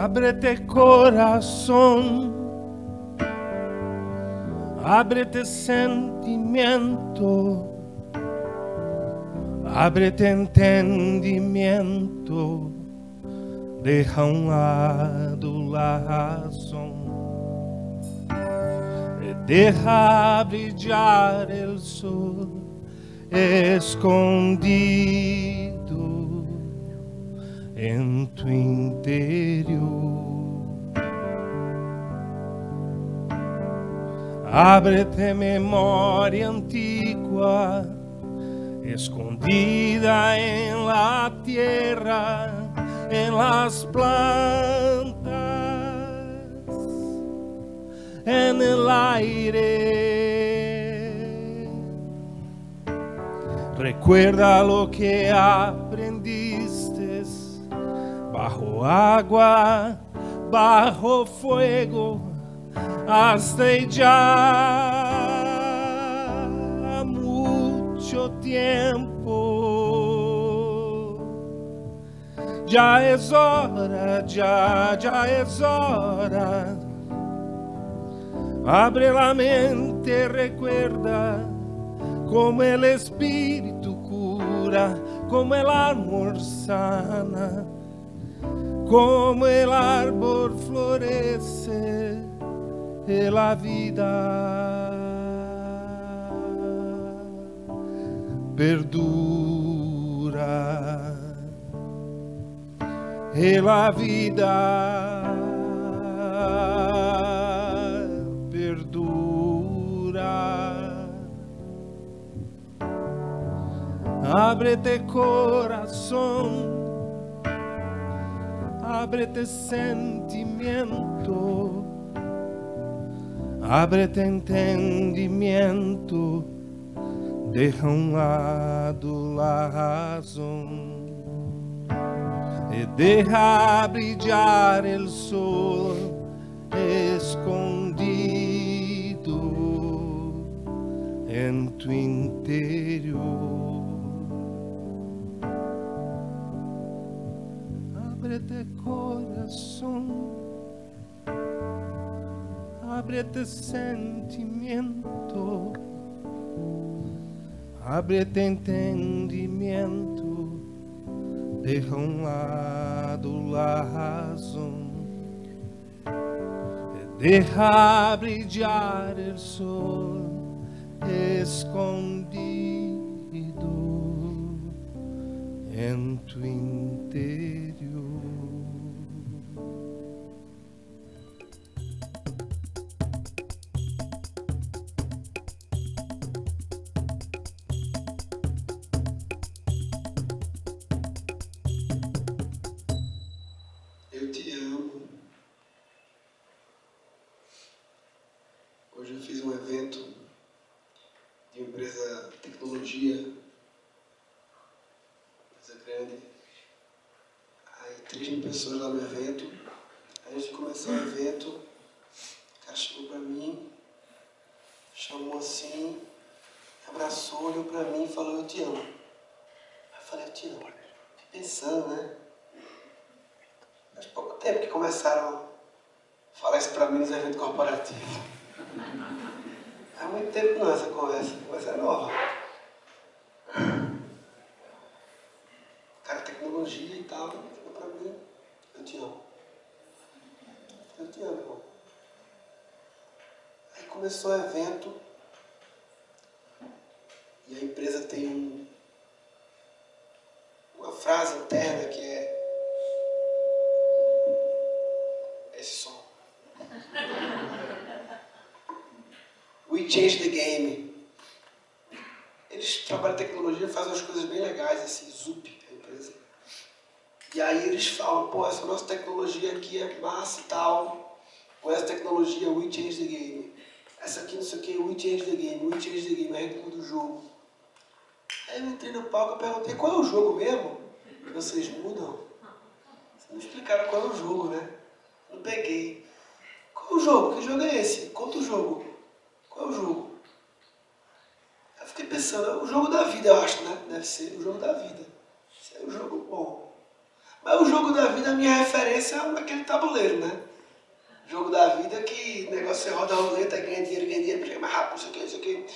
Ábrete corazón, ábrete sentimiento, ábrete entendimiento, deja un lado la razón, deja brillar el sol escondido en tu interior. Ábrete memória antigua, escondida en la tierra, en las plantas, en el aire. Recuerda lo que aprendiste bajo agua, fuego hasta ya mucho tiempo. Ya es hora, ya, ya es hora. Abre la mente, recuerda como el Espíritu cura, como el amor sana, como el árbol florece e la vida. Perdura e la vida. Perdura. Ábrete corazón ábrete sentimiento. Ábrete entendimiento, deja um lado a razão. E deja brilhar el sol escondido em tu interior. Ábrete coração. Ábrete sentimiento, ábrete entendimiento, deja um lado la razão, deja brilhar el sol escondido. Em tu interior. Corporativos. Há muito tempo não essa conversa, conversa é nova. Cara, tecnologia e tal, chegou pra mim. Eu te amo. Eu te amo, irmão. Aí começou o evento. E a empresa tem um, uma frase interna que é esse som. Change the game. Eles trabalham tecnologia, fazem umas coisas bem legais, assim, Zup, a empresa. E aí eles falam, pô, essa nossa tecnologia aqui é massa e tal. Com essa tecnologia, we change the game. Essa aqui não sei o que, we change the game, we change the game, a gente muda o jogo. Aí eu entrei no palco e perguntei, qual é o jogo mesmo que vocês mudam? Vocês não explicaram qual é o jogo, né? Não peguei. Qual é o jogo? Que jogo é esse? Conta o jogo. É o jogo? Eu fiquei pensando, é o jogo da vida, eu acho, né? Deve ser o jogo da vida. Esse é o jogo bom. Mas o jogo da vida, a minha referência é aquele tabuleiro, né? Jogo da vida que negócio você roda a roleta, ganha dinheiro, ganha dinheiro, chega mais rápido, isso aqui, isso aqui.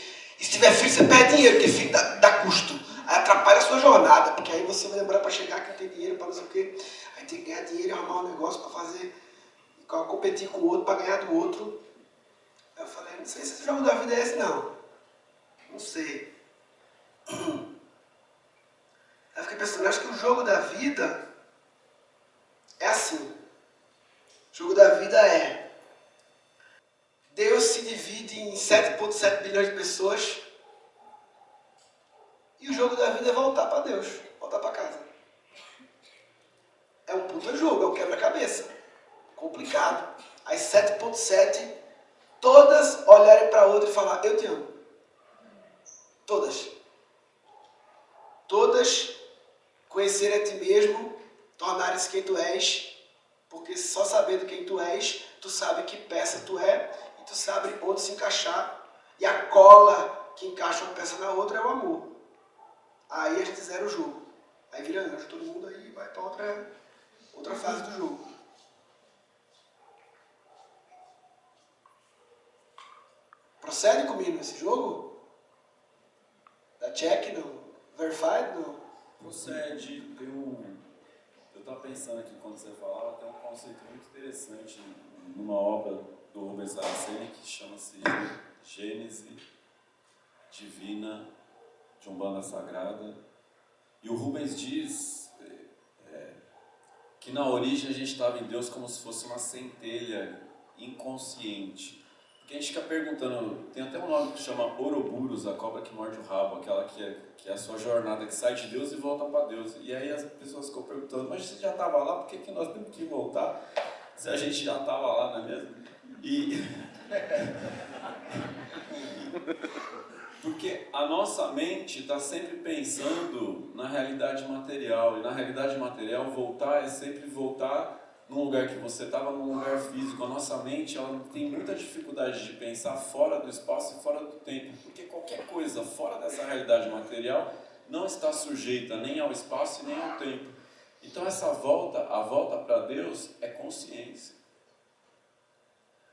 E se tiver filho, você perde dinheiro, porque filho dá, dá custo. Aí atrapalha a sua jornada, porque aí você vai lembrar para chegar que tem dinheiro, para não sei o quê. Aí tem que ganhar dinheiro arrumar um negócio para fazer, competir com o outro, para ganhar do outro. Eu falei, não sei se esse jogo da vida é esse não. Não sei. Aí fiquei pensando, acho que o jogo da vida é assim. O jogo da vida é Deus se divide em 7,7 bilhões de pessoas e o jogo da vida é voltar para Deus, voltar para casa. É um puta jogo, é um quebra-cabeça. Complicado. As 7,7 todas olharem para outra e falar: Eu te amo. Todas. Todas conhecerem a ti mesmo, tornarem-se quem tu és, porque só sabendo quem tu és, tu sabe que peça tu é e tu sabe onde se encaixar. E a cola que encaixa uma peça na outra é o amor. Aí a gente zera o jogo. Aí vira anjo, todo mundo aí vai para outra, outra fase do jogo. Procede comigo nesse jogo? Dá check não? Verified não? Procede, um. Eu estava pensando aqui quando você falava, tem um conceito muito interessante numa obra do Rubens Saraceni que chama-se Gênese Divina de Umbanda Sagrada. E o Rubens diz é, que na origem a gente estava em Deus como se fosse uma centelha inconsciente. A gente fica perguntando, tem até um nome que chama Ouroboros, a cobra que morde o rabo, aquela que é, que é a sua jornada, que sai de Deus e volta para Deus. E aí as pessoas ficam perguntando, mas você já estava lá, por que, que nós temos que voltar? Se a gente já estava lá, não é mesmo? E. Porque a nossa mente está sempre pensando na realidade material, e na realidade material voltar é sempre voltar num lugar que você estava, num lugar físico. A nossa mente ela tem muita dificuldade de pensar fora do espaço e fora do tempo, porque qualquer coisa fora dessa realidade material não está sujeita nem ao espaço e nem ao tempo. Então essa volta, a volta para Deus é consciência.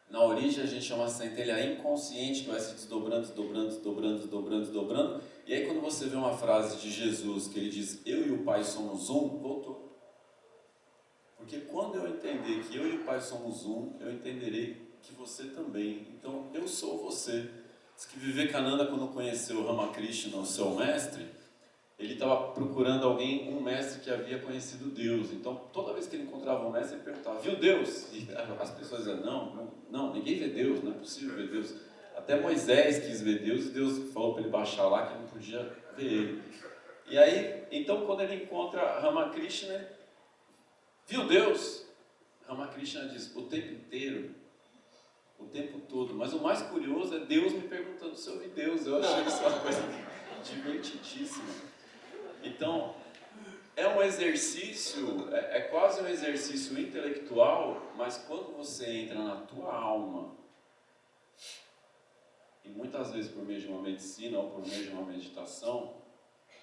Na origem a gente chama centelha inconsciente que vai se desdobrando, desdobrando, desdobrando, desdobrando, desdobrando. E aí quando você vê uma frase de Jesus que ele diz, eu e o Pai somos um, voltou. Porque quando eu entender que eu e o Pai somos um, eu entenderei que você também. Então eu sou você. Diz que Vivekananda, quando conheceu Ramakrishna, o seu mestre, ele estava procurando alguém, um mestre que havia conhecido Deus. Então, toda vez que ele encontrava um mestre, ele perguntava: Viu Deus? E as pessoas diziam: Não, não, ninguém vê Deus, não é possível ver Deus. Até Moisés quis ver Deus e Deus falou para ele baixar lá que não podia ver ele. E aí, então, quando ele encontra Ramakrishna, viu Deus? Ramakrishna diz: O tempo inteiro, o tempo todo. Mas o mais curioso é Deus me perguntando se eu vi Deus. Eu achei isso uma coisa divertidíssima. Então, é um exercício, é, é, quase um exercício intelectual, mas quando você entra na tua alma, e muitas vezes por meio de uma medicina ou por meio de uma meditação,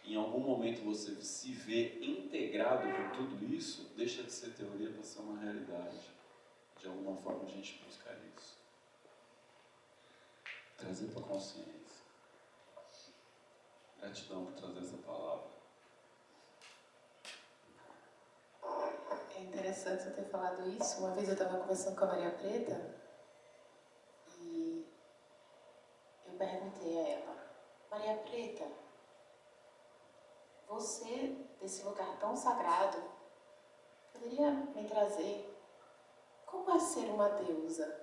em algum momento você se vê integrado com tudo isso, deixa de ser teoria para ser uma realidade. De alguma forma a gente busca isso. Trazer para a consciência. Gratidão por trazer essa palavra. É interessante você ter falado isso. Uma vez eu estava conversando com a Maria Preta e eu perguntei a ela, Maria Preta, você, desse lugar tão sagrado, poderia me trazer como é ser uma deusa?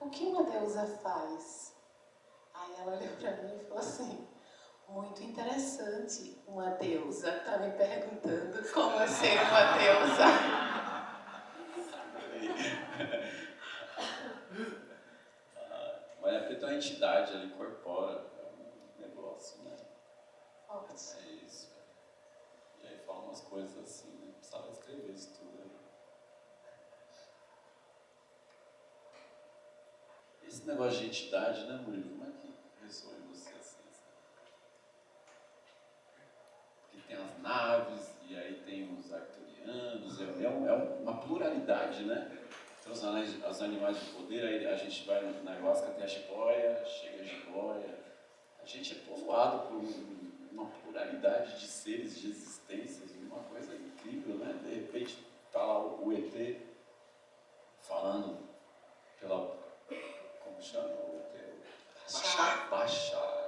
O que uma deusa faz? Aí ela olhou para mim e falou assim, muito interessante. Uma deusa está me perguntando como é ser uma deusa. Mas é porque tem uma entidade ali, incorpora um negócio, né? É isso. E aí fala umas coisas assim, né? Precisava escrever isso tudo aí. Esse negócio de entidade, né, Murilo? Como é que ressoa em você assim? Porque tem as naves, e aí tem os arturianos, é, é um, é uma pluralidade, né? Tem os, anéis, os animais de poder, aí a gente vai na ayahuasca, tem a jiboia, chega a jiboia. A gente é povoado por uma pluralidade de seres, de existências, uma coisa incrível, né? De repente está lá o ET falando pela. Como chama? O ET? Baixar. Baixar.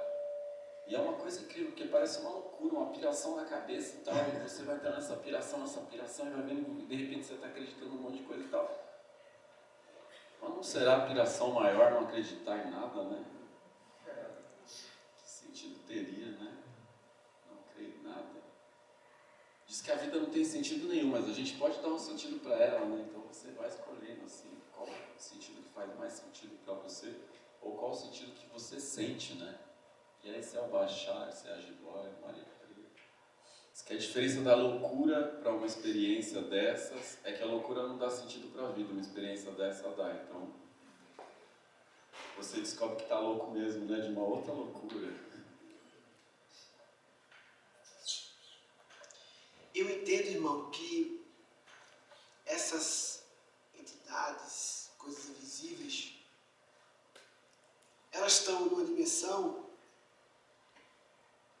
E é uma coisa incrível, porque parece uma loucura, uma piração na cabeça e tal. E você vai estar nessa piração, nessa piração, e vai vendo, de repente você está acreditando em um monte de coisa e tal. Mas não será piração maior não acreditar em nada, né? Que sentido teria, né? Não crer em nada. Diz que a vida não tem sentido nenhum, mas a gente pode dar um sentido para ela, né? Então você vai escolhendo assim, qual sentido que faz mais sentido para você, ou qual sentido que você sente, né? E aí se é o baixar, se é a jiboia, Maria Preta. Diz que a diferença da loucura para uma experiência dessas é que a loucura não dá sentido para a vida, uma experiência dessa dá. Então, você descobre que está louco mesmo, né? De uma outra loucura. Eu entendo, irmão, que essas entidades, coisas invisíveis, elas estão numa dimensão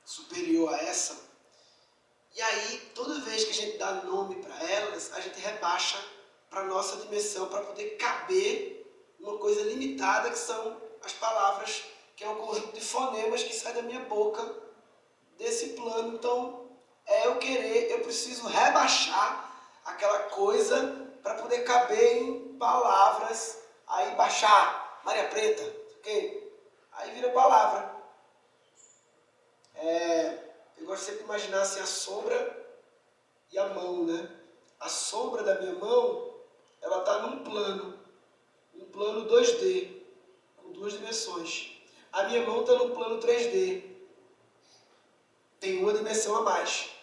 superior a essa. E aí, toda vez que a gente dá nome para elas, a gente rebaixa para nossa dimensão para poder caber uma coisa limitada que são as palavras, que é um conjunto de fonemas que sai da minha boca desse plano. Então, é eu querer, eu preciso rebaixar aquela coisa para poder caber em palavras. Aí baixar, Maria Preta, ok? Aí vira palavra. É, eu gosto sempre de imaginar assim, a sombra e a mão, né? A sombra da minha mão, ela está num plano, um plano 2D, com duas dimensões. A minha mão está no plano 3D, tem uma dimensão a mais.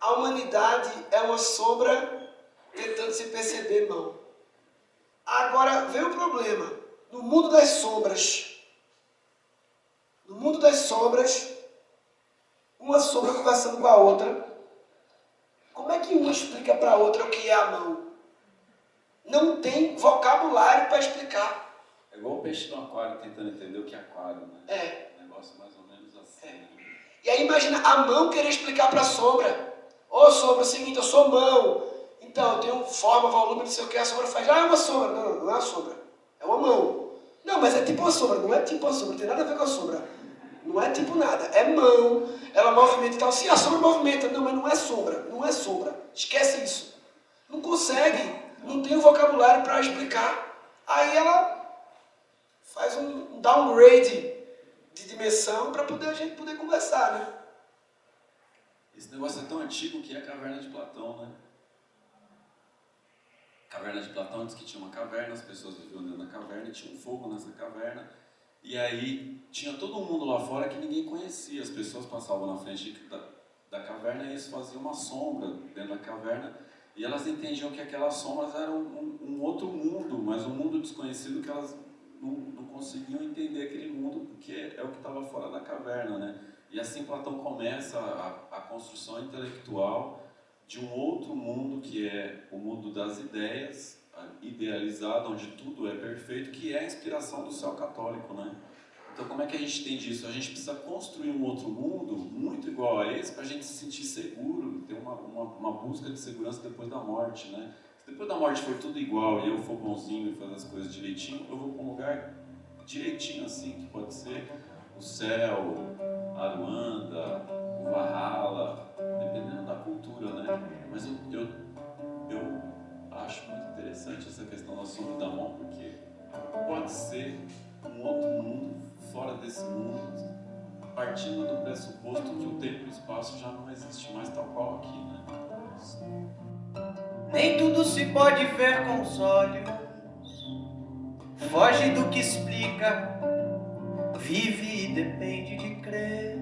A humanidade é uma sombra tentando se perceber mão. Agora vem o problema. No mundo das sombras, no mundo das sombras, uma sombra conversando com a outra, como é que uma explica para a outra o que é a mão? Não tem vocabulário para explicar. É igual o peixe no aquário tentando entender o que é aquário, né? É. Um negócio mais ou menos assim. né? E aí imagina a mão querer explicar para a sombra. Ô sombra, é o seguinte, eu sou mão. Então, eu tenho forma, volume, não sei o que. A sombra faz, ah, é uma sombra. Não, não, é uma sombra. É uma mão. Não, mas é tipo uma sombra. Não é tipo uma sombra. Não tem nada a ver com a sombra. Não é tipo nada. É mão. Ela movimenta e tal. Sim, a sombra movimenta. Não, mas não é sombra. Não é sombra. Esquece isso. Não consegue. Não tem o vocabulário para explicar. Aí ela faz um downgrade de dimensão para poder a gente poder conversar, né? Esse negócio é tão antigo que é a caverna de Platão, né? Caverna de Platão diz que tinha uma caverna, as pessoas viviam dentro da caverna, tinha um fogo nessa caverna, e aí tinha todo mundo lá fora que ninguém conhecia. As pessoas passavam na frente da, da caverna e isso fazia uma sombra dentro da caverna, e elas entendiam que aquelas sombras eram um, um outro mundo, mas um mundo desconhecido que elas não, não conseguiam entender aquele mundo, porque é o que estava fora da caverna, né? E assim Platão começa a, a construção intelectual de um outro mundo que é o mundo das ideias, idealizado, onde tudo é perfeito, que é a inspiração do céu católico, né? Então como é que a gente entende isso? A gente precisa construir um outro mundo muito igual a esse para a gente se sentir seguro, ter uma, uma, uma, busca de segurança depois da morte, né? Se depois da morte for tudo igual e eu for bonzinho e fazer as coisas direitinho, eu vou para um lugar direitinho assim, que pode ser o céu, a Luanda, o Valhalla, dependendo da cultura, né? Mas eu, eu, eu acho muito interessante essa questão da sombra da mão, porque pode ser um outro mundo, fora desse mundo, partindo do pressuposto que o tempo e o espaço já não existe mais tal qual aqui, né? Nem tudo se pode ver com os olhos, foge do que explica, vive e depende de crer.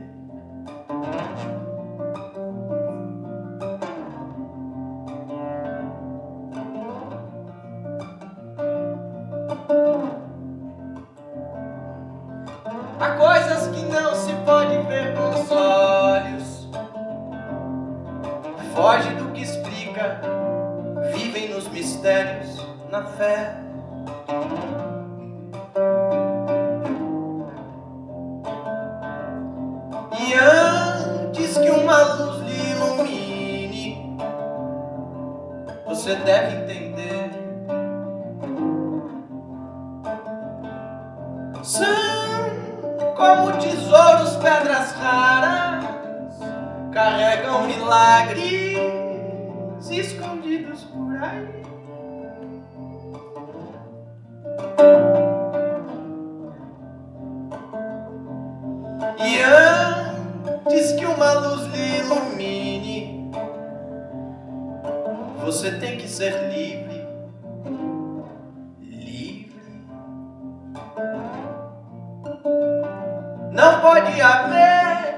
pode haver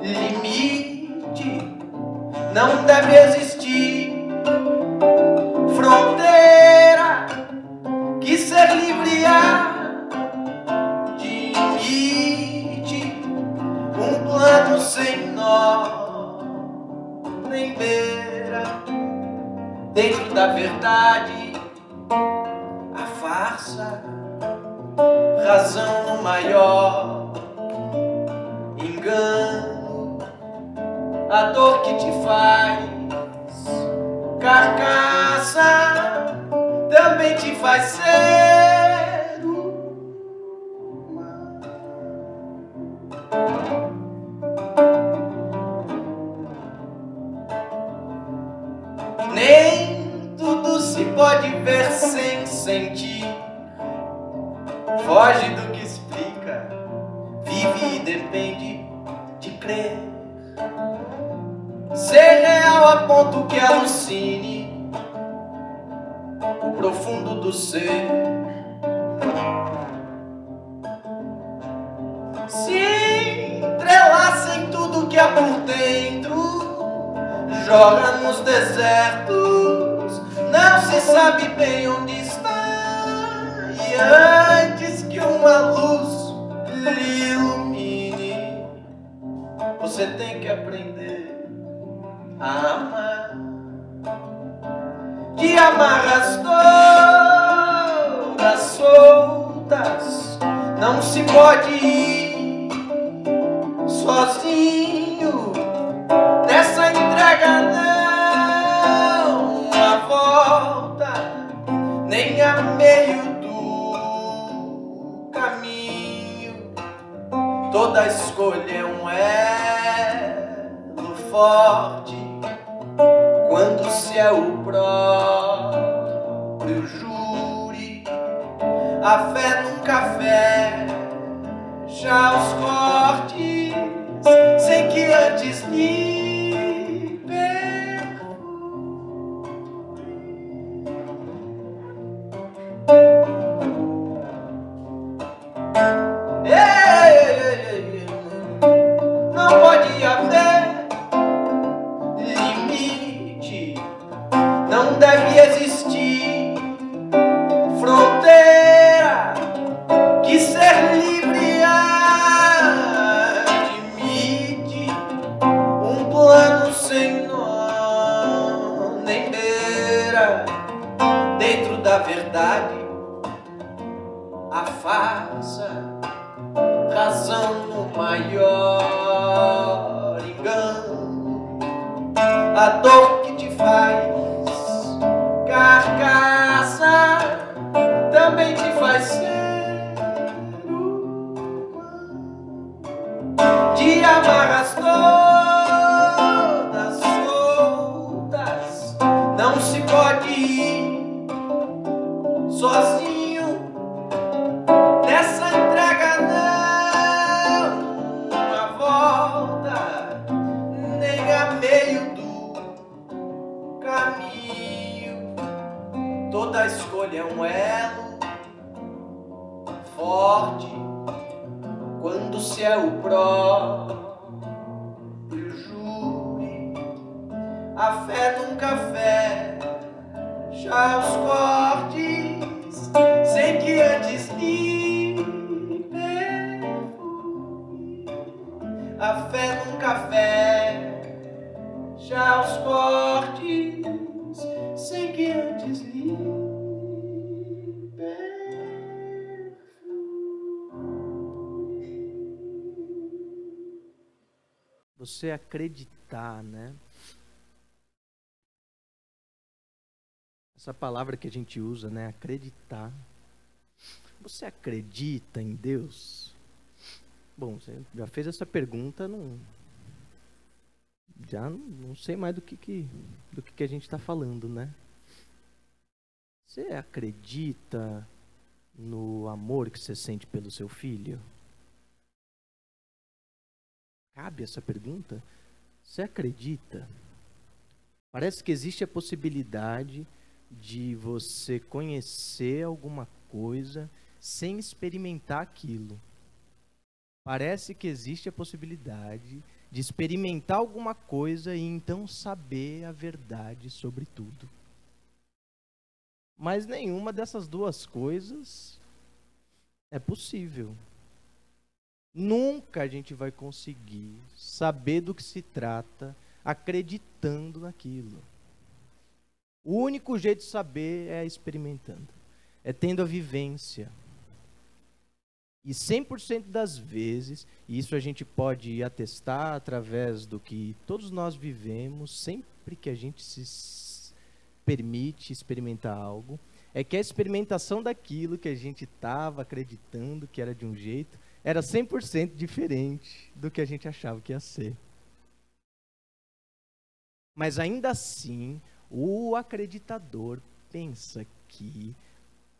limite, não deve existir. se entrelaça em tudo que há por dentro, joga nos desertos, não se sabe bem onde está, e antes que uma luz lhe ilumine, você tem que aprender a amar. Que amarras todas soltas, não se pode ir sozinho. Nessa entrega não há volta nem a meio do caminho. Toda escolha é um elo forte quando se é o próprio júri a fé nunca fecha os cortes. Sei que antes me Você acreditar, né? Essa palavra que a gente usa, né? Acreditar. Você acredita em Deus? Bom, você já fez essa pergunta, não, já não, sei mais do que, que do que, que a gente está falando, né? Você acredita no amor que você sente pelo seu filho? Cabe essa pergunta? Você acredita? Parece que existe a possibilidade de você conhecer alguma coisa sem experimentar aquilo. Parece que existe a possibilidade de experimentar alguma coisa e então saber a verdade sobre tudo. Mas nenhuma dessas duas coisas é possível. Nunca a gente vai conseguir saber do que se trata acreditando naquilo. O único jeito de saber é experimentando, é tendo a vivência. E 100% das vezes, e isso a gente pode atestar através do que todos nós vivemos, sempre que a gente se permite experimentar algo, é que a experimentação daquilo que a gente estava acreditando que era de um jeito, era 100% diferente do que a gente achava que ia ser. Mas ainda assim, o acreditador pensa que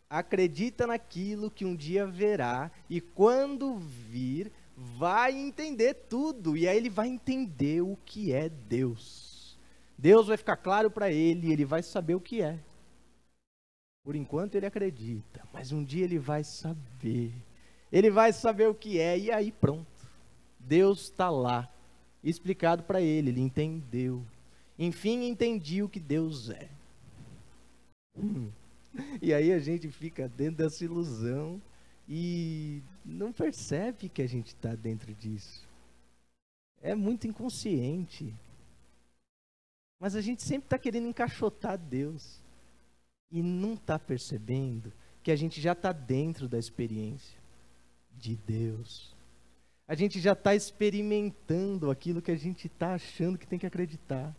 acredita naquilo que um dia verá e quando vir vai entender tudo e aí ele vai entender o que é Deus. Deus vai ficar claro para ele, ele vai saber o que é. Por enquanto ele acredita, mas um dia ele vai saber. Ele vai saber o que é e aí pronto. Deus está lá, explicado para ele, ele entendeu. Enfim, entendi o que Deus é. Hum. E aí a gente fica dentro dessa ilusão e não percebe que a gente está dentro disso. É muito inconsciente. Mas a gente sempre está querendo encaixotar Deus e não está percebendo que a gente já está dentro da experiência de Deus. A gente já está experimentando aquilo que a gente está achando que tem que acreditar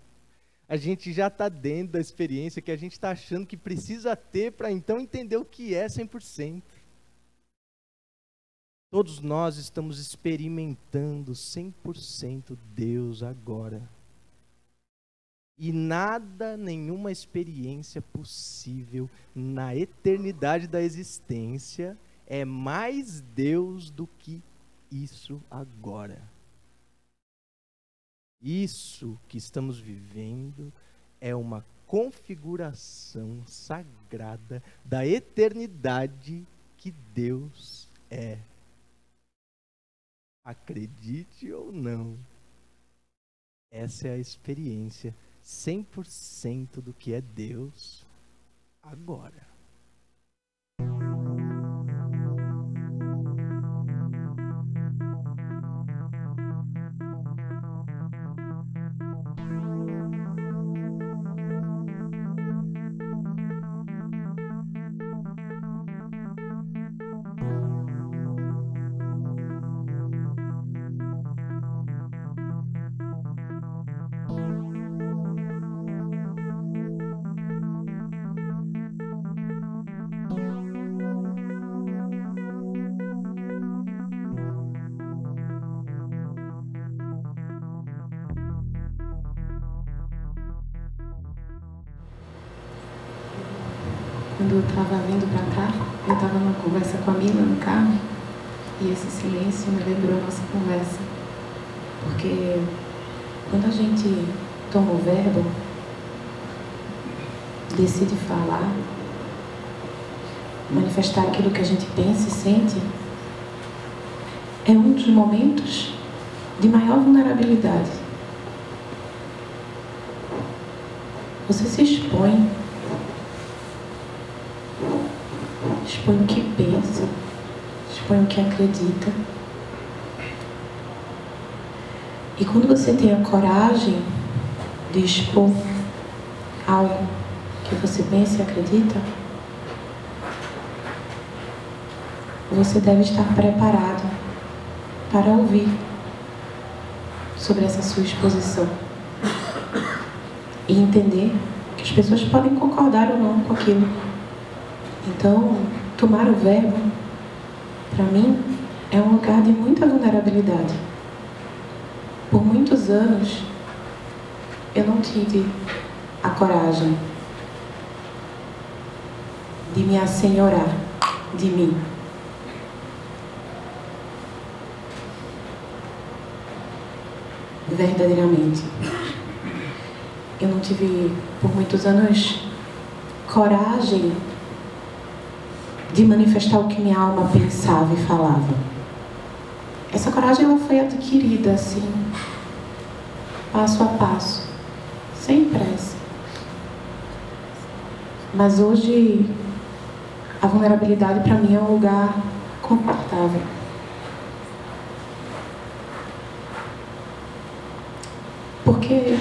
a gente já está dentro da experiência que a gente está achando que precisa ter para então entender o que é 100%. Todos nós estamos experimentando 100% Deus agora. E nada, nenhuma experiência possível na eternidade da existência é mais Deus do que isso agora. Isso que estamos vivendo é uma configuração sagrada da eternidade que Deus é. Acredite ou não, essa é a experiência 100% do que é Deus agora. Manifestar aquilo que a gente pensa e sente, é um dos momentos de maior vulnerabilidade. Você se expõe expõe o que pensa, expõe o que acredita. E quando você tem a coragem de expor algo que você pensa e acredita, você deve estar preparado para ouvir sobre essa sua exposição e entender que as pessoas podem concordar ou não com aquilo. Então, tomar o verbo, para mim, é um lugar de muita vulnerabilidade. Por muitos anos, eu não tive a coragem de me assenhorar de mim. Verdadeiramente. Eu não tive, por muitos anos, coragem de manifestar o que minha alma pensava e falava. Essa coragem ela foi adquirida assim, passo a passo, sem pressa. Mas hoje a vulnerabilidade para mim é um lugar confortável. Porque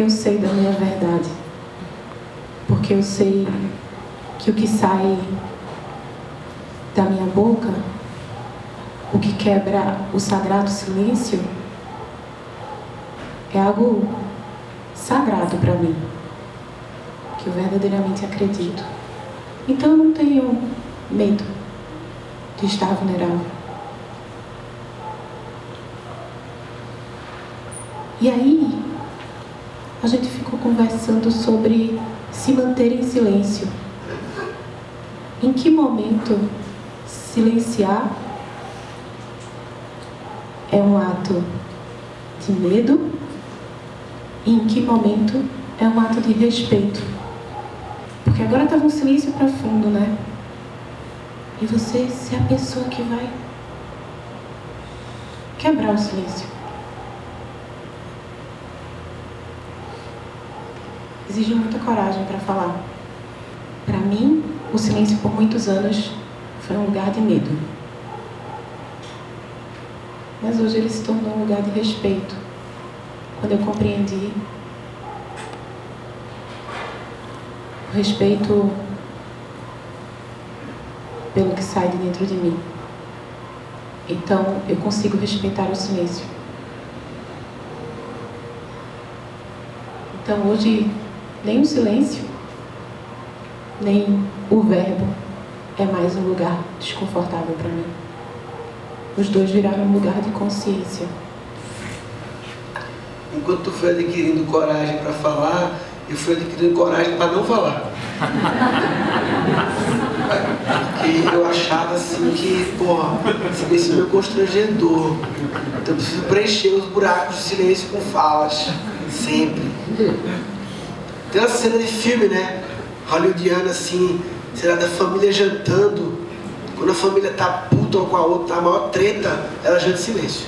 eu sei da minha verdade. Porque eu sei que o que sai da minha boca, o que quebra o sagrado silêncio, é algo sagrado para mim, que eu verdadeiramente acredito. Então eu não tenho medo de estar vulnerável. E aí, conversando sobre se manter em silêncio. Em que momento silenciar é um ato de medo e em que momento é um ato de respeito? Porque agora estava um silêncio profundo, né? E você ser a pessoa que vai quebrar o silêncio. Exige muita coragem para falar. Para mim, o silêncio por muitos anos foi um lugar de medo. Mas hoje ele se tornou um lugar de respeito. Quando eu compreendi o respeito pelo que sai de dentro de mim. Então eu consigo respeitar o silêncio. Então hoje nem o silêncio, nem o verbo é mais um lugar desconfortável para mim. Os dois viraram um lugar de consciência. Enquanto tu foi adquirindo coragem para falar, eu fui adquirindo coragem para não falar. Porque eu achava assim que, porra, silêncio é meu constrangedor. Então eu preciso preencher os buracos de silêncio com falas. Sempre. Tem uma cena de filme, né? Hollywoodiana assim, será da família jantando. Quando a família tá puta uma com a outra, tá a maior treta, ela janta em silêncio.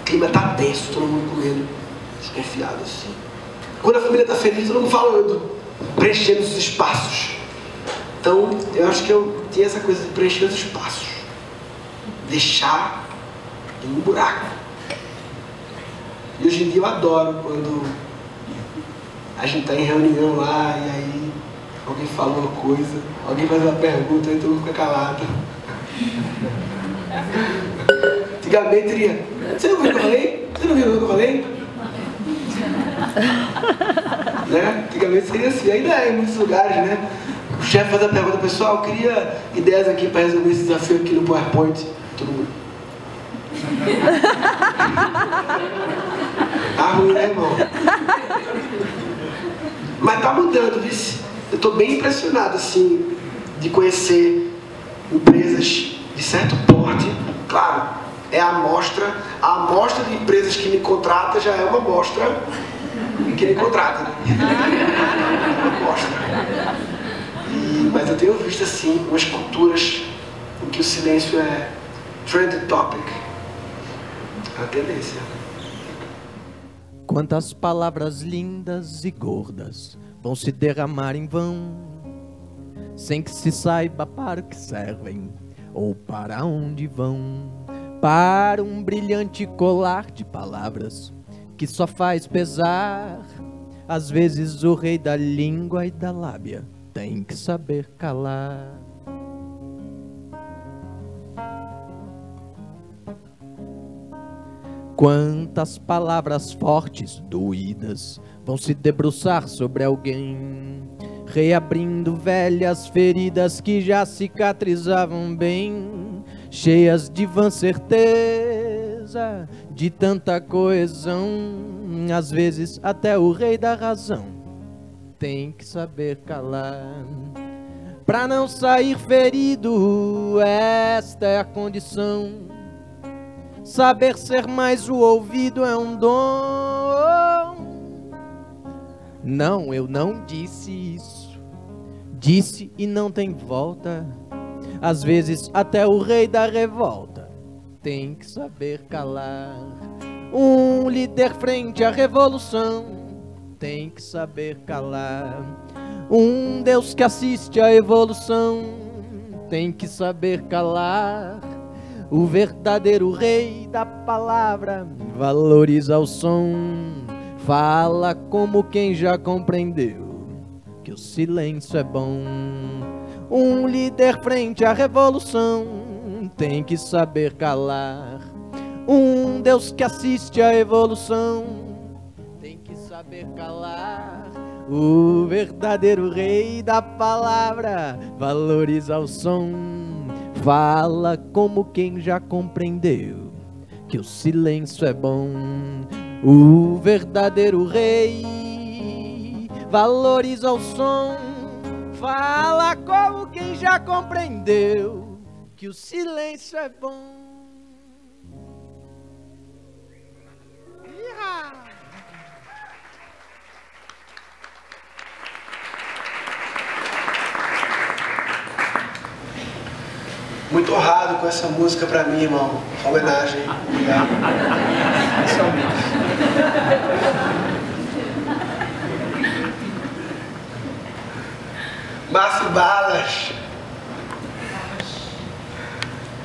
O clima tá tenso, todo mundo comendo, desconfiado assim. Quando a família tá feliz, todo mundo falando, preenchendo os espaços. Então, eu acho que eu tinha essa coisa de preencher os espaços. Deixar em um buraco. E hoje em dia eu adoro quando a gente tá em reunião lá e aí alguém falou uma coisa, alguém faz uma pergunta e todo mundo fica calado. Antigamente iria, você não viu o que eu falei? Você não viu o que eu falei? né? Antigamente seria assim, ainda é em muitos lugares, né? O chefe faz a pergunta, pessoal, eu queria ideias aqui para resolver esse desafio aqui no PowerPoint. Todo mundo. Tá ruim, né, irmão? Mas tá mudando, viu? Eu estou bem impressionado, assim, de conhecer empresas de certo porte. Claro, é a amostra. A amostra de empresas que me contrata já é uma amostra que me contrata, né? uma amostra. E, mas eu tenho visto, assim, umas culturas em que o silêncio é trend topic. É a tendência. Quantas palavras lindas e gordas vão se derramar em vão, sem que se saiba para o que servem ou para onde vão. Para um brilhante colar de palavras que só faz pesar. Às vezes o rei da língua e da lábia tem que saber calar. Quantas palavras fortes, doídas, vão se debruçar sobre alguém, reabrindo velhas feridas que já cicatrizavam bem, cheias de vã certeza, de tanta coesão, às vezes até o rei da razão tem que saber calar. Pra não sair ferido, esta é a condição Saber ser mais o ouvido é um dom. Não, eu não disse isso. Disse e não tem volta. Às vezes até o rei da revolta tem que saber calar. Um líder frente à revolução tem que saber calar. Um Deus que assiste à evolução tem que saber calar. O verdadeiro rei da palavra valoriza o som, fala como quem já compreendeu que o silêncio é bom. Um líder frente à revolução tem que saber calar. Um Deus que assiste à evolução tem que saber calar. O verdadeiro rei da palavra valoriza o som Fala como quem já compreendeu que o silêncio é bom. O verdadeiro rei valoriza o som. Fala como quem já compreendeu que o silêncio é bom. Muito honrado com essa música para mim, irmão. Homenagem. Obrigado. Márcio Balas.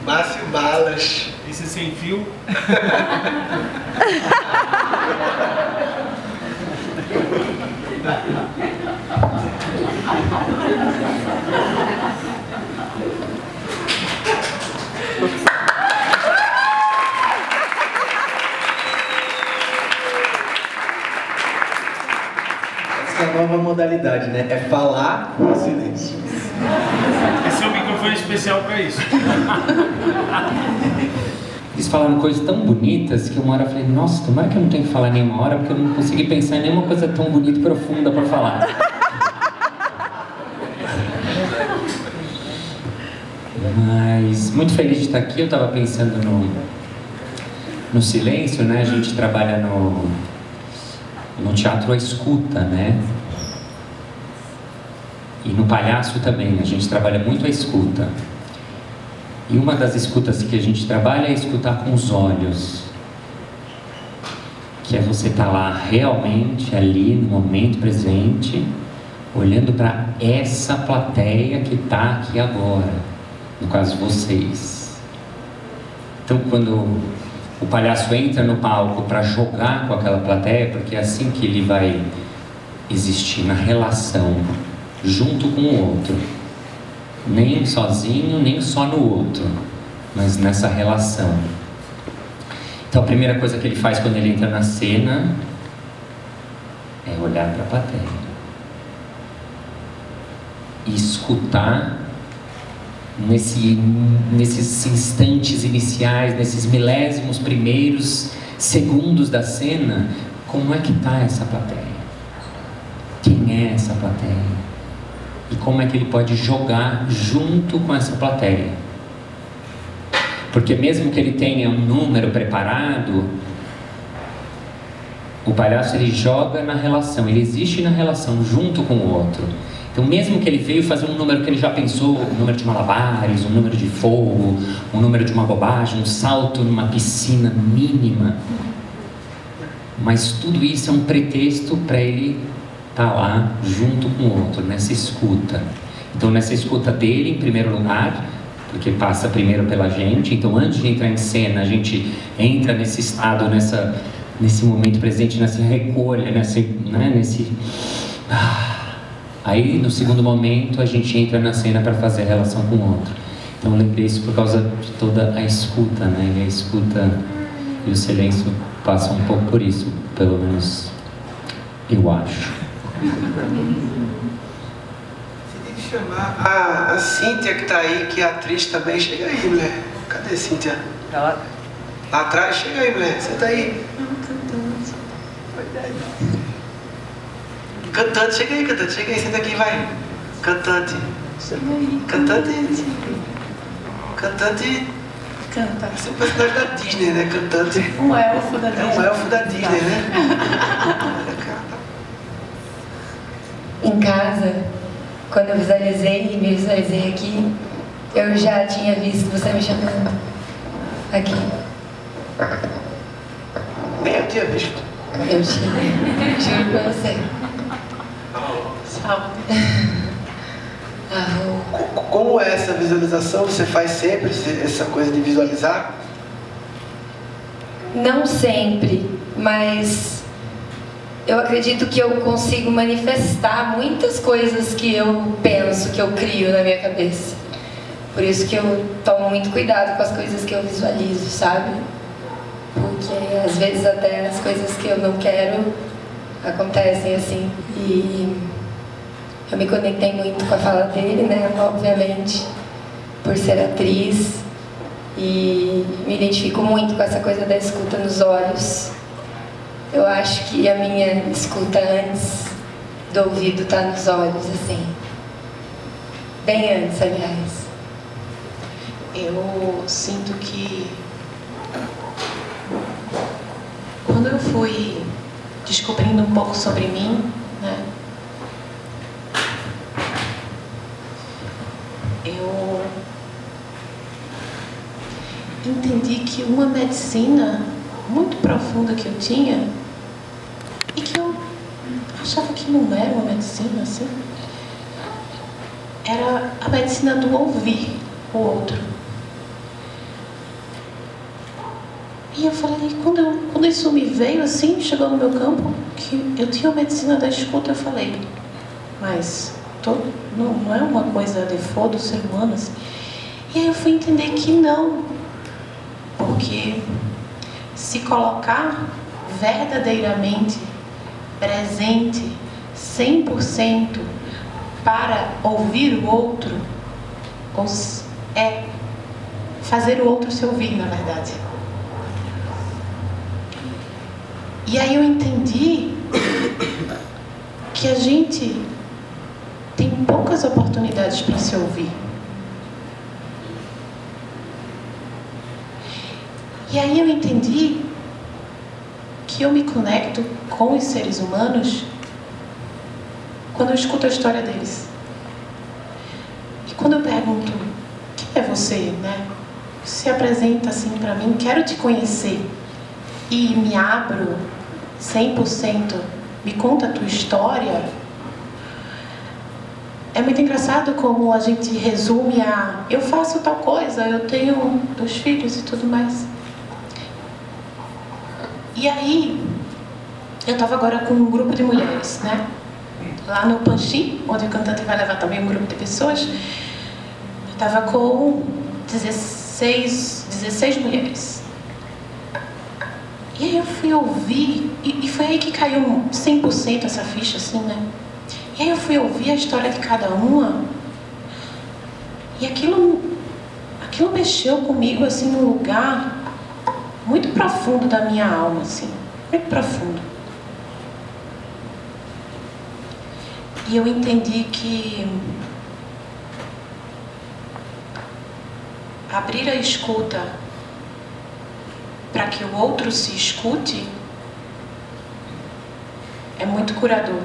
Márcio Balas. Esse sem fio. Essa é a nova modalidade, né? É falar em silêncio. Esse é um microfone especial para isso. Eles falaram coisas tão bonitas que uma hora eu falei, nossa, tomara que eu não tenho que falar nenhuma hora, porque eu não consegui pensar em nenhuma coisa tão bonita e profunda para falar. Mas muito feliz de estar aqui, eu estava pensando no, no silêncio, né? A gente trabalha no, no teatro à escuta, né? E no palhaço também, a gente trabalha muito a escuta. E uma das escutas que a gente trabalha é escutar com os olhos. Que é você estar tá lá realmente ali no momento presente, olhando para essa plateia que está aqui agora, no caso vocês. Então quando o palhaço entra no palco para jogar com aquela plateia, porque é assim que ele vai existir na relação junto com o outro nem sozinho, nem só no outro, mas nessa relação. Então a primeira coisa que ele faz quando ele entra na cena é olhar para a plateia e escutar nesse, nesses instantes iniciais, nesses milésimos primeiros segundos da cena, como é que está essa plateia? Quem é essa plateia? e como é que ele pode jogar junto com essa plateia. Porque mesmo que ele tenha um número preparado, o palhaço ele joga na relação, ele existe na relação junto com o outro. Então, mesmo que ele veio fazer um número que ele já pensou, um número de malabares, um número de fogo, um número de uma bobagem, um salto numa piscina mínima, mas tudo isso é um pretexto para ele está lá junto com o outro, nessa escuta. Então, nessa escuta dele, em primeiro lugar, porque passa primeiro pela gente. Então, antes de entrar em cena, a gente entra nesse estado, nessa nesse momento presente, nessa recolha, nesse, né, nesse ah. Aí no segundo momento a gente entra na cena para fazer a relação com o outro. Então eu lembrei isso por causa de toda a escuta, né? E a escuta e o silêncio passam um pouco por isso, pelo menos eu acho. Você tem que chamar a, a Cíntia que tá aí, que é atriz também. Chega aí, mulher. Cadê Cíntia? Ela Lá atrás? Chega aí, mulher. Senta aí. Cantante, chega aí, cantante. Chega aí, senta aqui, vai. Cantante. Cantante. Cantante. Canta. Esse é o personagem da Disney, né? Cantante. Um elfo da É um Disney. elfo da Disney, né? Em casa, quando eu visualizei e me visualizei aqui, eu já tinha visto você me chamando aqui. Nem eu tinha visto. Eu tinha. Juro pra você. Co- Como é essa visualização? Você faz sempre essa coisa de visualizar? Não sempre, mas eu acredito que eu consigo manifestar muitas coisas que eu penso, que eu crio na minha cabeça. Por isso que eu tomo muito cuidado com as coisas que eu visualizo, sabe? Porque às vezes até as coisas que eu não quero acontecem assim. E eu me conectei muito com a fala dele, né? Obviamente, por ser atriz. E me identifico muito com essa coisa da escuta nos olhos. Eu acho que a minha escuta antes do ouvido tá nos olhos, assim. Bem antes, aliás. Eu sinto que quando eu fui descobrindo um pouco sobre mim, né? Eu entendi que uma medicina muito profunda que eu tinha e que eu achava que não era uma medicina assim, era a medicina do ouvir o outro. E eu falei, quando, eu, quando isso me veio assim, chegou no meu campo, que eu tinha a medicina da escuta, eu falei, mas todo, não, não é uma coisa default do ser humano assim. E aí eu fui entender que não, porque se colocar verdadeiramente presente, 100% para ouvir o outro, é fazer o outro se ouvir, na verdade. E aí eu entendi que a gente tem poucas oportunidades para se ouvir. E aí eu entendi que eu me conecto com os seres humanos quando eu escuto a história deles. E quando eu pergunto, quem é você, né? Se apresenta assim para mim, quero te conhecer. E me abro 100%, me conta a tua história. É muito engraçado como a gente resume a eu faço tal coisa, eu tenho dois filhos e tudo mais. E aí, eu estava agora com um grupo de mulheres, né? Lá no Panchi, onde o cantante vai levar também um grupo de pessoas. Eu estava com 16, 16 mulheres. E aí eu fui ouvir, e, e foi aí que caiu 100% essa ficha, assim, né? E aí eu fui ouvir a história de cada uma, e aquilo, aquilo mexeu comigo, assim, num lugar muito profundo da minha alma, assim, muito profundo. E eu entendi que abrir a escuta para que o outro se escute é muito curador,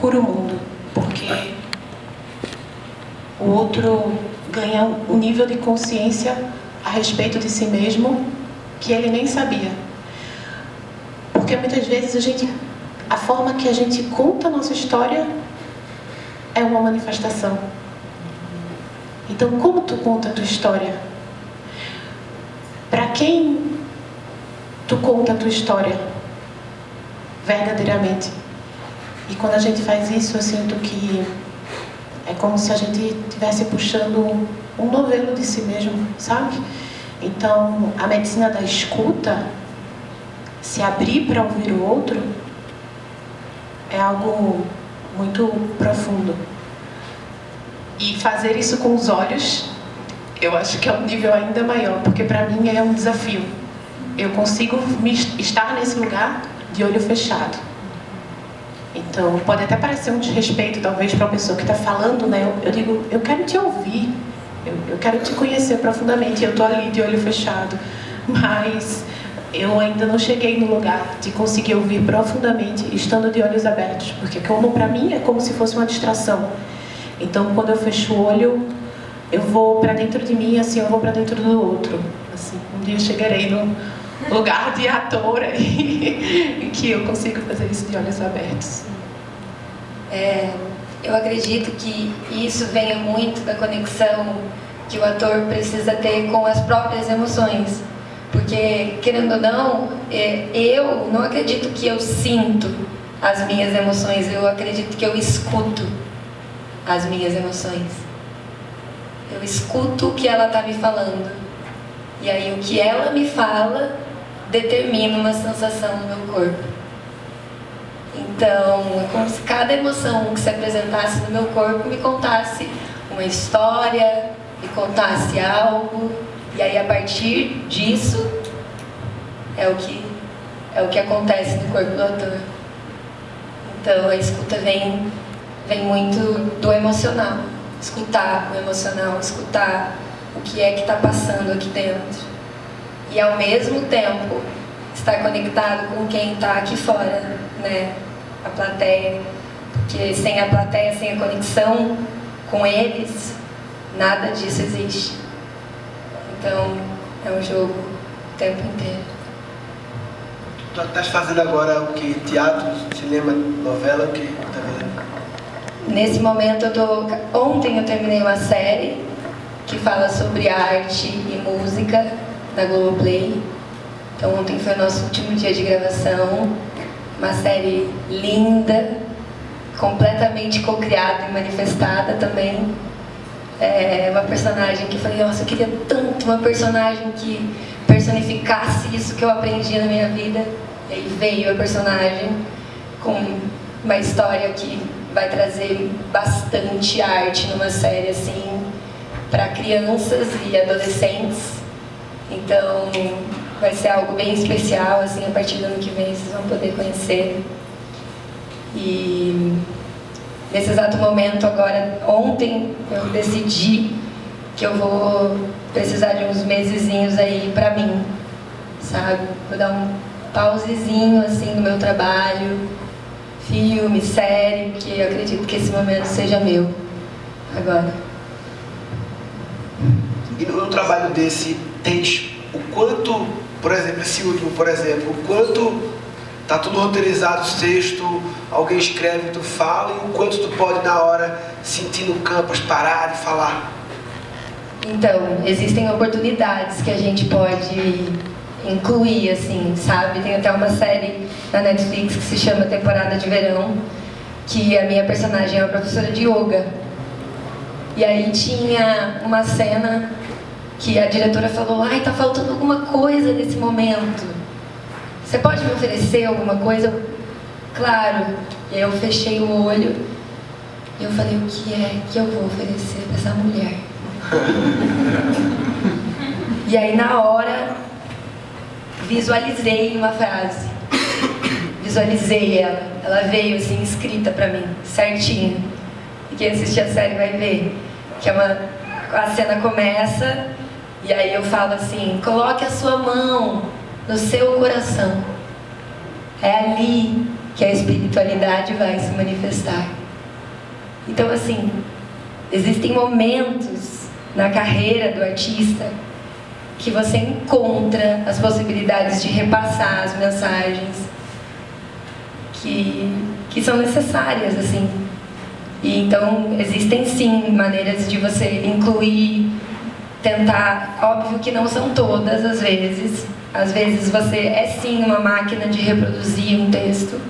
cura o mundo, porque o outro ganha um nível de consciência a respeito de si mesmo que ele nem sabia. Porque muitas vezes a gente a forma que a gente conta a nossa história é uma manifestação. Então, como tu conta a tua história? Para quem tu conta a tua história? verdadeiramente. E quando a gente faz isso, eu sinto que é como se a gente estivesse puxando um novelo de si mesmo, sabe? Então, a medicina da escuta, se abrir para ouvir o outro, é algo muito profundo. E fazer isso com os olhos, eu acho que é um nível ainda maior, porque para mim é um desafio. Eu consigo estar nesse lugar de olho fechado. Então, pode até parecer um desrespeito, talvez, para uma pessoa que está falando, né? Eu, eu, digo, eu quero te ouvir, eu, eu quero te conhecer profundamente, eu estou ali de olho fechado. Mas eu ainda não cheguei no lugar de conseguir ouvir profundamente, estando de olhos abertos, porque como para mim é como se fosse uma distração. Então, quando eu fecho o olho, eu vou para dentro de mim, assim, eu vou para dentro do outro. Assim, um dia eu chegarei no lugar de ator em que eu consigo fazer isso de olhos abertos. É, eu acredito que isso venha muito da conexão que o ator precisa ter com as próprias emoções. Porque, querendo ou não, é, eu não acredito que eu sinto as minhas emoções, eu acredito que eu escuto as minhas emoções. Eu escuto o que ela está me falando. E aí o que ela me fala determina uma sensação no meu corpo. Então, é como se cada emoção que se apresentasse no meu corpo me contasse uma história, me contasse algo, e aí a partir disso é o que é o que acontece no corpo do ator. Então, a escuta vem vem muito do emocional, escutar o emocional, escutar o que é que está passando aqui dentro e ao mesmo tempo estar conectado com quem está aqui fora, né? A plateia. Porque sem a plateia, sem a conexão com eles, nada disso existe. Então, é um jogo o tempo inteiro. Tu estás fazendo agora o que? Teatro, cinema, novela, o que tá fazendo? Nesse momento eu tô. Ontem eu terminei uma série que fala sobre arte e música da Globoplay. Então ontem foi o nosso último dia de gravação, uma série linda, completamente co-criada e manifestada também. É uma personagem que eu falei, nossa, eu queria tanto uma personagem que personificasse isso que eu aprendi na minha vida. E aí veio a personagem com uma história que vai trazer bastante arte numa série assim para crianças e adolescentes então, vai ser algo bem especial, assim, a partir do ano que vem vocês vão poder conhecer. E nesse exato momento agora, ontem eu decidi que eu vou precisar de uns mesezinhos aí pra mim, sabe? Vou dar um pausezinho assim no meu trabalho, filme, série, porque eu acredito que esse momento seja meu agora. E no trabalho desse tens o quanto, por exemplo, esse último, por exemplo, o quanto tá tudo roteirizado, texto, alguém escreve, tu fala, e o quanto tu pode na hora sentir no campus, parar e falar. Então, existem oportunidades que a gente pode incluir, assim, sabe? Tem até uma série na Netflix que se chama Temporada de Verão, que a minha personagem é uma professora de yoga. E aí tinha uma cena que a diretora falou: ai, tá faltando alguma coisa nesse momento. Você pode me oferecer alguma coisa? claro. E aí eu fechei o olho e eu falei: o que é que eu vou oferecer para essa mulher? e aí na hora visualizei uma frase. Visualizei ela. Ela veio assim escrita para mim, certinho. E quem assistir a série vai ver que é uma a cena começa e aí eu falo assim: coloque a sua mão no seu coração. É ali que a espiritualidade vai se manifestar. Então, assim, existem momentos na carreira do artista que você encontra as possibilidades de repassar as mensagens que, que são necessárias, assim. E então, existem sim maneiras de você incluir tentar, óbvio que não são todas as vezes. Às vezes você é sim uma máquina de reproduzir um texto,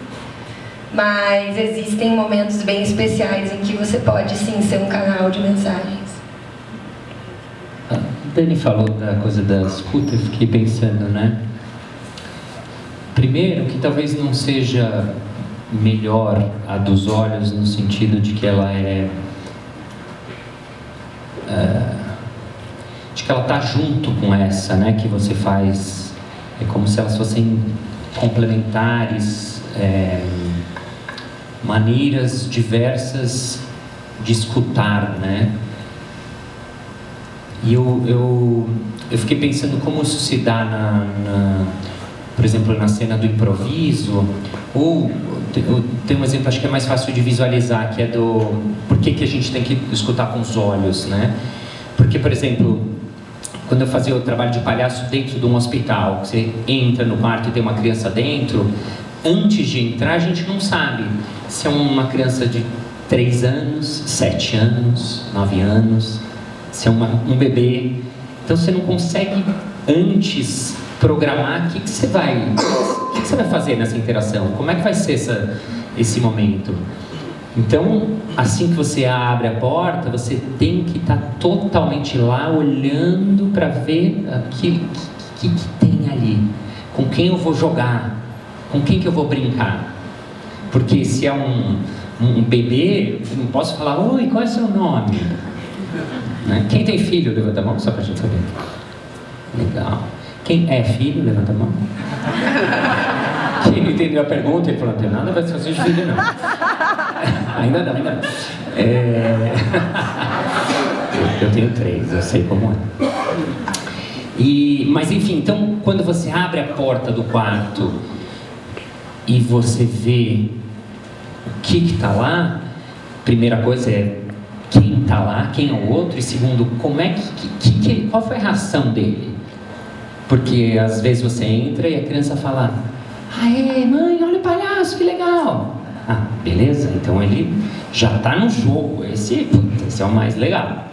Mas existem momentos bem especiais em que você pode sim ser um canal de mensagens. A Dani falou da coisa da escuta, eu fiquei pensando, né? Primeiro, que talvez não seja melhor a dos olhos no sentido de que ela é, é que ela está junto com essa, né? Que você faz é como se elas fossem complementares, é, maneiras diversas de escutar, né? E eu, eu, eu fiquei pensando como isso se dá na, na por exemplo, na cena do improviso, ou tem um exemplo acho que é mais fácil de visualizar, que é do por que, que a gente tem que escutar com os olhos, né? Porque, por exemplo, quando eu fazia o trabalho de palhaço dentro de um hospital, você entra no quarto e tem uma criança dentro, antes de entrar a gente não sabe se é uma criança de 3 anos, 7 anos, 9 anos, se é uma, um bebê. Então você não consegue antes programar o que, que você vai que, que você vai fazer nessa interação como é que vai ser essa, esse momento então assim que você abre a porta você tem que estar tá totalmente lá olhando para ver o que, que, que tem ali com quem eu vou jogar com quem que eu vou brincar porque se é um, um bebê eu não posso falar oi qual é o seu nome né? quem tem filho levanta a mão só para a gente saber legal quem é filho? Levanta a mão. Quem não entendeu a pergunta, ele falou, não tem nada vai fazer de filho, não. Ainda não, ainda não. É... eu tenho três, eu sei como é. E, mas enfim, então quando você abre a porta do quarto e você vê o que está lá, primeira coisa é quem está lá, quem é o outro, e segundo, como é que, que, que, qual foi a reação dele? Porque às vezes você entra e a criança fala: Aê, mãe, olha o palhaço, que legal. Ah, beleza, então ele já está no jogo. Esse, esse é o mais legal.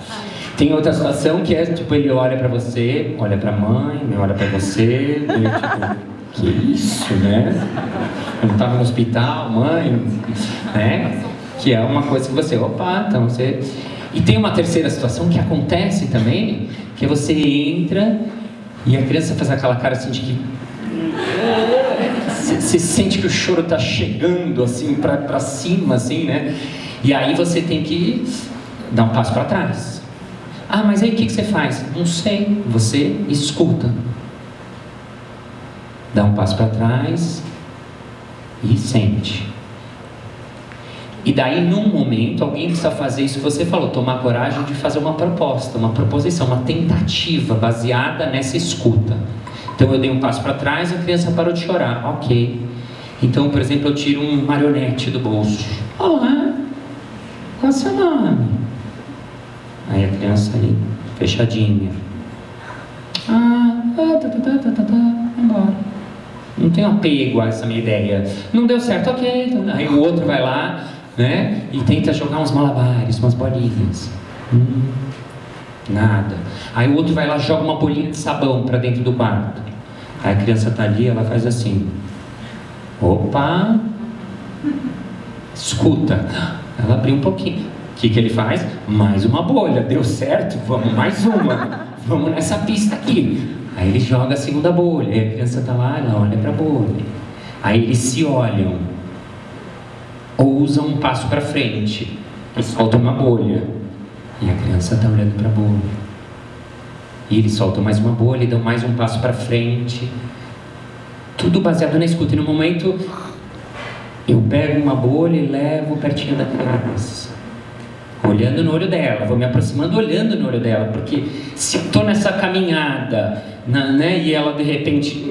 Tem outra situação que é tipo: ele olha para você, olha para a mãe, olha para você, e, tipo, que isso, né? Eu não estava no hospital, mãe, né? Que é uma coisa que você, opa, então você. E tem uma terceira situação que acontece também, que você entra e a criança faz aquela cara assim de que. Você sente que o choro está chegando assim para cima, assim, né? E aí você tem que dar um passo para trás. Ah, mas aí o que, que você faz? Não sei. Você escuta. Dá um passo para trás e sente. E daí, num momento, alguém precisa fazer isso que você falou, tomar coragem de fazer uma proposta, uma proposição, uma tentativa baseada nessa escuta. Então, eu dei um passo para trás, a criança parou de chorar. Ok. Então, por exemplo, eu tiro um marionete do bolso. Olá, qual é o seu nome? Aí a criança ali, fechadinha. Ah, tá, tá, tá, tá, tá, tá, embora. Não tenho apego a essa minha ideia. Não deu certo, ok. Aí o outro vai lá, né? E tenta jogar uns malabares, umas bolinhas. Hum, nada. Aí o outro vai lá joga uma bolinha de sabão para dentro do quarto. Aí a criança tá ali, ela faz assim. Opa! Escuta. Ela abriu um pouquinho. O que, que ele faz? Mais uma bolha. Deu certo? Vamos mais uma. Vamos nessa pista aqui. Aí ele joga a segunda bolha. Aí a criança tá lá, ela olha para a bolha. Aí eles se olham ou usam um passo para frente e soltam uma bolha. E a criança está olhando para a bolha. E eles soltam mais uma bolha e dão mais um passo para frente. Tudo baseado na escuta. E no momento, eu pego uma bolha e levo pertinho da criança. Olhando no olho dela, vou me aproximando olhando no olho dela, porque se estou nessa caminhada na, né? E ela de repente,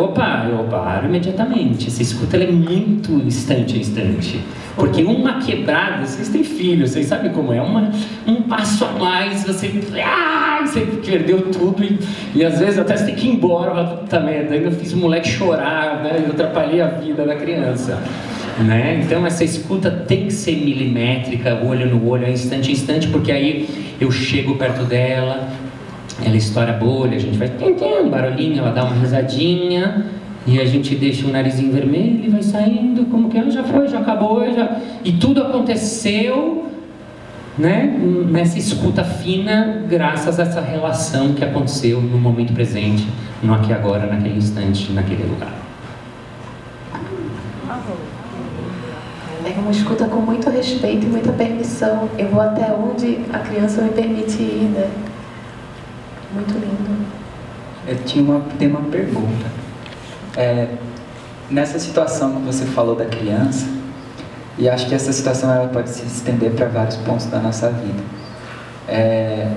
opa, eu paro imediatamente. Essa escuta é muito instante a instante. Porque uma quebrada, vocês têm filhos, vocês sabem como é, uma, um passo a mais, você, ah, você perdeu tudo e, e às vezes até você tem que ir embora, puta merda, ainda fiz o moleque chorar, né? Eu atrapalhei a vida da criança. Né? Então essa escuta tem que ser milimétrica, olho no olho, instante a instante, porque aí eu chego perto dela, ela estoura a bolha, a gente vai um barulhinho, ela dá uma risadinha E a gente deixa o narizinho vermelho e vai saindo, como que ah, já foi, já acabou, já... e tudo aconteceu né, nessa escuta fina, graças a essa relação que aconteceu no momento presente, no aqui agora, naquele instante, naquele lugar. É uma escuta com muito respeito e muita permissão. Eu vou até onde a criança me permite ir, né? Muito lindo. Eu tinha uma, tem uma pergunta. É, nessa situação que você falou da criança, e acho que essa situação ela pode se estender para vários pontos da nossa vida. É,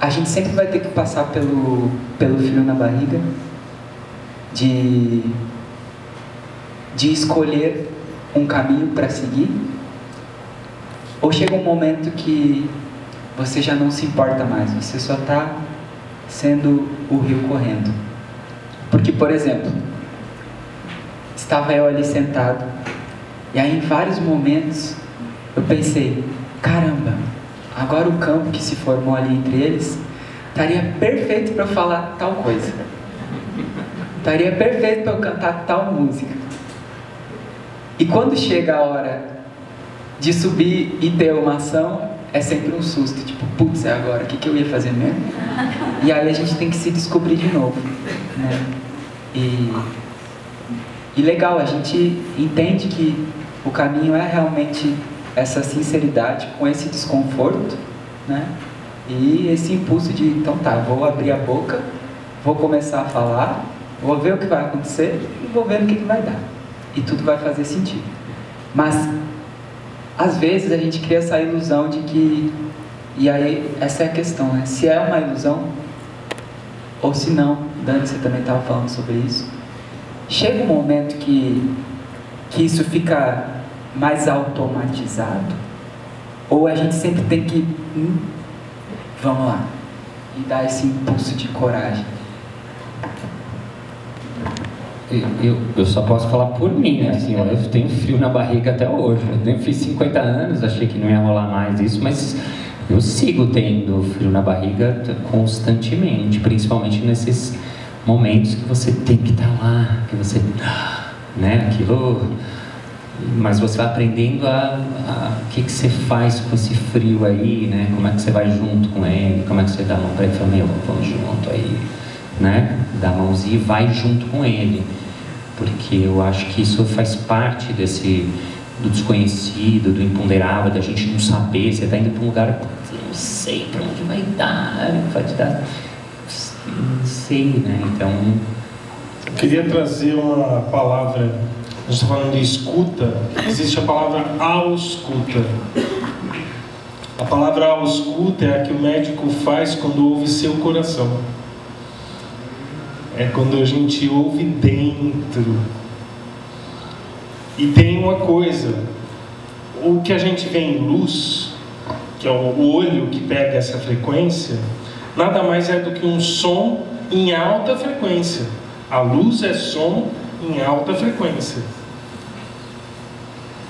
a gente sempre vai ter que passar pelo, pelo frio na barriga de, de escolher um caminho para seguir? Ou chega um momento que você já não se importa mais, você só está sendo o rio correndo? Porque, por exemplo, estava eu ali sentado, e aí em vários momentos eu pensei: caramba, agora o campo que se formou ali entre eles estaria perfeito para eu falar tal coisa, estaria perfeito para eu cantar tal música. E quando chega a hora de subir e ter uma ação, é sempre um susto, tipo, putz, é agora, o que, que eu ia fazer mesmo? E aí a gente tem que se descobrir de novo, né? E, e legal, a gente entende que o caminho é realmente essa sinceridade com esse desconforto, né? E esse impulso de, então tá, vou abrir a boca, vou começar a falar, vou ver o que vai acontecer e vou ver o que, que vai dar e tudo vai fazer sentido. Mas às vezes a gente cria essa ilusão de que e aí essa é a questão, né? Se é uma ilusão ou se não, Dani, você também estava falando sobre isso. Chega um momento que que isso fica mais automatizado ou a gente sempre tem que hum, vamos lá e dar esse impulso de coragem eu, eu só posso falar por mim, né? assim, eu tenho frio na barriga até hoje. Eu fiz 50 anos, achei que não ia rolar mais isso, mas eu sigo tendo frio na barriga constantemente, principalmente nesses momentos que você tem que estar tá lá, que você, né, aquilo, mas você vai aprendendo a, o que que você faz com esse frio aí, né, como é que você vai junto com ele, como é que você dá a mão para ele, fala, meu, vamos junto aí, né, dá a mãozinha e vai junto com ele porque eu acho que isso faz parte desse do desconhecido, do imponderável, da gente não saber, você está indo para um lugar, eu não sei para onde vai dar, vai te dar, não sei, né? Então. Eu queria trazer uma palavra, gente está falando de escuta, existe a palavra ausculta. A palavra ausculta é a que o médico faz quando ouve seu coração é quando a gente ouve dentro. E tem uma coisa, o que a gente vê em luz, que é o olho que pega essa frequência, nada mais é do que um som em alta frequência. A luz é som em alta frequência.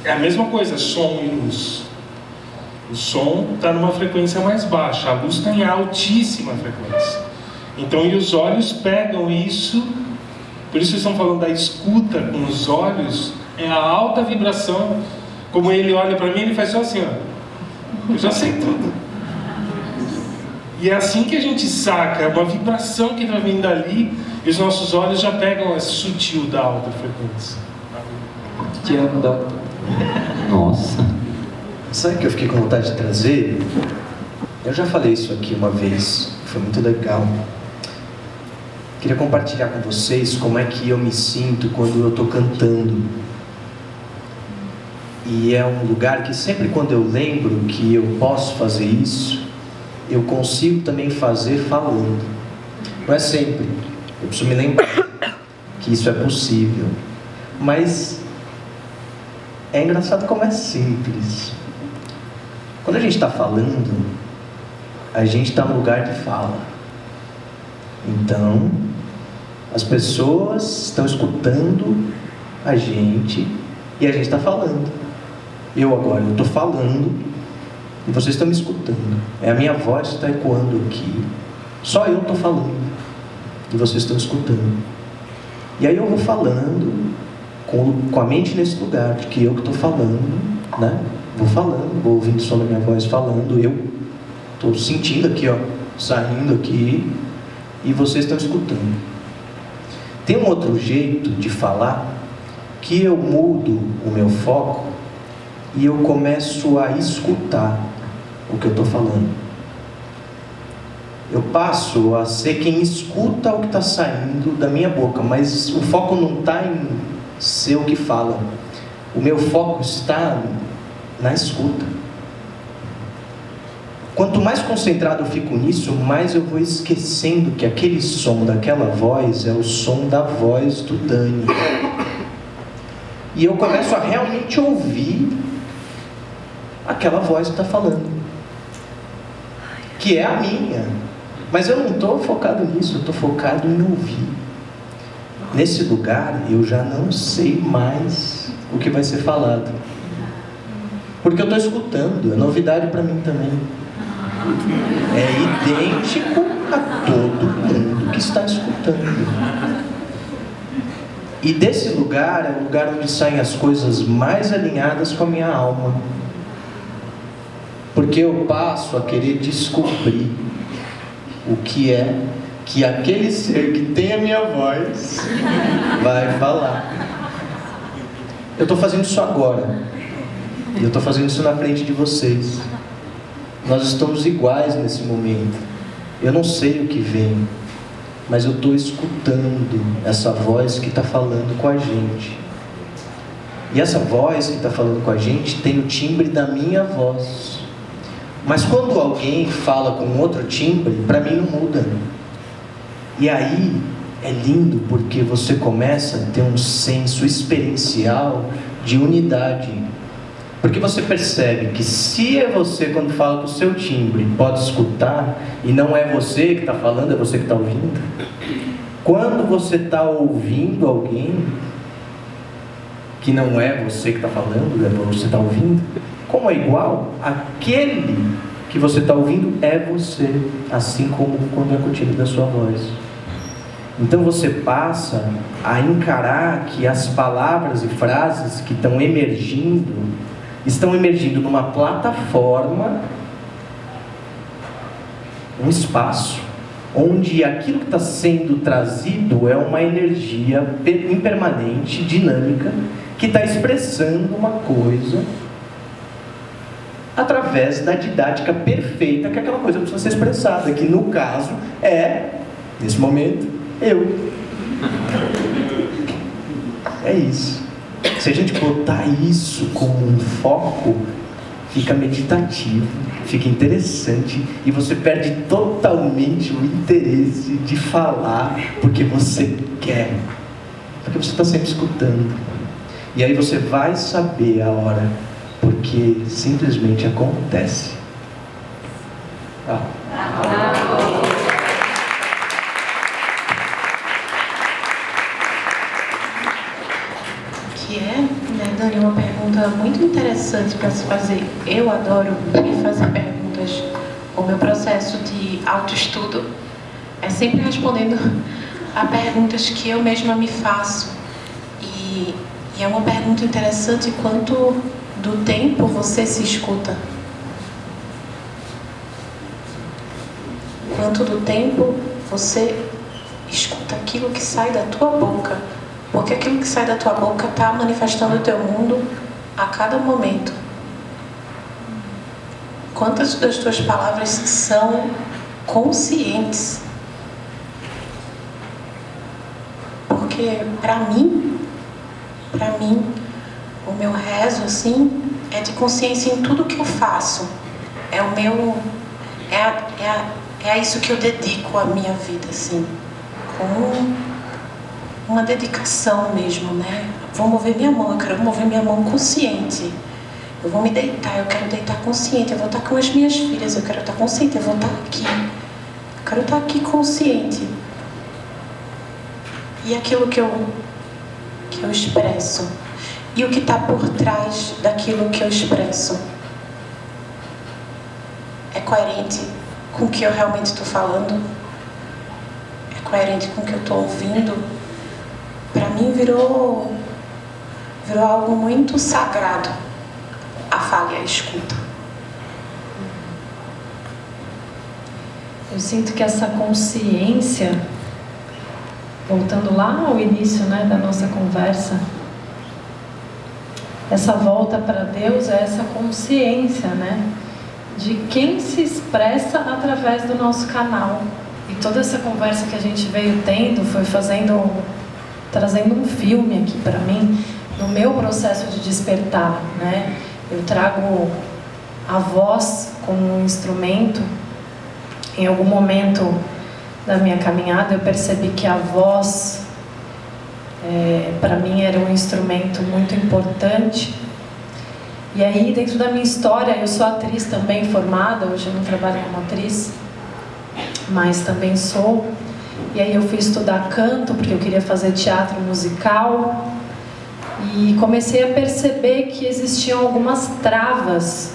É a mesma coisa, som e luz. O som está numa frequência mais baixa, a luz está em altíssima frequência. Então, e os olhos pegam isso, por isso estão falando da escuta com os olhos, é a alta vibração. Como ele olha para mim, ele faz só assim, ó. Eu já sei tudo. E é assim que a gente saca, é uma vibração que está vindo ali, e os nossos olhos já pegam esse sutil da alta frequência. Te amo, doutor. Nossa. Sabe o que eu fiquei com vontade de trazer? Eu já falei isso aqui uma vez, foi muito legal. Queria compartilhar com vocês como é que eu me sinto quando eu estou cantando. E é um lugar que sempre quando eu lembro que eu posso fazer isso, eu consigo também fazer falando. Não é sempre. Eu preciso me lembrar que isso é possível. Mas é engraçado como é simples. Quando a gente está falando, a gente está no lugar de fala. Então, as pessoas estão escutando a gente e a gente está falando. Eu agora estou falando e vocês estão me escutando. É a minha voz que está ecoando aqui. Só eu estou falando e vocês estão escutando. E aí eu vou falando com, com a mente nesse lugar, que eu que estou falando, né? Vou falando, vou ouvindo só a minha voz falando, eu estou sentindo aqui, ó, saindo aqui, e vocês estão escutando. Tem um outro jeito de falar que eu mudo o meu foco e eu começo a escutar o que eu estou falando. Eu passo a ser quem escuta o que está saindo da minha boca, mas o foco não está em ser o que fala. O meu foco está na escuta. Quanto mais concentrado eu fico nisso, mais eu vou esquecendo que aquele som daquela voz é o som da voz do Dani. E eu começo a realmente ouvir aquela voz que está falando, que é a minha. Mas eu não estou focado nisso, eu estou focado em ouvir. Nesse lugar eu já não sei mais o que vai ser falado. Porque eu estou escutando, é novidade para mim também. É idêntico a todo mundo que está escutando. E desse lugar é o lugar onde saem as coisas mais alinhadas com a minha alma. Porque eu passo a querer descobrir o que é que aquele ser que tem a minha voz vai falar. Eu estou fazendo isso agora. Eu estou fazendo isso na frente de vocês. Nós estamos iguais nesse momento. Eu não sei o que vem, mas eu estou escutando essa voz que está falando com a gente. E essa voz que está falando com a gente tem o timbre da minha voz. Mas quando alguém fala com outro timbre, para mim não muda. E aí é lindo porque você começa a ter um senso experiencial de unidade. Porque você percebe que se é você quando fala com o seu timbre pode escutar e não é você que está falando, é você que está ouvindo. Quando você está ouvindo alguém que não é você que está falando, é você está ouvindo, como é igual, aquele que você está ouvindo é você, assim como quando é contido da sua voz. Então você passa a encarar que as palavras e frases que estão emergindo estão emergindo numa plataforma, um espaço, onde aquilo que está sendo trazido é uma energia impermanente, dinâmica, que está expressando uma coisa através da didática perfeita que aquela coisa precisa ser expressada, que no caso é, nesse momento, eu. É isso. Se a gente botar isso como um foco, fica meditativo, fica interessante e você perde totalmente o interesse de falar porque você quer, porque você está sempre escutando. E aí você vai saber a hora, porque simplesmente acontece. Ah. Dani, uma pergunta muito interessante para se fazer. Eu adoro me fazer perguntas. O meu processo de autoestudo é sempre respondendo a perguntas que eu mesma me faço. E, e é uma pergunta interessante quanto do tempo você se escuta. Quanto do tempo você escuta aquilo que sai da tua boca porque aquilo que sai da tua boca está manifestando o teu mundo a cada momento. Quantas das tuas palavras são conscientes? Porque para mim, para mim, o meu rezo assim é de consciência em tudo que eu faço. É o meu é a, é, é isso que eu dedico a minha vida assim. Como uma dedicação mesmo, né? Vou mover minha mão, eu quero mover minha mão consciente. Eu vou me deitar, eu quero deitar consciente. Eu vou estar com as minhas filhas, eu quero estar consciente. Eu vou estar aqui. Eu quero estar aqui consciente. E aquilo que eu, que eu expresso. E o que está por trás daquilo que eu expresso. É coerente com o que eu realmente estou falando? É coerente com o que eu estou ouvindo? Para mim virou virou algo muito sagrado a fala e a escuta. Eu sinto que essa consciência, voltando lá ao início né, da nossa conversa, essa volta para Deus é essa consciência, né? De quem se expressa através do nosso canal. E toda essa conversa que a gente veio tendo foi fazendo, trazendo um filme aqui para mim, no meu processo de despertar, né? Eu trago a voz como um instrumento. Em algum momento da minha caminhada, eu percebi que a voz é, para mim era um instrumento muito importante. E aí, dentro da minha história, eu sou atriz também formada, hoje eu não trabalho como atriz, mas também sou. E aí eu fui estudar canto, porque eu queria fazer teatro musical. E comecei a perceber que existiam algumas travas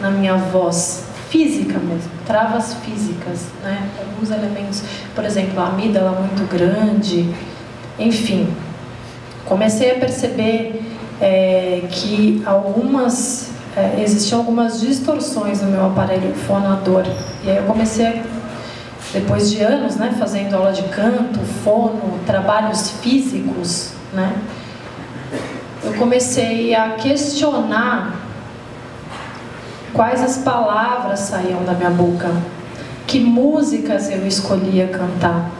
na minha voz, física mesmo, travas físicas, né? Alguns elementos, por exemplo, a amígdala muito grande, enfim, comecei a perceber é, que algumas é, existiam algumas distorções no meu aparelho fonador. E aí eu comecei, depois de anos, né, fazendo aula de canto, fono, trabalhos físicos, né, eu comecei a questionar quais as palavras saíam da minha boca, que músicas eu escolhia cantar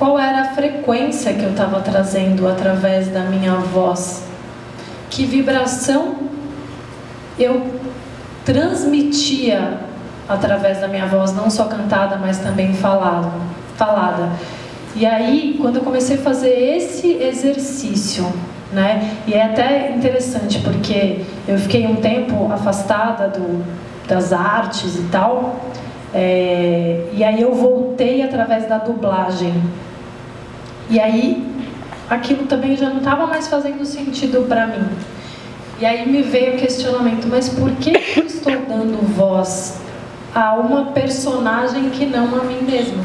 qual era a frequência que eu estava trazendo através da minha voz, que vibração eu transmitia através da minha voz, não só cantada, mas também falada. falada. E aí, quando eu comecei a fazer esse exercício, né? E é até interessante porque eu fiquei um tempo afastada do, das artes e tal, é, e aí eu voltei através da dublagem. E aí aquilo também já não estava mais fazendo sentido para mim. E aí me veio o questionamento, mas por que eu estou dando voz a uma personagem que não a mim mesma?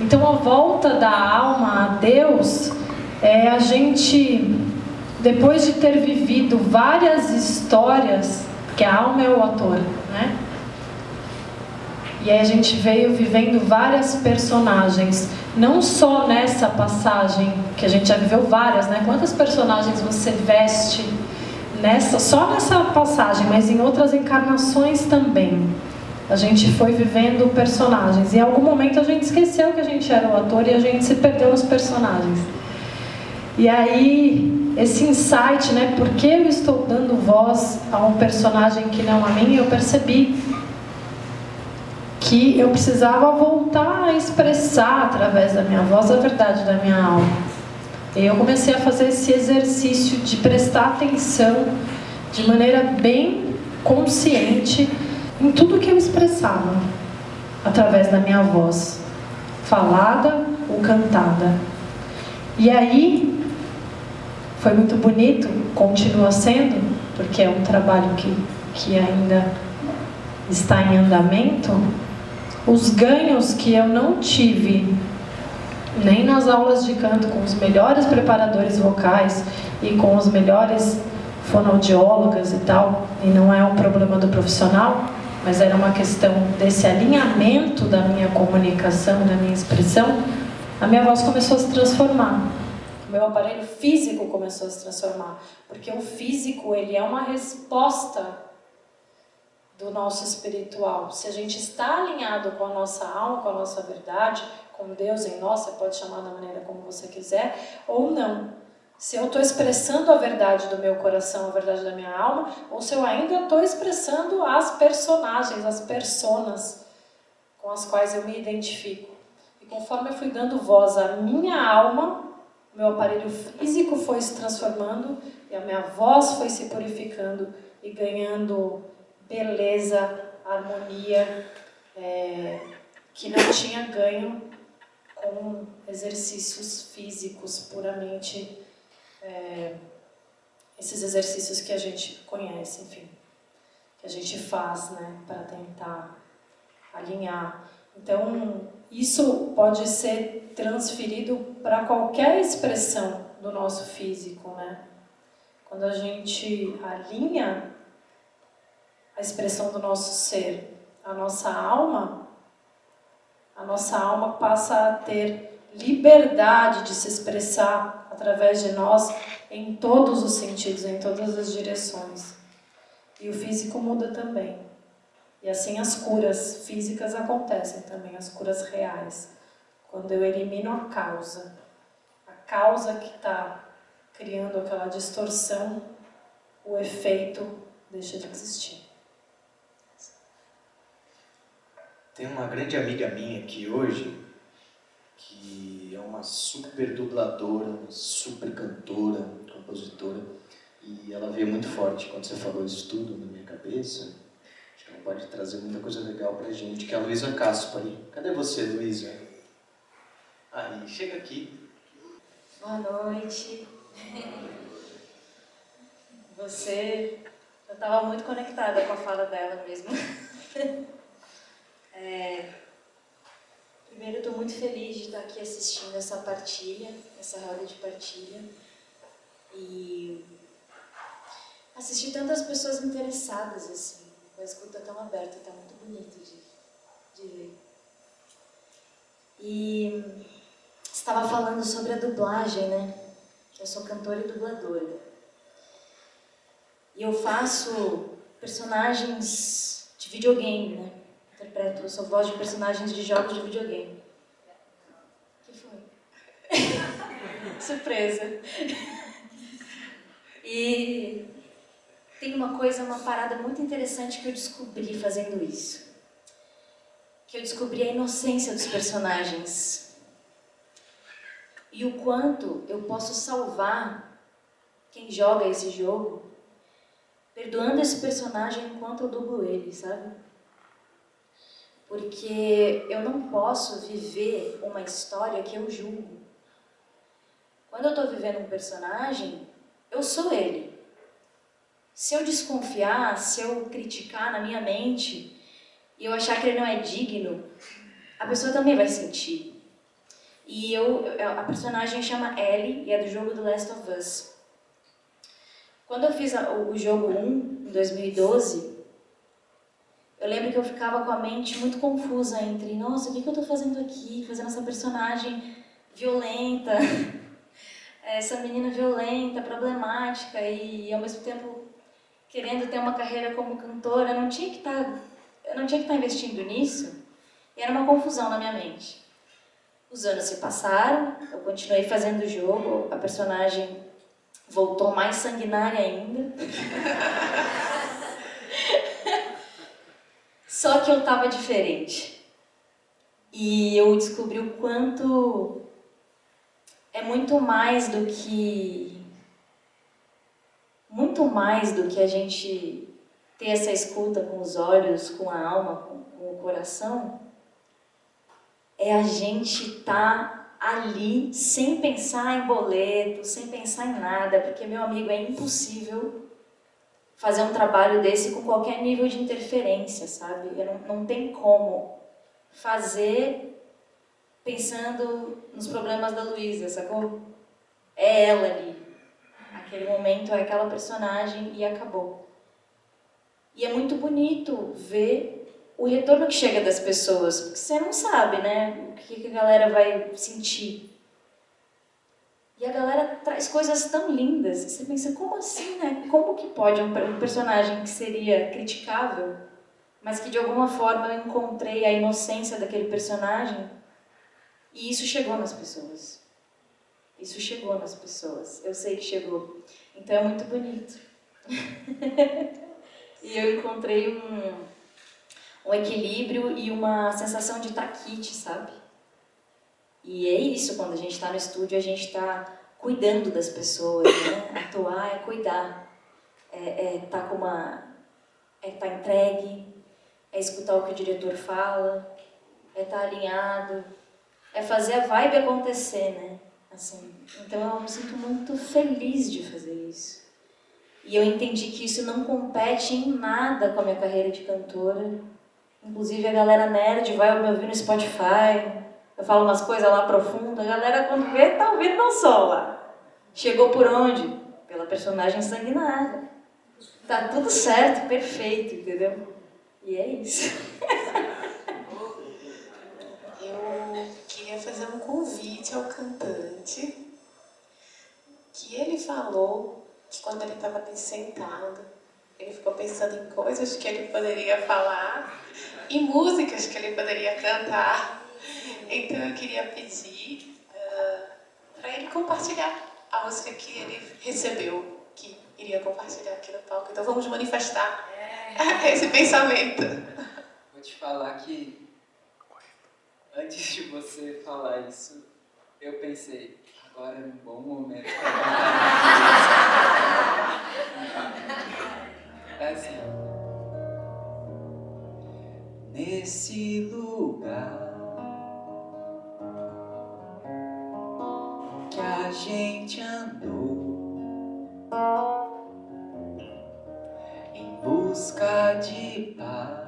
Então a volta da alma a Deus é a gente, depois de ter vivido várias histórias, que a alma é o ator, né? E aí a gente veio vivendo várias personagens, não só nessa passagem, que a gente já viveu várias, né? Quantas personagens você veste nessa, só nessa passagem, mas em outras encarnações também. A gente foi vivendo personagens. E em algum momento a gente esqueceu que a gente era o ator e a gente se perdeu nos personagens. E aí, esse insight, né? Por que eu estou dando voz a um personagem que não a mim? Eu percebi que eu precisava voltar a expressar através da minha voz a verdade da minha alma. Eu comecei a fazer esse exercício de prestar atenção de maneira bem consciente em tudo que eu expressava através da minha voz, falada ou cantada. E aí foi muito bonito, continua sendo, porque é um trabalho que, que ainda está em andamento, os ganhos que eu não tive nem nas aulas de canto com os melhores preparadores vocais e com os melhores fonoaudiólogas e tal, e não é um problema do profissional, mas era uma questão desse alinhamento da minha comunicação, da minha expressão, a minha voz começou a se transformar. O meu aparelho físico começou a se transformar, porque o físico, ele é uma resposta do nosso espiritual. Se a gente está alinhado com a nossa alma, com a nossa verdade, com Deus em nós, você pode chamar da maneira como você quiser, ou não. Se eu estou expressando a verdade do meu coração, a verdade da minha alma, ou se eu ainda estou expressando as personagens, as personas com as quais eu me identifico. E conforme eu fui dando voz à minha alma, meu aparelho físico foi se transformando e a minha voz foi se purificando e ganhando beleza, harmonia, é, que não tinha ganho com exercícios físicos puramente, é, esses exercícios que a gente conhece, enfim, que a gente faz, né, para tentar alinhar. Então, isso pode ser transferido para qualquer expressão do nosso físico, né? Quando a gente alinha a expressão do nosso ser, a nossa alma, a nossa alma passa a ter liberdade de se expressar através de nós em todos os sentidos, em todas as direções. E o físico muda também. E assim as curas físicas acontecem também, as curas reais. Quando eu elimino a causa, a causa que está criando aquela distorção, o efeito deixa de existir. Tem uma grande amiga minha aqui hoje, que é uma super dubladora, uma super cantora, compositora, e ela veio muito forte quando você falou isso tudo na minha cabeça. Acho que ela pode trazer muita coisa legal pra gente, que é a Luísa Caspari. Cadê você, Luísa? Aí, chega aqui. Boa noite. Você, eu estava muito conectada com a fala dela mesmo. É, primeiro, estou muito feliz de estar aqui assistindo essa partilha, essa roda de partilha. E assistir tantas pessoas interessadas, assim. A escuta tão aberta, está muito bonito de, de ver. E estava falando sobre a dublagem, né? Eu sou cantora e dubladora. E eu faço personagens de videogame, né? Interpreto, eu sou voz de personagens de jogos de videogame. O que foi? Surpresa. E tem uma coisa, uma parada muito interessante que eu descobri fazendo isso. Que eu descobri a inocência dos personagens. E o quanto eu posso salvar quem joga esse jogo perdoando esse personagem enquanto eu dublo ele, sabe? Porque eu não posso viver uma história que eu julgo. Quando eu estou vivendo um personagem, eu sou ele. Se eu desconfiar, se eu criticar na minha mente e eu achar que ele não é digno, a pessoa também vai sentir. E eu, a personagem chama Ellie e é do jogo The Last of Us. Quando eu fiz o jogo 1, em 2012, eu lembro que eu ficava com a mente muito confusa entre, nossa, o que, eu estou fazendo aqui, fazendo essa personagem violenta, essa menina violenta, problemática e ao mesmo tempo querendo ter uma carreira como cantora, eu não tinha que estar, tá, eu não tinha que estar tá investindo nisso. E era uma confusão na minha mente. Os anos se passaram, eu continuei fazendo o jogo, a personagem voltou mais sanguinária ainda. Só que eu estava diferente. E eu descobri o quanto é muito mais do que muito mais do que a gente ter essa escuta com os olhos, com a alma, com, com o coração, é a gente estar tá ali sem pensar em boleto, sem pensar em nada, porque, meu amigo, é impossível fazer um trabalho desse com qualquer nível de interferência, sabe? Não, não tem como fazer pensando nos problemas da Luísa, sacou? É ela ali. Aquele momento é aquela personagem e acabou. E é muito bonito ver o retorno que chega das pessoas, porque você não sabe, né, o que, que a galera vai sentir. E a galera traz coisas tão lindas, você pensa, como assim, né? Como que pode um, um personagem que seria criticável, mas que de alguma forma eu encontrei a inocência daquele personagem e isso chegou nas pessoas. Isso chegou nas pessoas. Eu sei que chegou. Então é muito bonito. e eu encontrei um, um equilíbrio e uma sensação de taquite, sabe? E é isso, quando a gente está no estúdio, a gente está cuidando das pessoas, né? Atuar é cuidar, é estar é tá com uma... é estar tá entregue, é escutar o que o diretor fala, é estar tá alinhado, é fazer a vibe acontecer, né? Assim, então eu me sinto muito feliz de fazer isso. E eu entendi que isso não compete em nada com a minha carreira de cantora, Inclusive a galera nerd vai me ouvir no Spotify. Eu falo umas coisas lá profundas. A galera, quando vê, tá ouvindo meu som lá. Chegou por onde? Pela personagem sanguinária. Tá tudo certo, perfeito, entendeu? E é isso. Eu queria fazer um convite ao cantante que ele falou que quando ele estava sentado, ele ficou pensando em coisas que ele poderia falar e músicas que ele poderia cantar. Então eu queria pedir uh, para ele compartilhar a música que ele recebeu, que iria compartilhar aqui no palco. Então vamos manifestar é. esse pensamento. Vou te falar que antes de você falar isso, eu pensei, agora é um bom momento É assim. Nesse lugar gente andou em busca de paz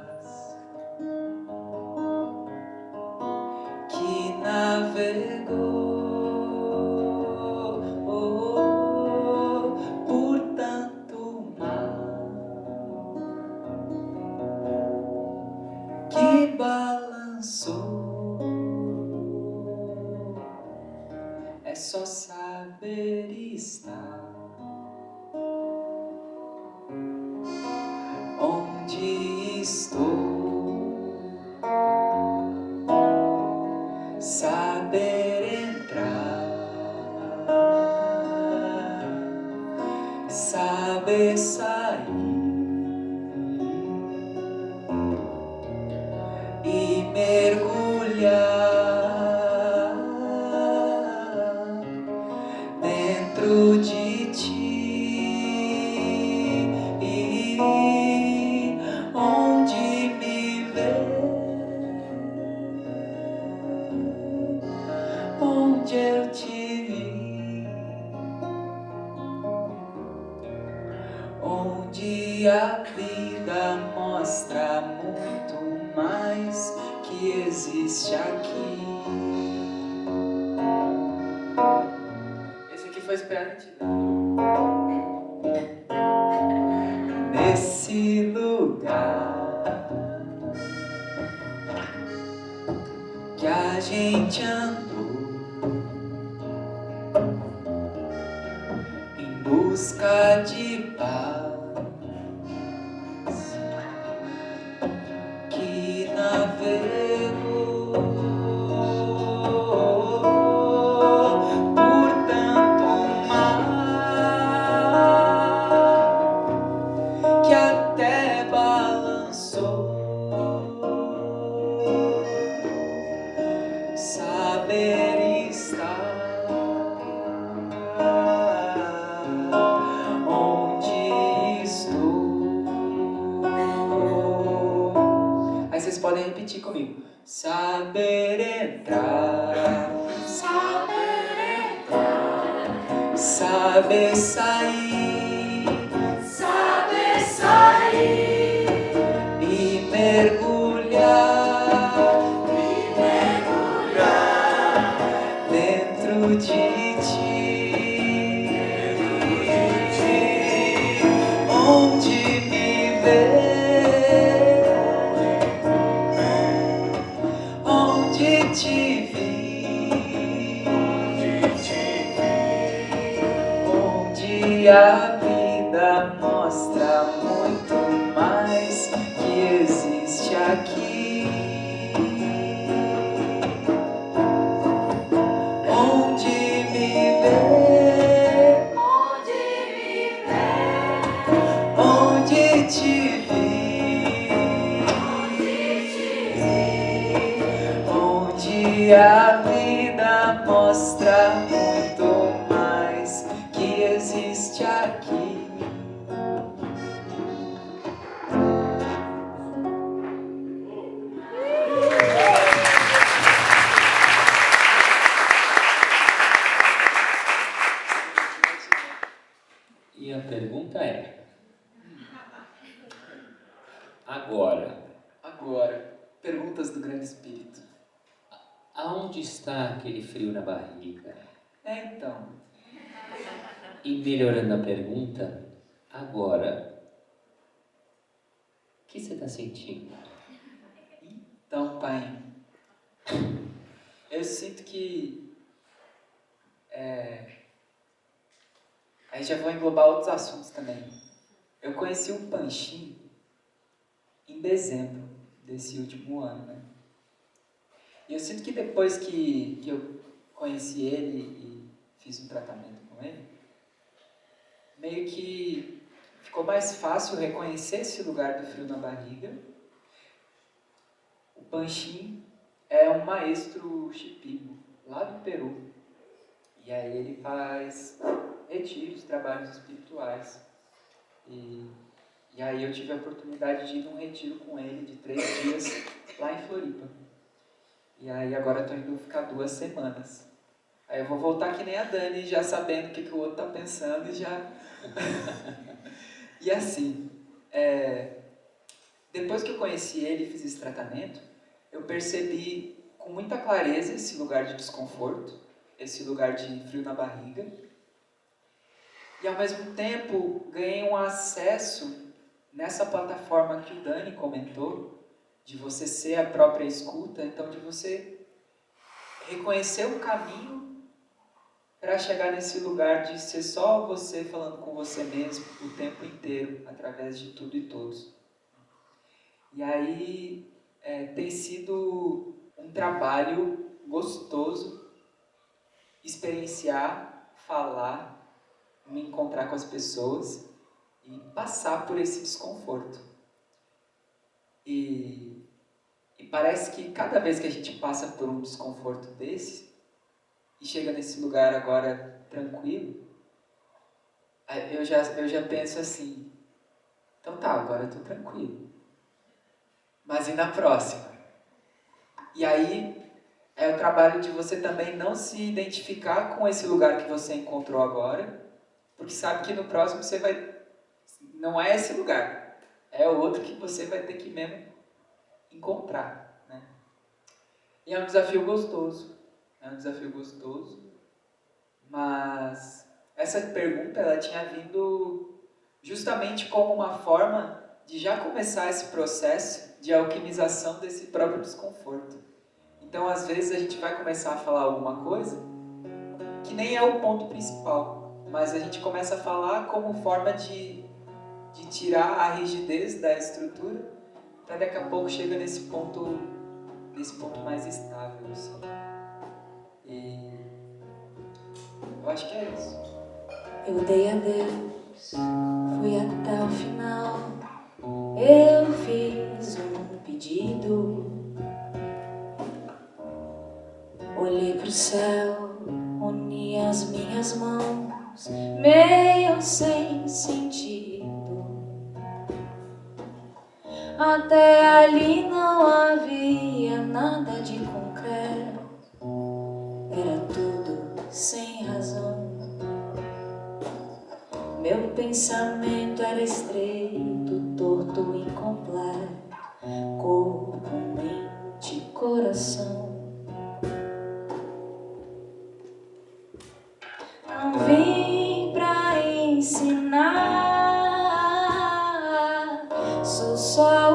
englobar outros assuntos também. Eu conheci o Panchim em dezembro desse último ano, né? E eu sinto que depois que, que eu conheci ele e fiz um tratamento com ele, meio que ficou mais fácil reconhecer esse lugar do frio na barriga. O Panchim é um maestro chipibo, lá do Peru. E aí ele faz retiros, trabalhos espirituais. E, e aí eu tive a oportunidade de ir num retiro com ele de três dias lá em Floripa. E aí agora estou indo ficar duas semanas. Aí eu vou voltar que nem a Dani, já sabendo o que, que o outro está pensando e já. e assim, é... depois que eu conheci ele e fiz esse tratamento, eu percebi com muita clareza esse lugar de desconforto, esse lugar de frio na barriga. E ao mesmo tempo ganhei um acesso nessa plataforma que o Dani comentou, de você ser a própria escuta, então de você reconhecer o caminho para chegar nesse lugar de ser só você falando com você mesmo o tempo inteiro, através de tudo e todos. E aí é, tem sido um trabalho gostoso experienciar, falar, me encontrar com as pessoas e passar por esse desconforto. E, e parece que cada vez que a gente passa por um desconforto desse e chega nesse lugar agora tranquilo, eu já, eu já penso assim: então tá, agora eu tô tranquilo. Mas e na próxima? E aí é o trabalho de você também não se identificar com esse lugar que você encontrou agora, porque sabe que no próximo você vai. Não é esse lugar é outro que você vai ter que mesmo encontrar. Né? E é um desafio gostoso. É um desafio gostoso. Mas essa pergunta ela tinha vindo justamente como uma forma de já começar esse processo de alquimização desse próprio desconforto. Então, às vezes, a gente vai começar a falar alguma coisa que nem é o ponto principal, mas a gente começa a falar como forma de de tirar a rigidez da estrutura para daqui a pouco chega nesse ponto nesse ponto mais estável assim. e eu acho que é isso. Eu dei adeus fui até o final. Eu fiz um pedido. Olhei pro céu uni as minhas mãos meio sem sentido até ali não havia nada de concreto, era tudo sem razão. Meu pensamento era estreito, torto, incompleto, corpo, mente, coração. Só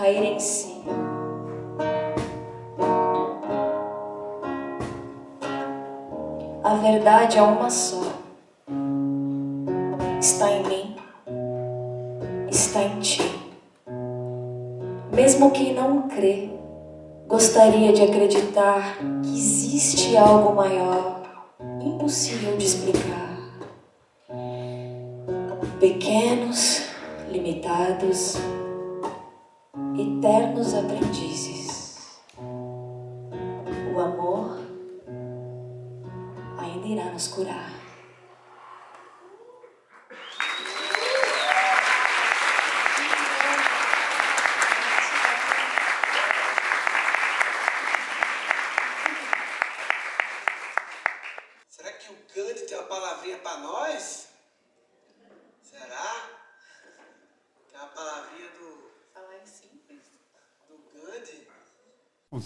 cair em si. A verdade é uma só. Está em mim, está em ti. Mesmo quem não crê, gostaria de acreditar que existe algo maior, impossível de explicar. Pequenos, limitados, eternos aprendizes.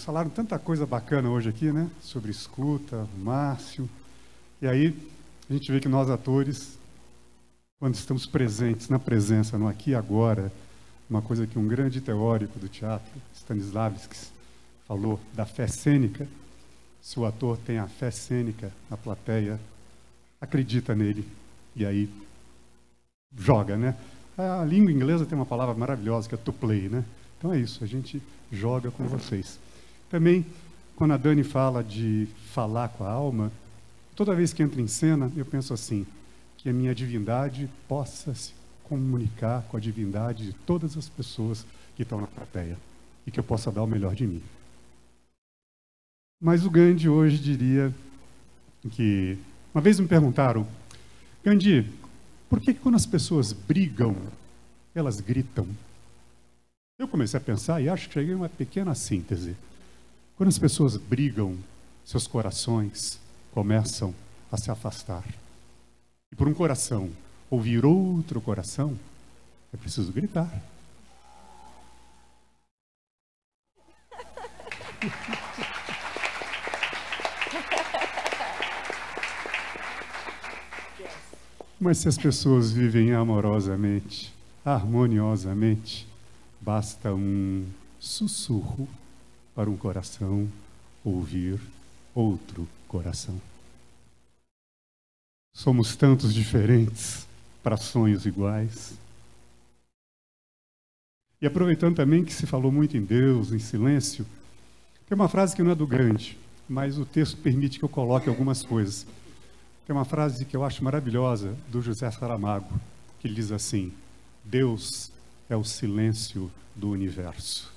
Falaram tanta coisa bacana hoje aqui, né? Sobre escuta, Márcio. E aí a gente vê que nós atores, quando estamos presentes na presença, no aqui e agora, uma coisa que um grande teórico do teatro, Stanislavski, falou da fé cênica. Se o ator tem a fé cênica, a plateia acredita nele e aí joga, né? A língua inglesa tem uma palavra maravilhosa que é to play, né? Então é isso, a gente joga com vocês. Também, quando a Dani fala de falar com a alma, toda vez que entra em cena, eu penso assim, que a minha divindade possa se comunicar com a divindade de todas as pessoas que estão na plateia e que eu possa dar o melhor de mim. Mas o Gandhi hoje diria que. Uma vez me perguntaram, Gandhi, por que, quando as pessoas brigam, elas gritam? Eu comecei a pensar e acho que cheguei a uma pequena síntese. Quando as pessoas brigam, seus corações começam a se afastar. E por um coração ouvir outro coração, é preciso gritar. Mas se as pessoas vivem amorosamente, harmoniosamente, basta um sussurro para um coração ouvir outro coração. Somos tantos diferentes para sonhos iguais. E aproveitando também que se falou muito em Deus, em silêncio, tem uma frase que não é do grande, mas o texto permite que eu coloque algumas coisas. Tem uma frase que eu acho maravilhosa do José Saramago, que diz assim: Deus é o silêncio do universo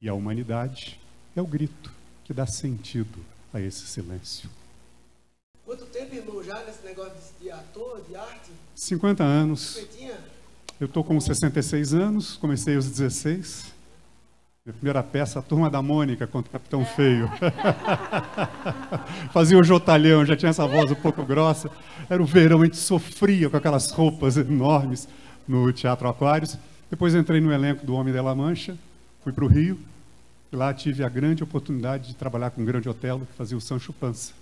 e a humanidade é o grito que dá sentido a esse silêncio. Quanto tempo, irmão, já nesse negócio de ator, de arte? 50 anos. Eu estou com 66 anos, comecei aos 16. Minha primeira peça, a Turma da Mônica contra o Capitão Feio. Fazia o Jotalhão, já tinha essa voz um pouco grossa. Era o verão, a gente sofria com aquelas roupas enormes no Teatro Aquários. Depois entrei no elenco do Homem de La Mancha, fui para o Rio, e lá tive a grande oportunidade de trabalhar com o Grande Otelo, que fazia o Sancho Panza.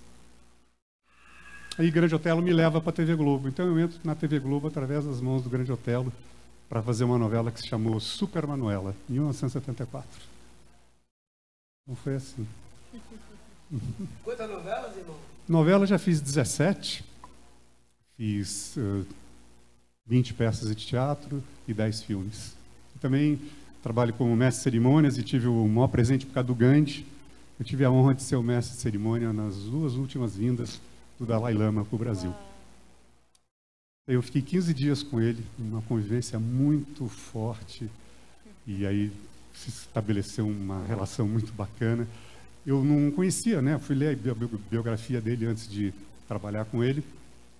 Aí Grande Otelo me leva para a TV Globo. Então eu entro na TV Globo através das mãos do Grande Otelo para fazer uma novela que se chamou Super Manuela, em 1974. Não foi assim. Quantas novelas, irmão? Novela já fiz 17. Fiz uh, 20 peças de teatro e 10 filmes. Também trabalho como mestre de cerimônias e tive o maior presente por causa do Gandhi. Eu tive a honra de ser o mestre de cerimônia nas duas últimas vindas do Dalai Lama para o Brasil. Eu fiquei 15 dias com ele, uma convivência muito forte, e aí se estabeleceu uma relação muito bacana. Eu não conhecia, né? Fui ler a biografia dele antes de trabalhar com ele,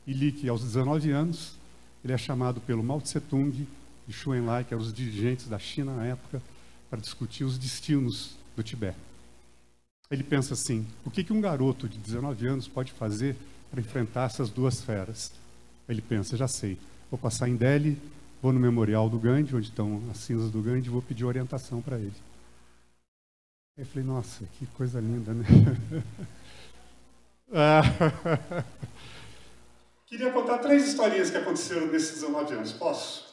e li que aos 19 anos ele é chamado pelo Mao Tse Tung e Xu Enlai, que eram os dirigentes da China na época, para discutir os destinos do Tibete. Ele pensa assim: o que, que um garoto de 19 anos pode fazer para enfrentar essas duas feras? Ele pensa: já sei, vou passar em Delhi, vou no memorial do Gandhi, onde estão as cinzas do Gandhi, e vou pedir orientação para ele. Aí eu falei: nossa, que coisa linda, né? Queria contar três historinhas que aconteceram nesses 19 anos. Posso?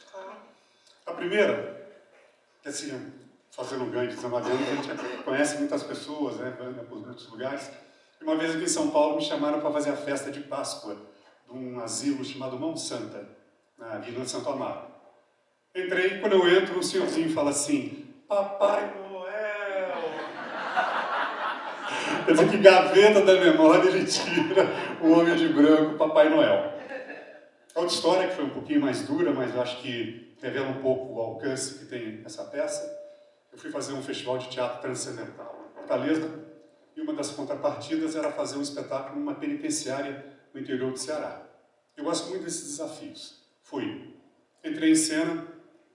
A primeira, que assim, fazendo um de 19 anos, a gente conhece muitas pessoas, né, anda por muitos lugares. E uma vez aqui em São Paulo me chamaram para fazer a festa de Páscoa de um asilo chamado Mão Santa, na Vila Santo Amaro. Entrei, quando eu entro, um senhorzinho fala assim, Papai Noel! Quer dizer, que gaveta da memória ele tira o homem de branco, Papai Noel. Outra história que foi um pouquinho mais dura, mas eu acho que revela um pouco o alcance que tem essa peça. Eu fui fazer um festival de teatro transcendental em Fortaleza e uma das contrapartidas era fazer um espetáculo numa penitenciária no interior do Ceará. Eu gosto muito desses desafios. Fui. Entrei em cena,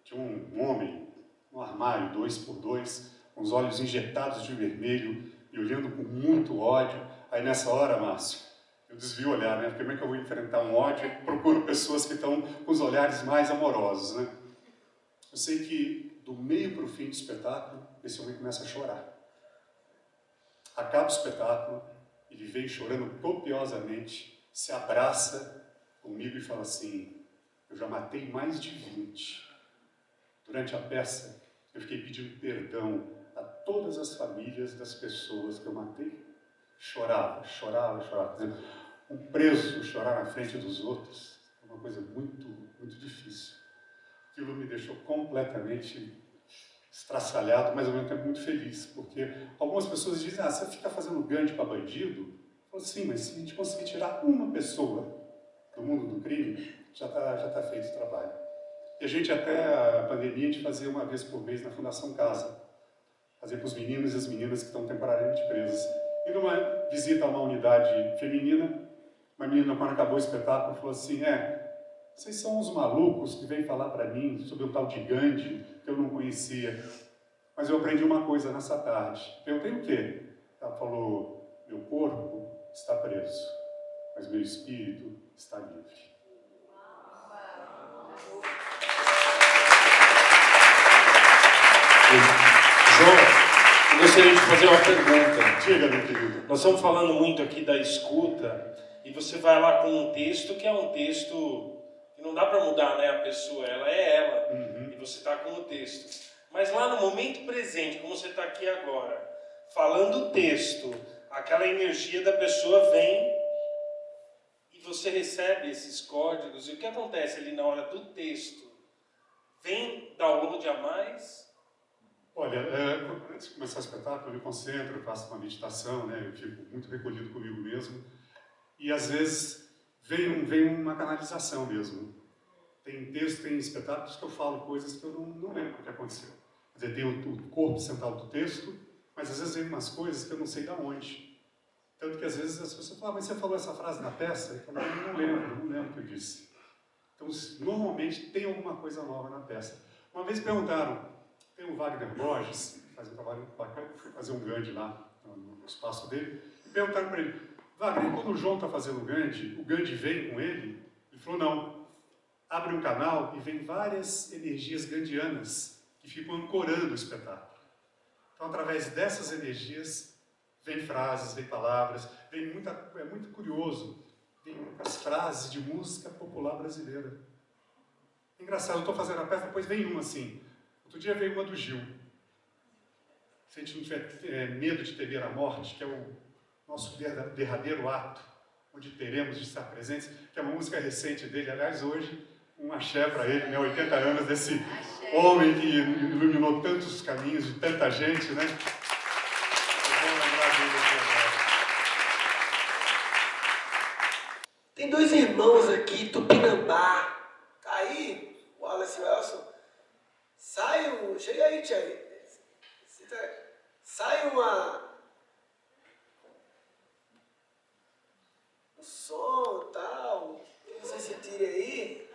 tinha um homem, um armário, dois por dois, com os olhos injetados de vermelho e olhando com muito ódio. Aí nessa hora, Márcio, eu desvio o olhar, né? Porque como é que eu vou enfrentar um ódio? Procuro pessoas que estão com os olhares mais amorosos, né? Eu sei que do meio para o fim do espetáculo, esse homem começa a chorar. Acaba o espetáculo, ele vem chorando copiosamente, se abraça comigo e fala assim: Eu já matei mais de 20. Durante a peça, eu fiquei pedindo perdão a todas as famílias das pessoas que eu matei. Chorava, chorava, chorava um preso chorar na frente dos outros é uma coisa muito, muito difícil. Aquilo me deixou completamente estraçalhado, mas ao mesmo tempo muito feliz, porque algumas pessoas dizem, ah, você fica fazendo ganho para bandido? Eu falo, sim, mas se a gente conseguir tirar uma pessoa do mundo do crime, já está já tá feito o trabalho. E a gente até a pandemia, a gente fazia uma vez por mês na Fundação Casa, fazia para os meninos e as meninas que estão temporariamente presos. E numa visita a uma unidade feminina, uma menina, quando acabou o espetáculo, falou assim: É, vocês são os malucos que vêm falar para mim sobre o tal de Gandhi, que eu não conhecia. Mas eu aprendi uma coisa nessa tarde. Perguntei o quê? Ela falou: Meu corpo está preso, mas meu espírito está livre. João, eu gostaria de fazer uma pergunta. Diga, meu querido. Nós estamos falando muito aqui da escuta e você vai lá com um texto que é um texto não dá para mudar né, a pessoa, ela é ela, uhum. e você está com o texto. Mas lá no momento presente, como você está aqui agora, falando o texto, aquela energia da pessoa vem e você recebe esses códigos. E o que acontece ali na hora do texto? Vem download a mais? Olha, é, antes de começar o espetáculo, eu me concentro, eu faço uma meditação, né, eu fico muito recolhido comigo mesmo e às vezes um, vem uma canalização mesmo. Tem texto, tem espetáculos que eu falo coisas que eu não, não lembro o que aconteceu. Quer dizer, tem o, o corpo central do texto, mas às vezes vem umas coisas que eu não sei de onde. Tanto que às vezes as pessoas falam, ah, mas você falou essa frase na peça? Eu falo, não lembro, não lembro o que eu disse. Então, normalmente tem alguma coisa nova na peça. Uma vez perguntaram, tem o Wagner Borges, faz um trabalho bacana, fui fazer um grande lá no espaço dele, e perguntaram para ele, Wagner, quando o João está fazendo o Gandhi, o Gandhi vem com ele? Ele falou, não. abre um canal e vem várias energias gandianas que ficam ancorando o espetáculo. Então, através dessas energias, vem frases, vem palavras, vem muita, é muito curioso, vem muitas frases de música popular brasileira. Engraçado, eu estou fazendo a peça, depois vem uma assim. Outro dia veio uma do Gil. Se a gente não tiver é, medo de temer a morte, que é o nosso derradeiro ato, onde teremos de estar presentes, que é uma música recente dele, aliás, hoje, um axé para ele, né, 80 anos desse axé. homem que iluminou tantos caminhos de tanta gente, né? Tem dois irmãos aqui, Tupinambá. Tá aí, Wallace Wilson. Sai um. Chega aí, Thierry. Sai uma. Um som tal. Não sei se tire aí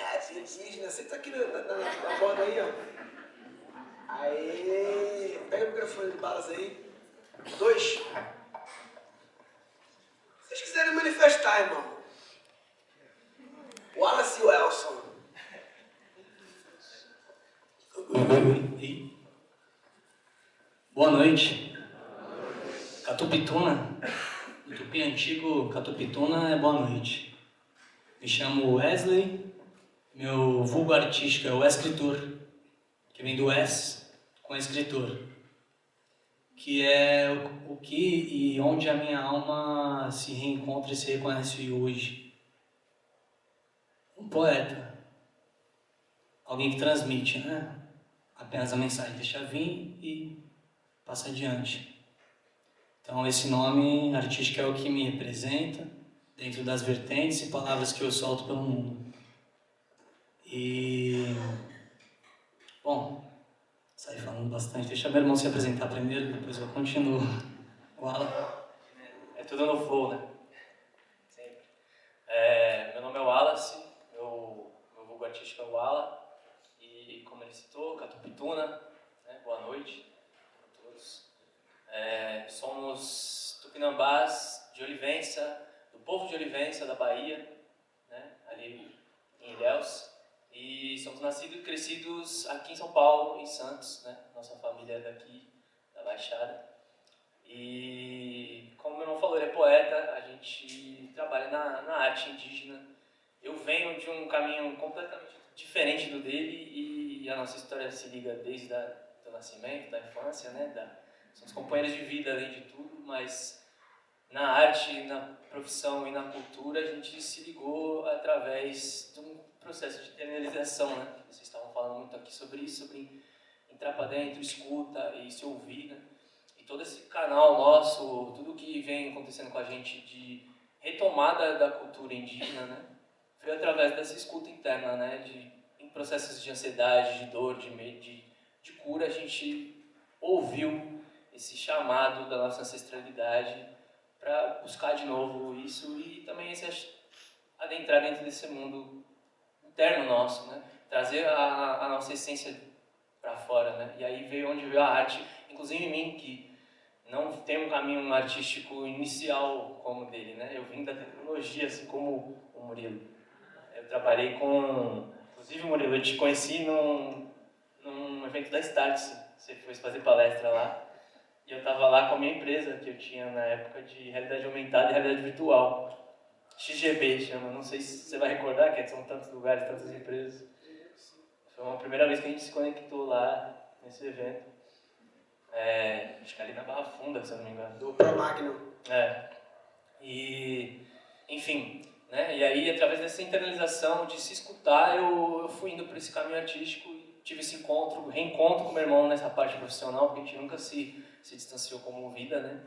rap indígena, senta aqui na, na, na borda aí, ó. Aí, pega balas aí. Dois. Se vocês quiserem manifestar, irmão. Wallace Welson. Boa noite. Catupituna. No tupi antigo, Catupituna é boa noite. Me chamo Wesley meu vulgo artístico é o escritor, que vem do es com escritor, que é o, que e onde a minha alma se reencontra e se reconhece hoje. Um poeta, alguém que transmite, né? Apenas a mensagem, deixa vir e passa adiante. Então esse nome artístico é o que me representa dentro das vertentes e palavras que eu solto pelo mundo. E. Bom, saí falando bastante. Deixa meu irmão se apresentar primeiro, depois eu continuo. O Alan. É tudo no flow, né? Sempre. É, meu nome é Wallace, meu, meu vulgo artístico é o. E como ele citou, Catupituna, né? boa noite a todos. É, somos tupinambás de Olivença, do povo de Olivença, da Bahia, né? ali em Ilhéus. E somos nascidos e crescidos aqui em São Paulo, em Santos, né? Nossa família é daqui, da Baixada. E como meu irmão falou, ele é poeta, a gente trabalha na, na arte indígena. Eu venho de um caminho completamente diferente do dele e a nossa história se liga desde do nascimento, da infância, né? Da, somos companheiros de vida além de tudo, mas na arte, na profissão e na cultura a gente se ligou através de um processo de internalização, né? Vocês estavam falando muito aqui sobre isso, sobre entrar para dentro, escuta e se ouvir, né? E todo esse canal nosso, tudo que vem acontecendo com a gente de retomada da cultura indígena, né? Foi através dessa escuta interna, né? De, em processos de ansiedade, de dor, de medo, de, de cura, a gente ouviu esse chamado da nossa ancestralidade para buscar de novo isso e também esse adentrar dentro desse mundo interno nosso, né? Trazer a, a nossa essência para fora, né? E aí veio onde veio a arte, inclusive em mim, que não tem um caminho artístico inicial como o dele, né? Eu vim da tecnologia, assim como o Murilo. Eu trabalhei com... Inclusive, Murilo, eu te conheci num, num evento da Startse. Você foi fazer palestra lá. E eu estava lá com a minha empresa, que eu tinha na época de realidade aumentada e realidade virtual. XGB chama, não sei se você vai recordar, que são tantos lugares, tantas empresas. Foi uma primeira vez que a gente se conectou lá, nesse evento. É, acho que ali na Barra Funda, se eu não me engano. Do Promagno. É. E, enfim, né? E aí, através dessa internalização de se escutar, eu, eu fui indo por esse caminho artístico e tive esse encontro, reencontro com meu irmão nessa parte profissional, porque a gente nunca se, se distanciou como vida, né?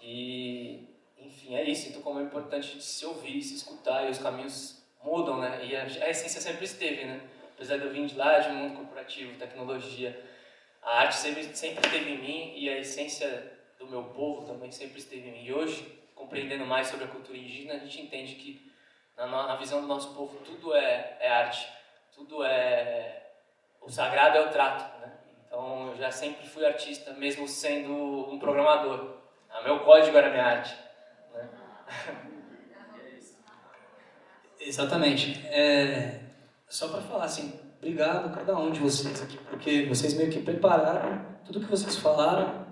E enfim, é isso. Então, como é importante se ouvir, se escutar, e os caminhos mudam, né? E a, a essência sempre esteve, né? Apesar de eu vir de lá, de um mundo corporativo, tecnologia, a arte sempre, sempre esteve em mim e a essência do meu povo também sempre esteve em mim. E hoje, compreendendo mais sobre a cultura indígena, a gente entende que, na, na visão do nosso povo, tudo é, é arte, tudo é. O sagrado é o trato, né? Então, eu já sempre fui artista, mesmo sendo um programador. O meu código era minha arte. Exatamente. É, só para falar assim, obrigado cada um de vocês aqui, porque vocês meio que prepararam tudo que vocês falaram.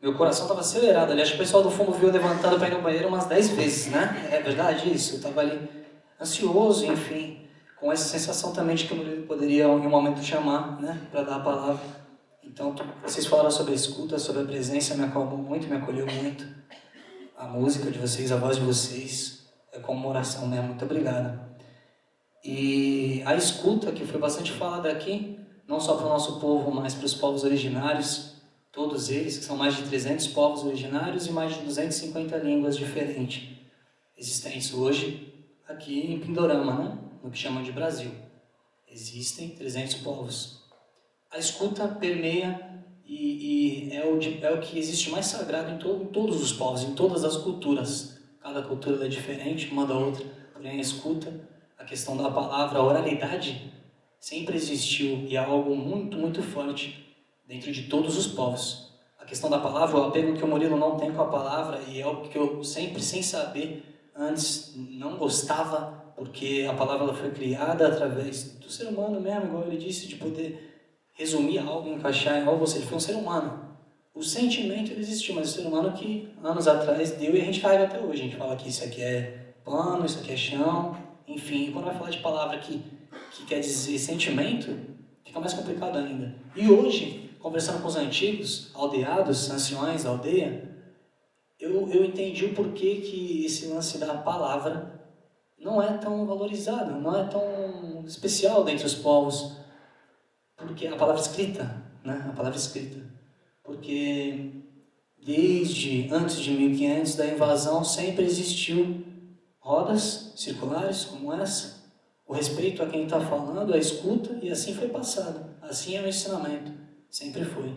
Meu coração estava acelerado. Aliás, o pessoal do fundo viu levantado para ir no banheiro umas 10 vezes, né? É verdade isso? Eu estava ali ansioso, enfim, com essa sensação também de que Murilo poderia em um momento chamar, né, para dar a palavra. Então, vocês falaram sobre a escuta, sobre a presença, me acalmou muito, me acolheu muito. A música de vocês, a voz de vocês, é como uma oração mesmo. Muito obrigado. E a escuta, que foi bastante falada aqui, não só para o nosso povo, mas para os povos originários, todos eles, que são mais de 300 povos originários e mais de 250 línguas diferentes existentes hoje aqui em Pindorama, né? no que chamam de Brasil. Existem 300 povos. A escuta permeia e, e é, o é, o que existe mais sagrado em, to, em todos os povos, em todas as culturas. Cada cultura é diferente uma da outra, porém a escuta a questão da palavra, a oralidade, sempre existiu e é algo muito, muito forte dentro de todos os povos. A questão da palavra, o apego que o Murilo não tem com a palavra e é algo que eu sempre, sem saber, antes não gostava, porque a palavra foi criada através do ser humano mesmo, igual ele disse, de poder resumir algo, encaixar em algo, seja, foi um ser humano. O sentimento existiu, mas o ser humano que anos atrás deu e a gente carrega até hoje. A gente fala que isso aqui é pano, isso aqui é chão, enfim, quando vai falar de palavra que, que quer dizer sentimento, fica mais complicado ainda. E hoje, conversando com os antigos, aldeados, anciões da aldeia, eu, eu entendi o porquê que esse lance da palavra não é tão valorizado, não é tão especial dentre os povos. Porque a palavra escrita, né? A palavra escrita. Porque desde antes de 1500 da invasão sempre existiu rodas circulares como essa, o respeito a quem está falando, a escuta, e assim foi passado. Assim é o ensinamento, sempre foi.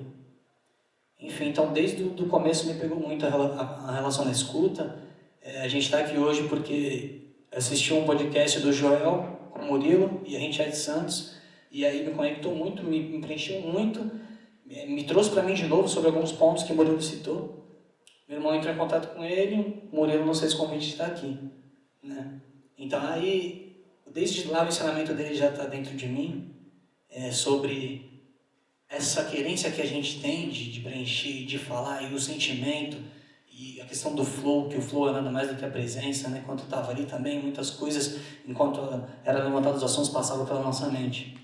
Enfim, então desde o começo me pegou muito a, a, a relação da escuta. É, a gente está aqui hoje porque assisti um podcast do Joel com Murilo e a gente é de Santos, e aí me conectou muito, me, me preencheu muito, me, trouxe para mim de novo sobre alguns pontos que Murilo citou. Meu irmão entrou em contato com ele, Murilo não se convite está aqui. Né? Então aí, desde lá o ensinamento dele já está dentro de mim, é, sobre essa querência que a gente tem de, de preencher, de falar, e o sentimento, e a questão do flow, que o flow é nada mais do que a presença, né? Enquanto estava ali também, muitas coisas, enquanto era levantado os assuntos, passavam pela nossa mente.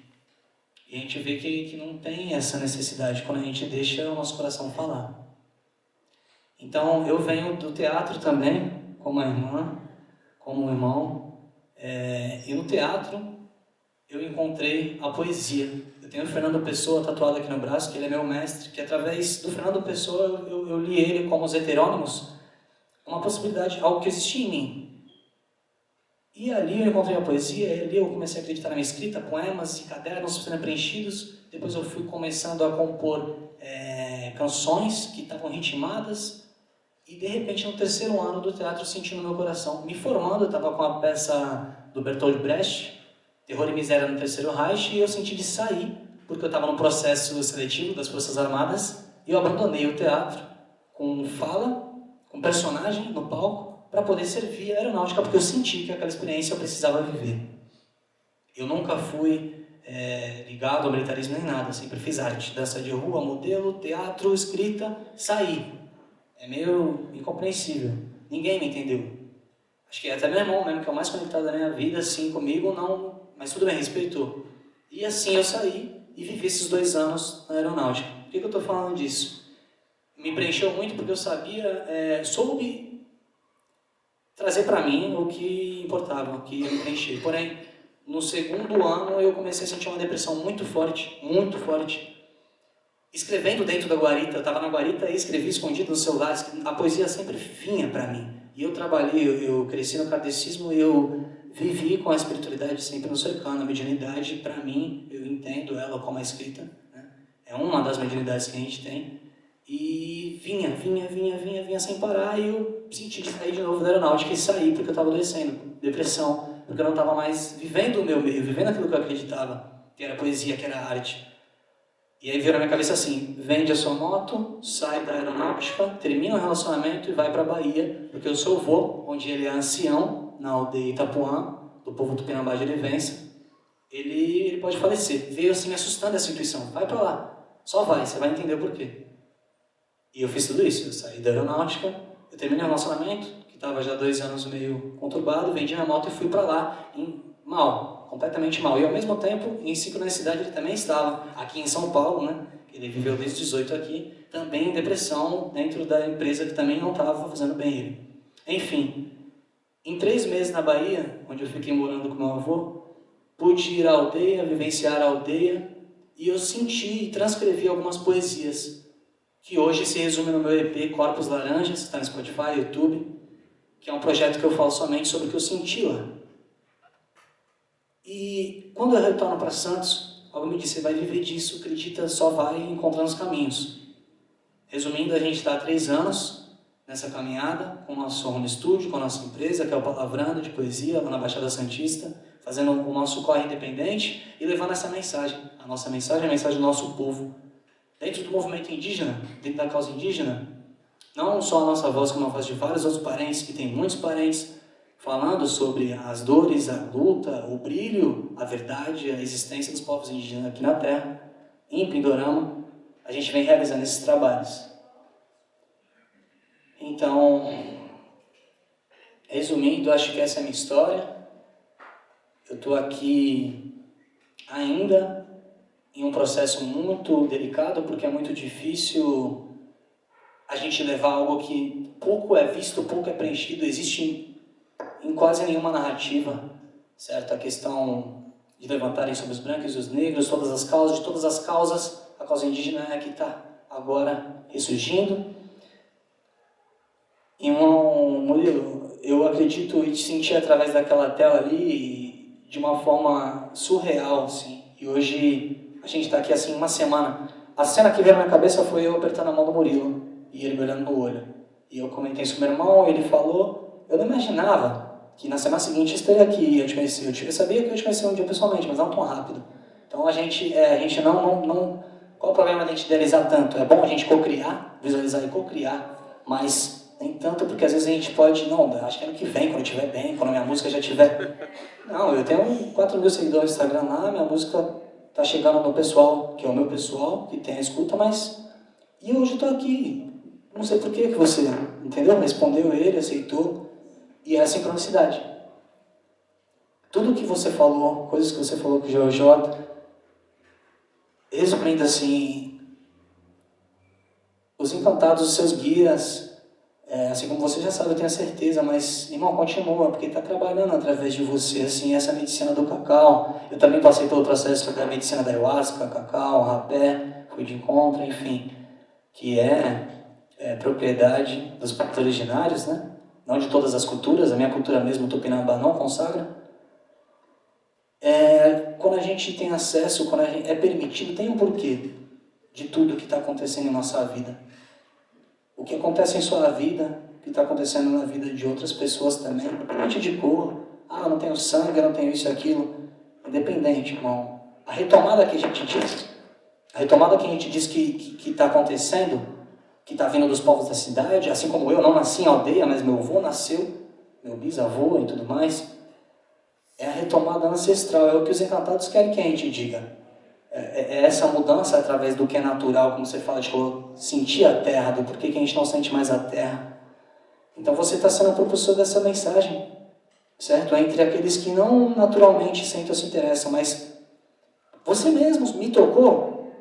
E a gente vê que, que não tem essa necessidade quando a gente deixa o nosso coração falar. Então, eu venho do teatro também, como a irmã, como irmão. É, e no teatro eu encontrei a poesia. Eu tenho o Fernando Pessoa tatuado aqui no braço, que ele é meu mestre, que através do Fernando Pessoa eu, eu, eu li ele como os heterônimos, uma possibilidade, algo que existia em mim. E ali eu encontrei a poesia, e ali eu comecei a acreditar na minha escrita, poemas e cadernos sendo preenchidos. Depois eu fui começando a compor é, canções que estavam ritmadas, e de repente, no terceiro ano do teatro, senti no meu coração, me formando, eu estava com a peça do Bertolt Brecht, Terror e Miséria no Terceiro Reich, e eu senti de sair, porque eu estava no processo seletivo das Forças Armadas, e eu abandonei o teatro com fala, com personagem no palco, para poder servir a aeronáutica, porque eu senti que aquela experiência eu precisava viver. Eu nunca fui é, ligado ao militarismo nem nada, sempre fiz arte, dança de rua, modelo, teatro, escrita, saí é meio incompreensível. Ninguém me entendeu. Acho que até meu irmão mesmo, que é o mais conectado da minha vida, assim, comigo, não... Mas tudo bem, respeitou. E assim eu saí e vivi esses dois anos na aeronáutica. Por que, que eu estou falando disso? Me preencheu muito porque eu sabia, é, soube trazer para mim o que importava, o que me preencher. Porém, no segundo ano eu comecei a sentir uma depressão muito forte, muito forte escrevendo dentro da guarita, eu estava na guarita e escrevi escondido no celular, a poesia sempre vinha para mim. E eu trabalhei, eu, cresci no catecismo e eu vivi com a espiritualidade sempre no cercano. A mediunidade, para mim, eu entendo ela como a escrita, né? é uma das mediunidades que a gente tem. E vinha, vinha, vinha, vinha, vinha sem parar e eu senti de sair de novo da aeronáutica e sair porque eu estava adoecendo, depressão, porque eu não estava mais vivendo o meu meio, vivendo aquilo que eu acreditava, que era poesia, que era arte. E aí veio na minha cabeça assim: vende a sua moto, sai da aeronáutica, termina o relacionamento e vai para Bahia, porque o seu avô, onde ele é ancião, na aldeia Itapuã, do povo tupinambá de Erivença, ele, ele pode falecer. Veio assim me assustando essa intuição. Vai para lá. Só vai, você vai entender o porquê. E eu fiz tudo isso. Eu saí da aeronáutica, eu terminei o relacionamento, que estava já dois anos meio conturbado, vendi minha moto e fui para lá, em, mal, completamente mal. E ao mesmo tempo, em sincronicidade, ele também estava aqui em São Paulo, né? Ele viveu desde 18 aqui, também em depressão dentro da empresa que também não estava fazendo bem ele. Enfim, em três meses na Bahia, onde eu fiquei morando com meu avô, pude ir à aldeia, vivenciar a aldeia, e eu senti e transcrevi algumas poesias, que hoje se resume no meu EP Corpos Laranjas, está no Spotify, YouTube, que é um projeto que eu falo somente sobre o que eu senti lá. E quando eu retorno para Santos, algo me disse, você vai viver disso, acredita, só vai encontrando os caminhos. Resumindo, a gente está há três anos nessa caminhada com o nosso home studio, com a nossa empresa, que é o Palavrando de Poesia, lá na Baixada Santista, fazendo o nosso corre independente e levando essa mensagem. A nossa mensagem é a mensagem do nosso povo. Dentro do movimento indígena, dentro da causa indígena, não só a nossa voz, como a voz de vários outros parentes, que tem muitos parentes, falando sobre as dores, a luta, o brilho, a verdade, a existência dos povos indígenas aqui na Terra, em Pindorama, a gente vem realizando esses trabalhos. Então, resumindo, acho que essa é a minha história. Eu estou aqui ainda em um processo muito delicado, porque é muito difícil a gente levar algo que pouco é visto, pouco é preenchido, existe em quase nenhuma narrativa, certo? A questão de levantarem sobre os brancos e os negros, todas as causas, de todas as causas, a causa indígena é a que está agora ressurgindo. E um, Murilo, eu acredito e te senti através daquela tela ali de uma forma surreal, assim. E hoje a gente está aqui assim uma semana. A cena que veio na minha cabeça foi eu apertando a mão do Murilo e ele me olhando no olho. E eu comentei isso com meu irmão, ele falou. Eu não imaginava que na semana seguinte eu estaria aqui e eu te conheci. Eu sabia que eu te conheci um dia pessoalmente, mas não tão rápido. Então a gente, é, a gente não, não, não. Qual o problema de a gente idealizar tanto? É bom a gente co-criar, visualizar e co-criar, mas nem tanto porque às vezes a gente pode, não, acho que ano que vem, quando eu estiver bem, quando a minha música já estiver. Não, eu tenho 4 mil seguidores no Instagram lá, minha música tá chegando no pessoal, que é o meu pessoal, que tem a escuta, mas. E hoje tô aqui. Não sei por que que você, entendeu? Respondeu ele, aceitou. E é a sincronicidade. Tudo que você falou, coisas que você falou com o GeoJ, resumindo assim, os encantados, os seus guias, é, assim como você já sabe, eu tenho a certeza, mas, irmão, continua, porque está trabalhando através de você, assim, essa medicina do cacau. Eu também passei pelo processo da medicina da ayahuasca, cacau, rapé, fui de encontro, enfim, que é, é propriedade dos povos originários, né? Não de todas as culturas, a minha cultura mesmo, Tupinambá, não consagra. É, quando a gente tem acesso, quando gente, é permitido, tem um porquê de tudo que está acontecendo em nossa vida o que acontece em sua vida, o que está acontecendo na vida de outras pessoas também, independente de cor. Ah, eu não tenho sangue, eu não tenho isso e aquilo. Independente, irmão. A retomada que a gente diz, a retomada que a gente diz que está acontecendo, que está vindo dos povos da cidade, assim como eu não nasci em aldeia, mas meu avô nasceu, meu bisavô e tudo mais, é a retomada ancestral, é o que os encantados querem que a gente diga. É, é, é essa mudança através do que é natural, como você fala, de sentir a terra, do porquê que a gente não sente mais a terra. Então você está sendo a propulsor dessa mensagem, certo? Entre aqueles que não naturalmente sentem ou se interessam, mas você mesmo me tocou,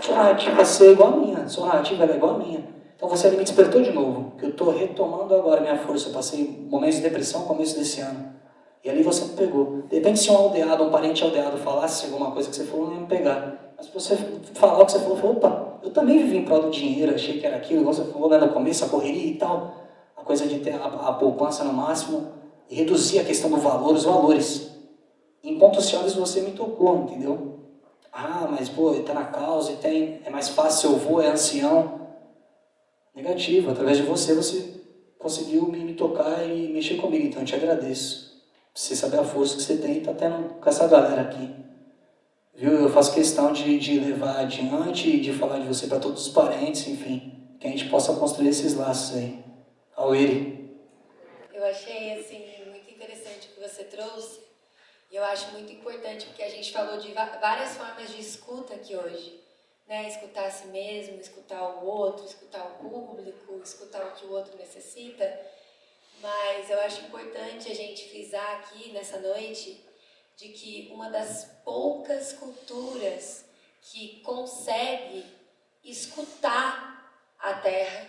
sua narrativa ser igual a minha, sua narrativa é igual a minha. Então você me despertou de novo, que eu estou retomando agora minha força. Eu passei momentos de depressão no começo desse ano. E ali você pegou. De repente, se um aldeado, um parente aldeado falasse alguma coisa que você falou, não ia me pegar. Mas se você falar o que você falou, falou, opa, eu também vivi em prol do dinheiro, achei que era aquilo, você falou né, no começo, a correria e tal, a coisa de ter a, a poupança no máximo, e reduzir a questão do valor, os valores. Em pontos chaves você me tocou, entendeu? Ah, mas pô, está na causa, e tem, é mais fácil, eu vou, é ancião. Negativo, através de você, você conseguiu me, me tocar e mexer comigo, então eu te agradeço você saber a força que você tem tá tendo com essa galera aqui. Viu? Eu faço questão de, de levar adiante de falar de você para todos os parentes, enfim, que a gente possa construir esses laços aí. Ao Eu achei, assim, muito interessante o que você trouxe, E eu acho muito importante porque a gente falou de várias formas de escuta aqui hoje. Né? Escutar a si mesmo, escutar o outro, escutar o público, escutar o que o outro necessita. Mas eu acho importante a gente frisar aqui nessa noite de que uma das poucas culturas que consegue escutar a terra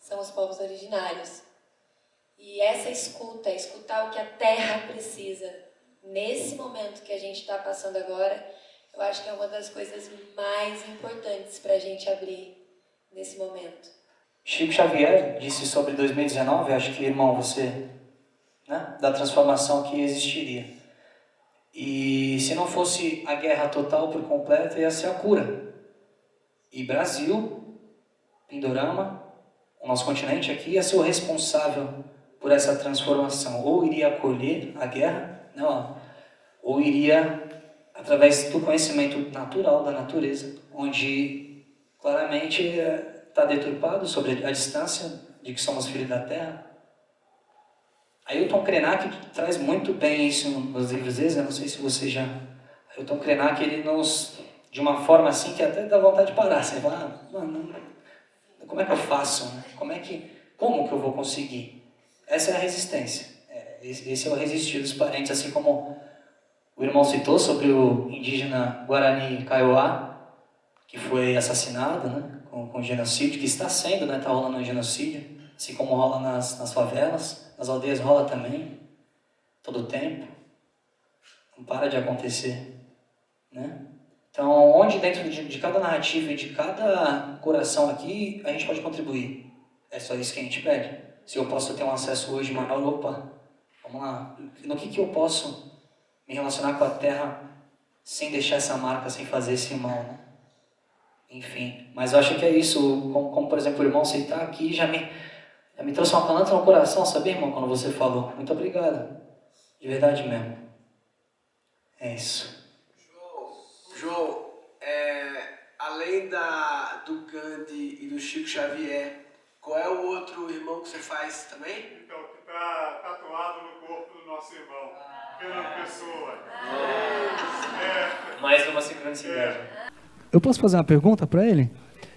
são os povos originários. E essa escuta, escutar o que a terra precisa, nesse momento que a gente está passando agora, eu acho que é uma das coisas mais importantes para a gente abrir nesse momento. Chico Xavier disse sobre 2019, acho que, irmão, você, né, da transformação que existiria. E se não fosse a guerra total por completo, ia ser a cura. E Brasil, Pindorama, o nosso continente aqui, ia ser o responsável por essa transformação. Ou iria acolher a guerra, não, ou iria através do conhecimento natural da natureza, onde claramente está deturpado sobre a distância de que somos filhos da Terra. Ailton Krenak traz muito bem isso nos livros deles, eu não sei se você já... Ailton Krenak, ele nos... De uma forma assim que até dá vontade de parar. Você fala, ah, mano, como é que eu faço? Como é que... Como que eu vou conseguir? Essa é a resistência. É, esse é o resistir dos parentes, assim como o irmão citou sobre o indígena Guarani Kaiowá, que foi assassinado né, com, com genocídio, que está sendo, está né, tá rolando um genocídio, assim como rola nas, nas favelas, nas aldeias rola também, todo o tempo. Não para de acontecer. Né? Então, onde dentro de, de cada narrativa e de cada coração aqui, a gente pode contribuir? É só isso que a gente pede. Se eu posso ter um acesso hoje maior, opa, vamos lá. No que, que eu posso me relacionar com a terra sem deixar essa marca, sem fazer esse mal, né? Enfim, mas eu acho que é isso, como, como por exemplo o irmão aceitar aqui já me, já me trouxe uma calanta no coração, sabia irmão, quando você falou. Muito obrigado, de verdade mesmo. É isso. João, João é, além da, do Gandhi e do Chico Xavier, qual é o outro irmão que você faz também? Então, que está tatuado no corpo do nosso irmão. Fernando Pessoa. É. Mais uma sincronicidade. Eu posso fazer uma pergunta para ele?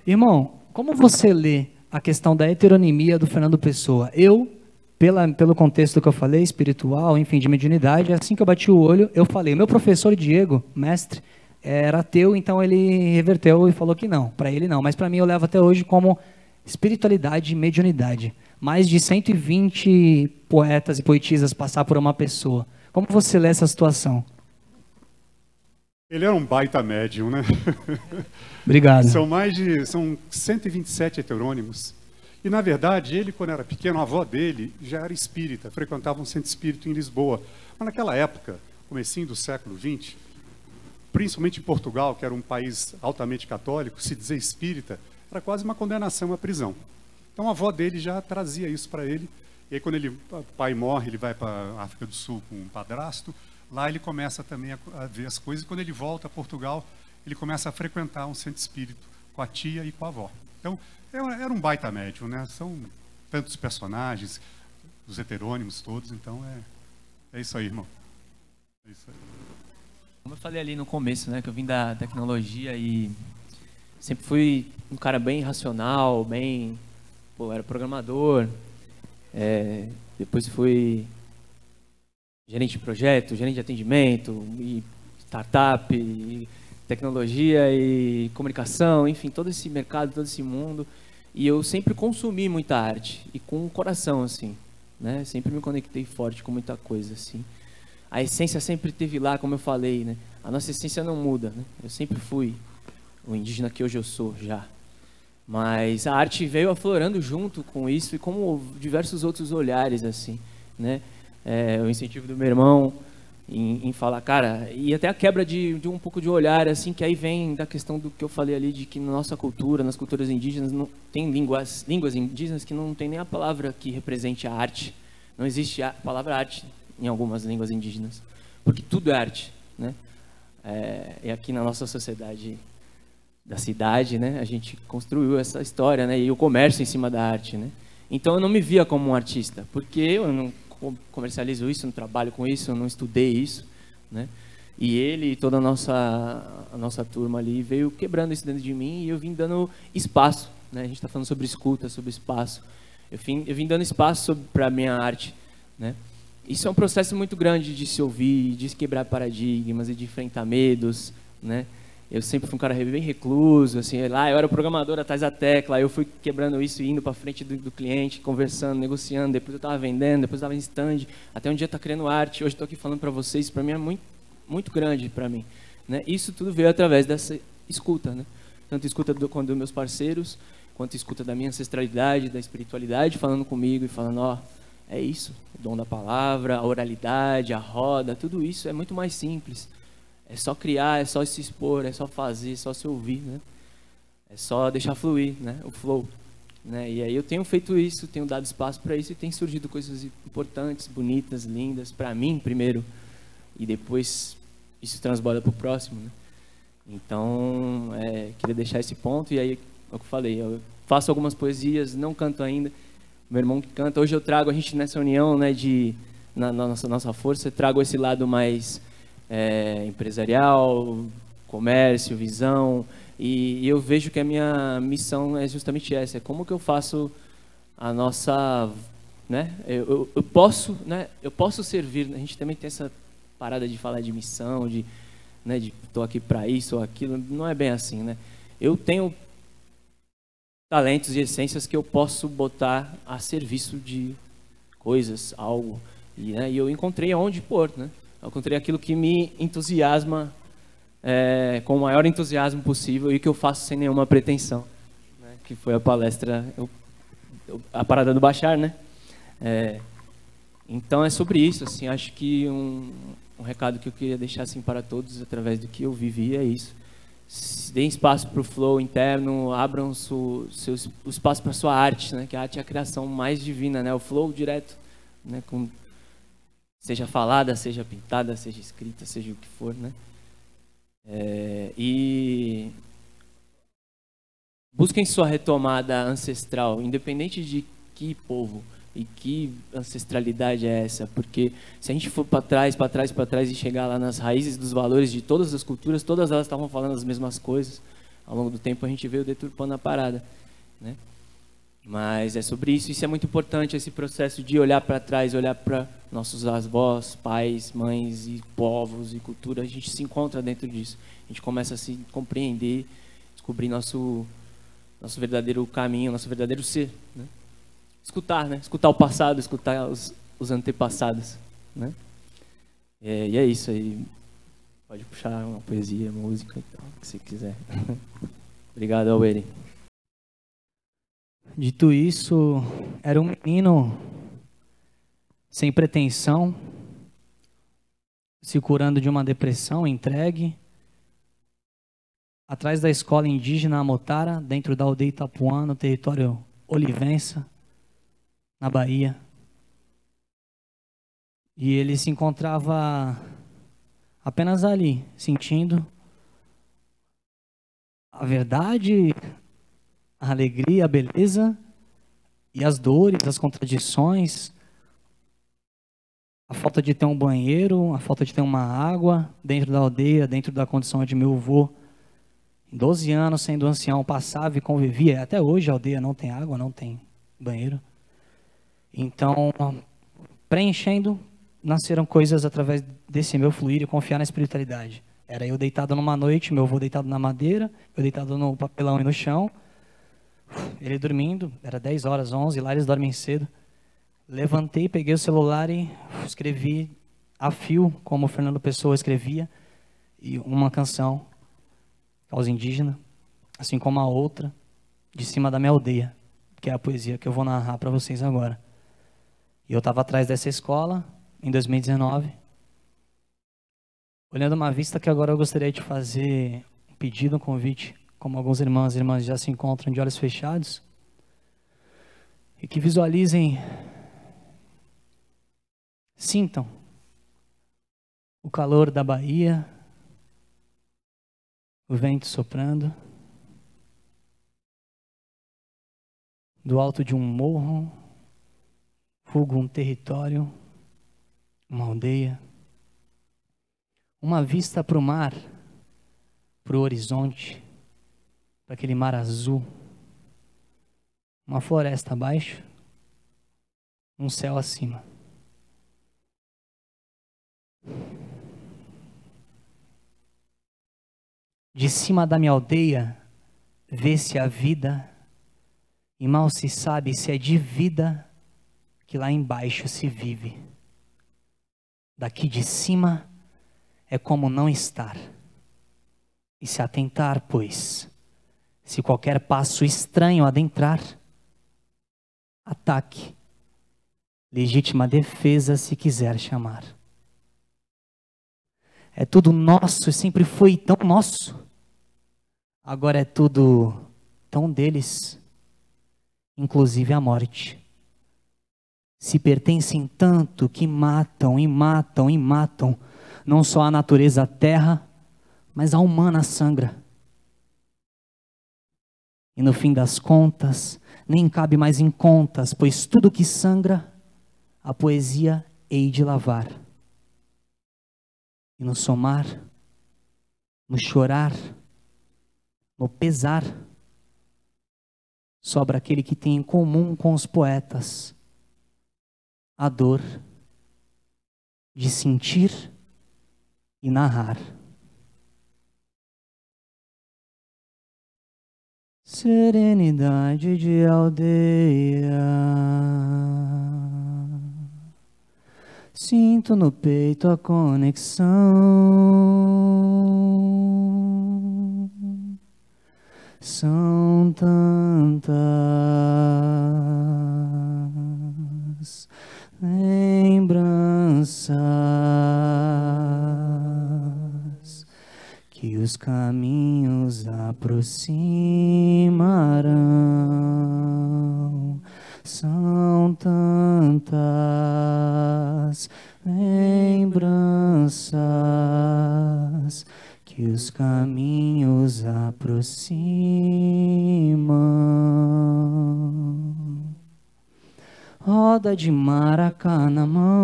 Irmão, como você lê a questão da heteronimia do Fernando Pessoa? Eu, pela, pelo contexto que eu falei, espiritual, enfim, de mediunidade, assim que eu bati o olho, eu falei, meu professor Diego, mestre, era ateu, então ele reverteu e falou que não. Para ele não, mas para mim eu levo até hoje como espiritualidade e mediunidade. Mais de 120 poetas e poetisas passar por uma pessoa. Como você lê essa situação? Ele era um baita médium, né? Obrigado. São mais de são 127 heterônimos. E na verdade, ele quando era pequeno, a avó dele já era espírita, frequentava um centro espírita em Lisboa. Mas naquela época, comecinho do século XX, principalmente em Portugal, que era um país altamente católico, se dizer espírita era quase uma condenação à prisão. Então a avó dele já trazia isso para ele e aí, quando ele, o pai morre, ele vai para a África do Sul com um padrasto. Lá ele começa também a, a, ver as coisas. E quando ele volta a Portugal, ele começa a frequentar um centro espírito com a tia e com a avó. Então, era um baita médium, né? São tantos personagens, os heterônimos todos. Então, é, é isso aí, irmão. É isso aí. Como eu falei ali no começo, né? Que eu vim da tecnologia e sempre fui um cara bem racional, bem... Pô, era programador, é, depois fui gerente de projeto, gerente de atendimento, e startup, e tecnologia e comunicação, enfim, todo esse mercado, todo esse mundo. E eu sempre consumi muita arte e com o coração assim, né? Sempre me conectei forte com muita coisa assim. A essência sempre teve lá, como eu falei, né? A nossa essência não muda, né? Eu sempre fui o indígena que hoje eu sou já. Mas a arte veio aflorando junto com isso e como diversos outros olhares assim, né? É, o incentivo do meu irmão em, em, falar, cara, e até a quebra de, de, um pouco de olhar assim, que aí vem da questão do que eu falei ali de que na nossa cultura, nas culturas indígenas, não tem línguas, línguas indígenas que não tem nem a palavra que represente a arte. Não existe a palavra arte em algumas línguas indígenas, porque tudo é arte, né? É, e aqui na nossa sociedade da cidade, né? A gente construiu essa história, né? E o comércio em cima da arte, né? Então eu não me via como um artista, porque eu não comercializo isso, não trabalho com isso, não estudei isso, né? E ele e toda a nossa, a nossa turma ali veio quebrando isso dentro de mim e eu vim dando espaço. Né? A gente está falando sobre escuta, sobre espaço. Eu vim, eu vim dando espaço para a minha arte. Né? Isso é um processo muito grande de se ouvir, de se quebrar paradigmas e de enfrentar medos. Né? Eu sempre fui um cara bem recluso, assim, lá eu era programador atrás da tecla, eu fui quebrando isso e indo para frente do, do, cliente, conversando, negociando, depois eu estava vendendo, depois eu estava em stand, até um dia tá criando arte, hoje estou aqui falando para vocês, para mim é muito muito grande para mim. Né? Isso tudo veio através dessa escuta, né? tanto escuta do, dos meus parceiros, quanto escuta da minha ancestralidade, da espiritualidade, falando comigo e falando, ó, oh, é isso, o dom da palavra, a oralidade, a roda, tudo isso é muito mais simples. É só criar, é só se expor, é só fazer, é só se ouvir, né? É só deixar fluir, né? O flow. Né? E aí eu tenho feito isso, tenho dado espaço para isso e tem surgido coisas importantes, bonitas, lindas, para mim primeiro, e depois isso transborda para o próximo. Né? Então, é, queria deixar esse ponto e aí, é o que eu falei, eu faço algumas poesias, não canto ainda, meu irmão canta. Hoje eu trago a gente nessa união, né, de na, na nossa nossa força, trago esse lado mais é, empresarial, comércio, visão, e, e, eu vejo que a minha missão é justamente essa, é como que eu faço a nossa, né, eu, eu, eu posso, né, eu posso servir. A gente também tem essa parada de falar de missão, de, né, de tô aqui para isso ou aquilo, não é bem assim, né? Eu tenho talentos e essências que eu posso botar a serviço de coisas, algo, e, né, e eu encontrei aonde pôr, né? Eu encontrei aquilo que me entusiasma é, com o maior entusiasmo possível e que eu faço sem nenhuma pretensão, né? que foi a palestra, eu, eu, a parada do Bachar, né? É, então é sobre isso, assim, acho que um, um recado que eu queria deixar assim para todos através do que eu vivi é isso. Deem espaço para o flow interno, abram o seu, o espaço para sua arte, né? que a arte é a criação mais divina, né? o flow direto, né? Com, seja falada, seja pintada, seja escrita, seja o que for. Né? É, e busquem sua retomada ancestral, independente de que povo e que ancestralidade é essa? Porque se a gente for para trás, para trás, para trás e chegar lá nas raízes dos valores de todas as culturas, todas elas estavam falando as mesmas coisas. Ao longo do tempo a gente veio deturpando a parada, né? Mas é sobre isso, isso é muito importante esse processo de olhar para trás, olhar para nossos avós, pais, mães e povos e cultura, a gente se encontra dentro disso. A gente começa a se compreender, descobrir nosso nosso verdadeiro caminho, nosso verdadeiro ser, né? escutar, né? Escutar o passado, escutar os, os antepassados, né? É, e é isso aí. Pode puxar uma poesia, música e tal, o que você quiser. Obrigado, Alweri. Dito isso, era um menino sem pretensão, se curando de uma depressão, entregue, atrás da escola indígena Amotara, dentro da aldeia Itapuã, no território Olivença, na Bahia. E ele se encontrava apenas ali, sentindo a verdade, a alegria, a beleza e as dores, as contradições, a falta de ter um banheiro, a falta de ter uma água dentro da aldeia, dentro da condição de meu avô, em 12 anos sendo ancião, passava e convivia. Até hoje a aldeia não tem água, não tem banheiro. Então, preenchendo, nasceram coisas através desse meu fluir e confiar na espiritualidade. Era eu deitado numa noite, meu avô deitado na madeira, eu deitado no papelão e no chão, ele dormindo, era 10 horas, 11, lá eles dormem cedo. Levantei, peguei o celular e escrevi a fio, como o Fernando Pessoa escrevia, e uma canção aos indígenas, assim como a outra, de cima da minha aldeia, que é a poesia que eu vou narrar para vocês agora. E eu estava atrás dessa escola em 2019, olhando uma vista que agora eu gostaria de fazer um pedido, um convite, como alguns irmãos e irmãs já se encontram de olhos fechados, e que visualizem, sintam o calor da Bahia, o vento soprando, do alto de um morro, Fogo, um território, uma aldeia. uma vista para o mar, para o horizonte, para aquele mar azul, uma floresta abaixo, um céu acima. De cima da minha aldeia, vê-se a vida, e mal se sabe se é de vida que lá embaixo se vive. Daqui de cima é como não estar. E se atentar, pois, se qualquer passo estranho adentrar, ataque, legítima defesa se quiser chamar. É tudo nosso, sempre foi tão nosso. Agora é tudo tão deles, inclusive a morte. Se pertencem tanto que matam e matam e matam, não só a natureza a terra, mas a humana sangra. E no fim das contas, nem cabe mais em contas, pois tudo que sangra, a poesia hei de lavar. E no somar, no chorar, no pesar, sobra aquele que tem em comum com os poetas a dor de sentir e narrar. Serenidade de aldeia. Sinto no peito a conexão. São tantas lembranças que os caminhos aproximarão. São tantas lembranças que os caminhos aproximam. Roda de maracá na mão,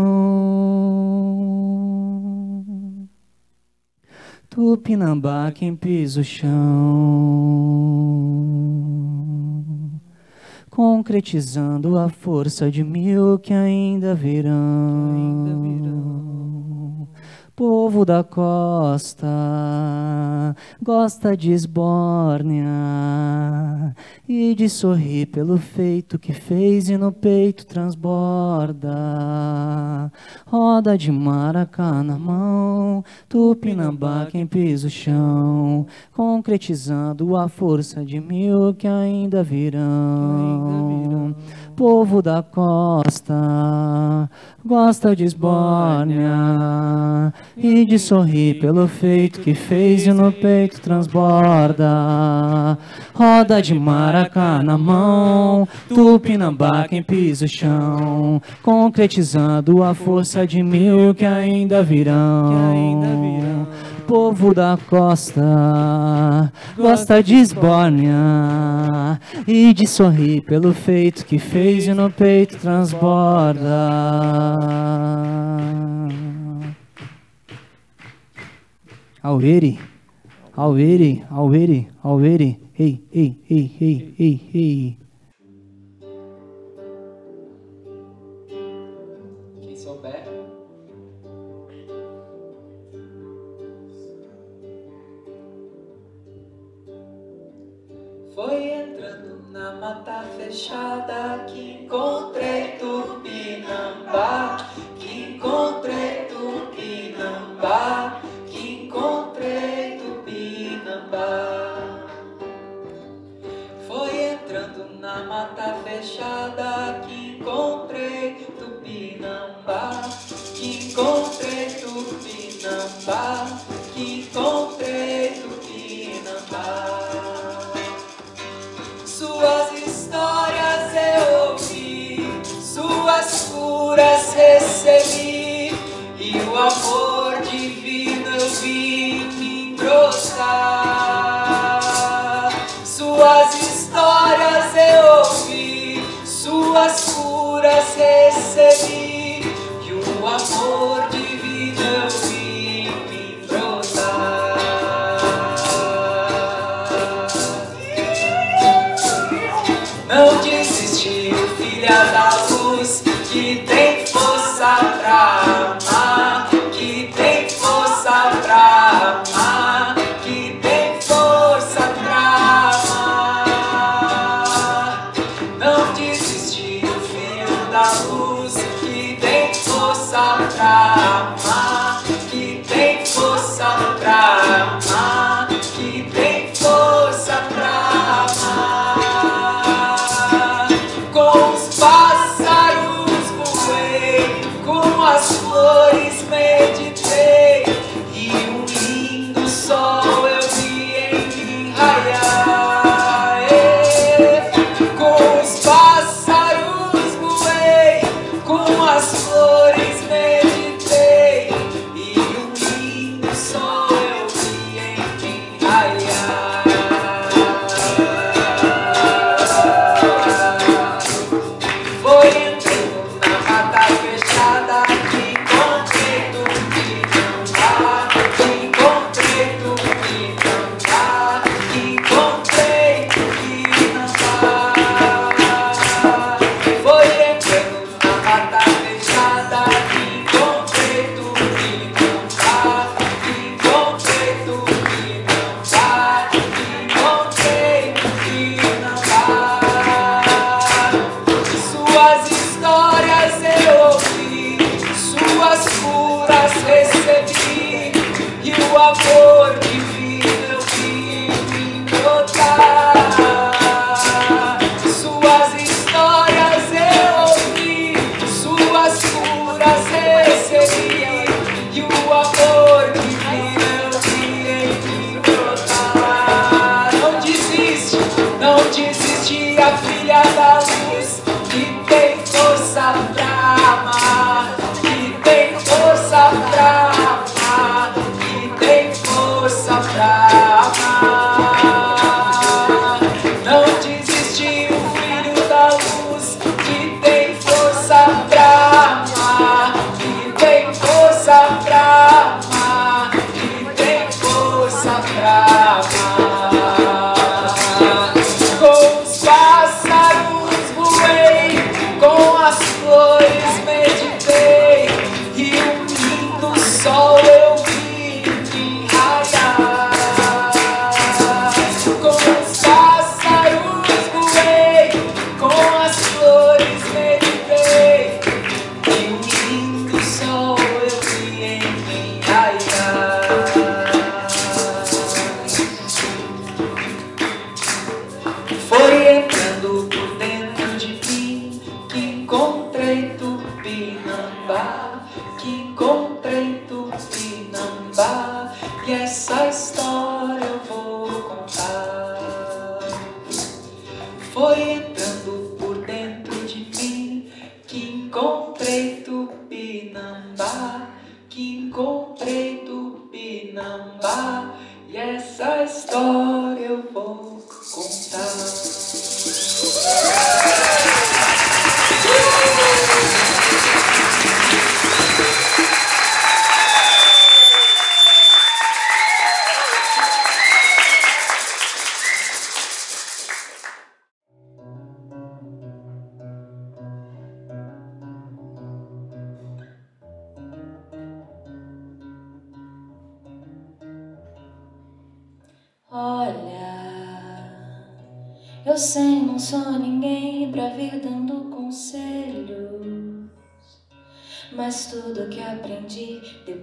Tupinambá quem pisa o chão, concretizando a força de mil que ainda virão. Que ainda virão povo da costa gosta de esbórnia e de sorrir pelo feito que fez e no peito transborda. Roda de maracá na mão, tupinambá quem pisa o chão, concretizando a força de mil que ainda virão. Povo da costa gosta de esbórnia e de sorrir pelo feito que fez e no peito transborda. Roda de maracá na mão, tupinambá quem pisa o chão, concretizando a força de mil que ainda virão. Povo da costa gosta de esbórnia e de sorrir pelo feito que fez e no peito transborda. Auere, Auere, Auere, Auere, ei, ei, ei, ei, ei, ei. Quem souber. Foi entrando na mata fechada que encontrei Tupinambá, que encontrei Tupinambá. Foi entrando na mata fechada que encontrei Tupinambá, que encontrei Tupinambá, que encontrei Tupinambá. Suas histórias eu ouvi, suas curas recebi, e o amor gostar. Suas histórias eu ouvi, suas curas recebi, e o amor divino eu vi me brotar. Não desistir, filha da luz, que tem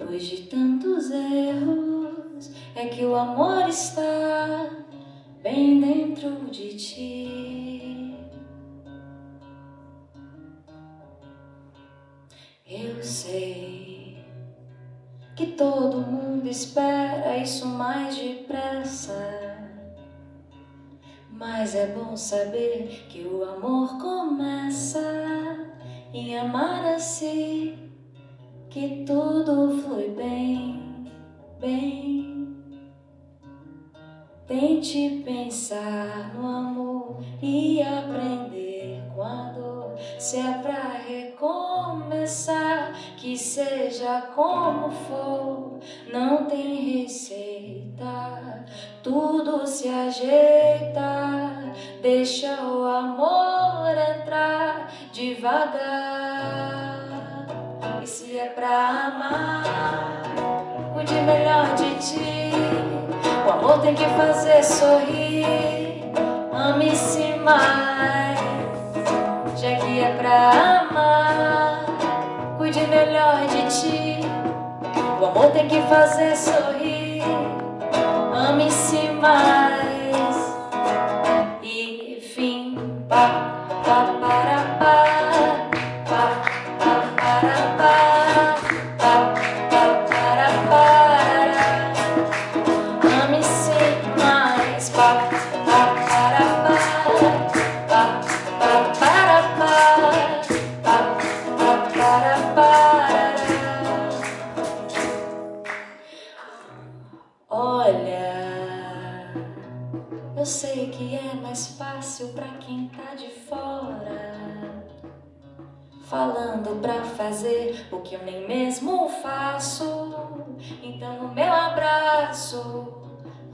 Depois de tantos erros, é que o amor está bem dentro de ti. Eu sei que todo mundo espera isso mais depressa. Mas é bom saber que o amor começa em amar a si que tudo foi bem, bem. Tente pensar no amor e aprender quando se é pra recomeçar, que seja como for, não tem receita, tudo se ajeita, deixa o amor entrar devagar. E se é pra amar, cuide melhor de ti. O amor tem que fazer sorrir. Ame-se mais. Já que é pra amar, cuide melhor de ti. O amor tem que fazer sorrir. Ame-se mais.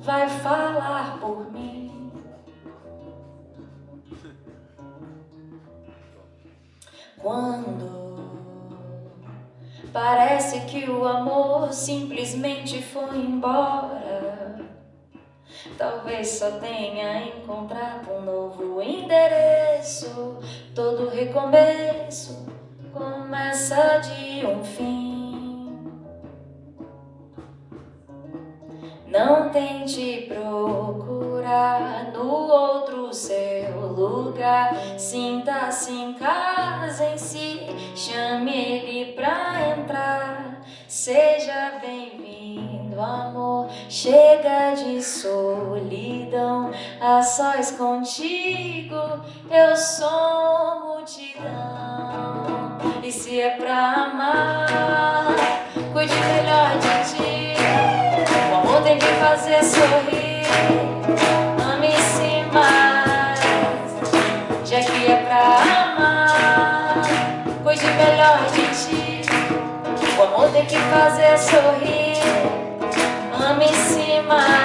Vai falar por mim. Quando parece que o amor simplesmente foi embora. Talvez só tenha encontrado um novo endereço. Todo recomeço começa de um fim. Não tente procurar no outro seu lugar. Sinta-se em casa em si. Chame ele pra entrar. Seja bem-vindo, amor. Chega de solidão. A sós contigo, eu sou multidão. E se é pra amar, cuide melhor de ti. Tem que fazer sorrir. Ame-se mais. Já que é pra amar, cuide melhor de ti. O amor tem que fazer sorrir. Ame-se mais.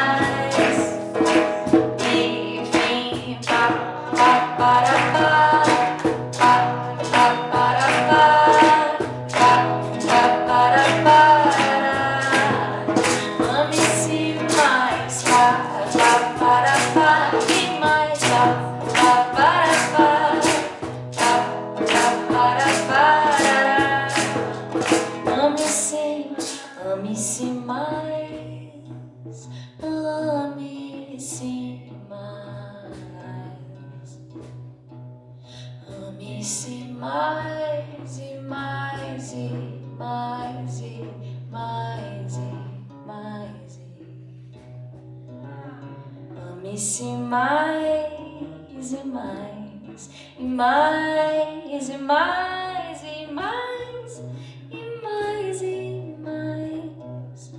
mais, e mais, e mais, e mais, e mais.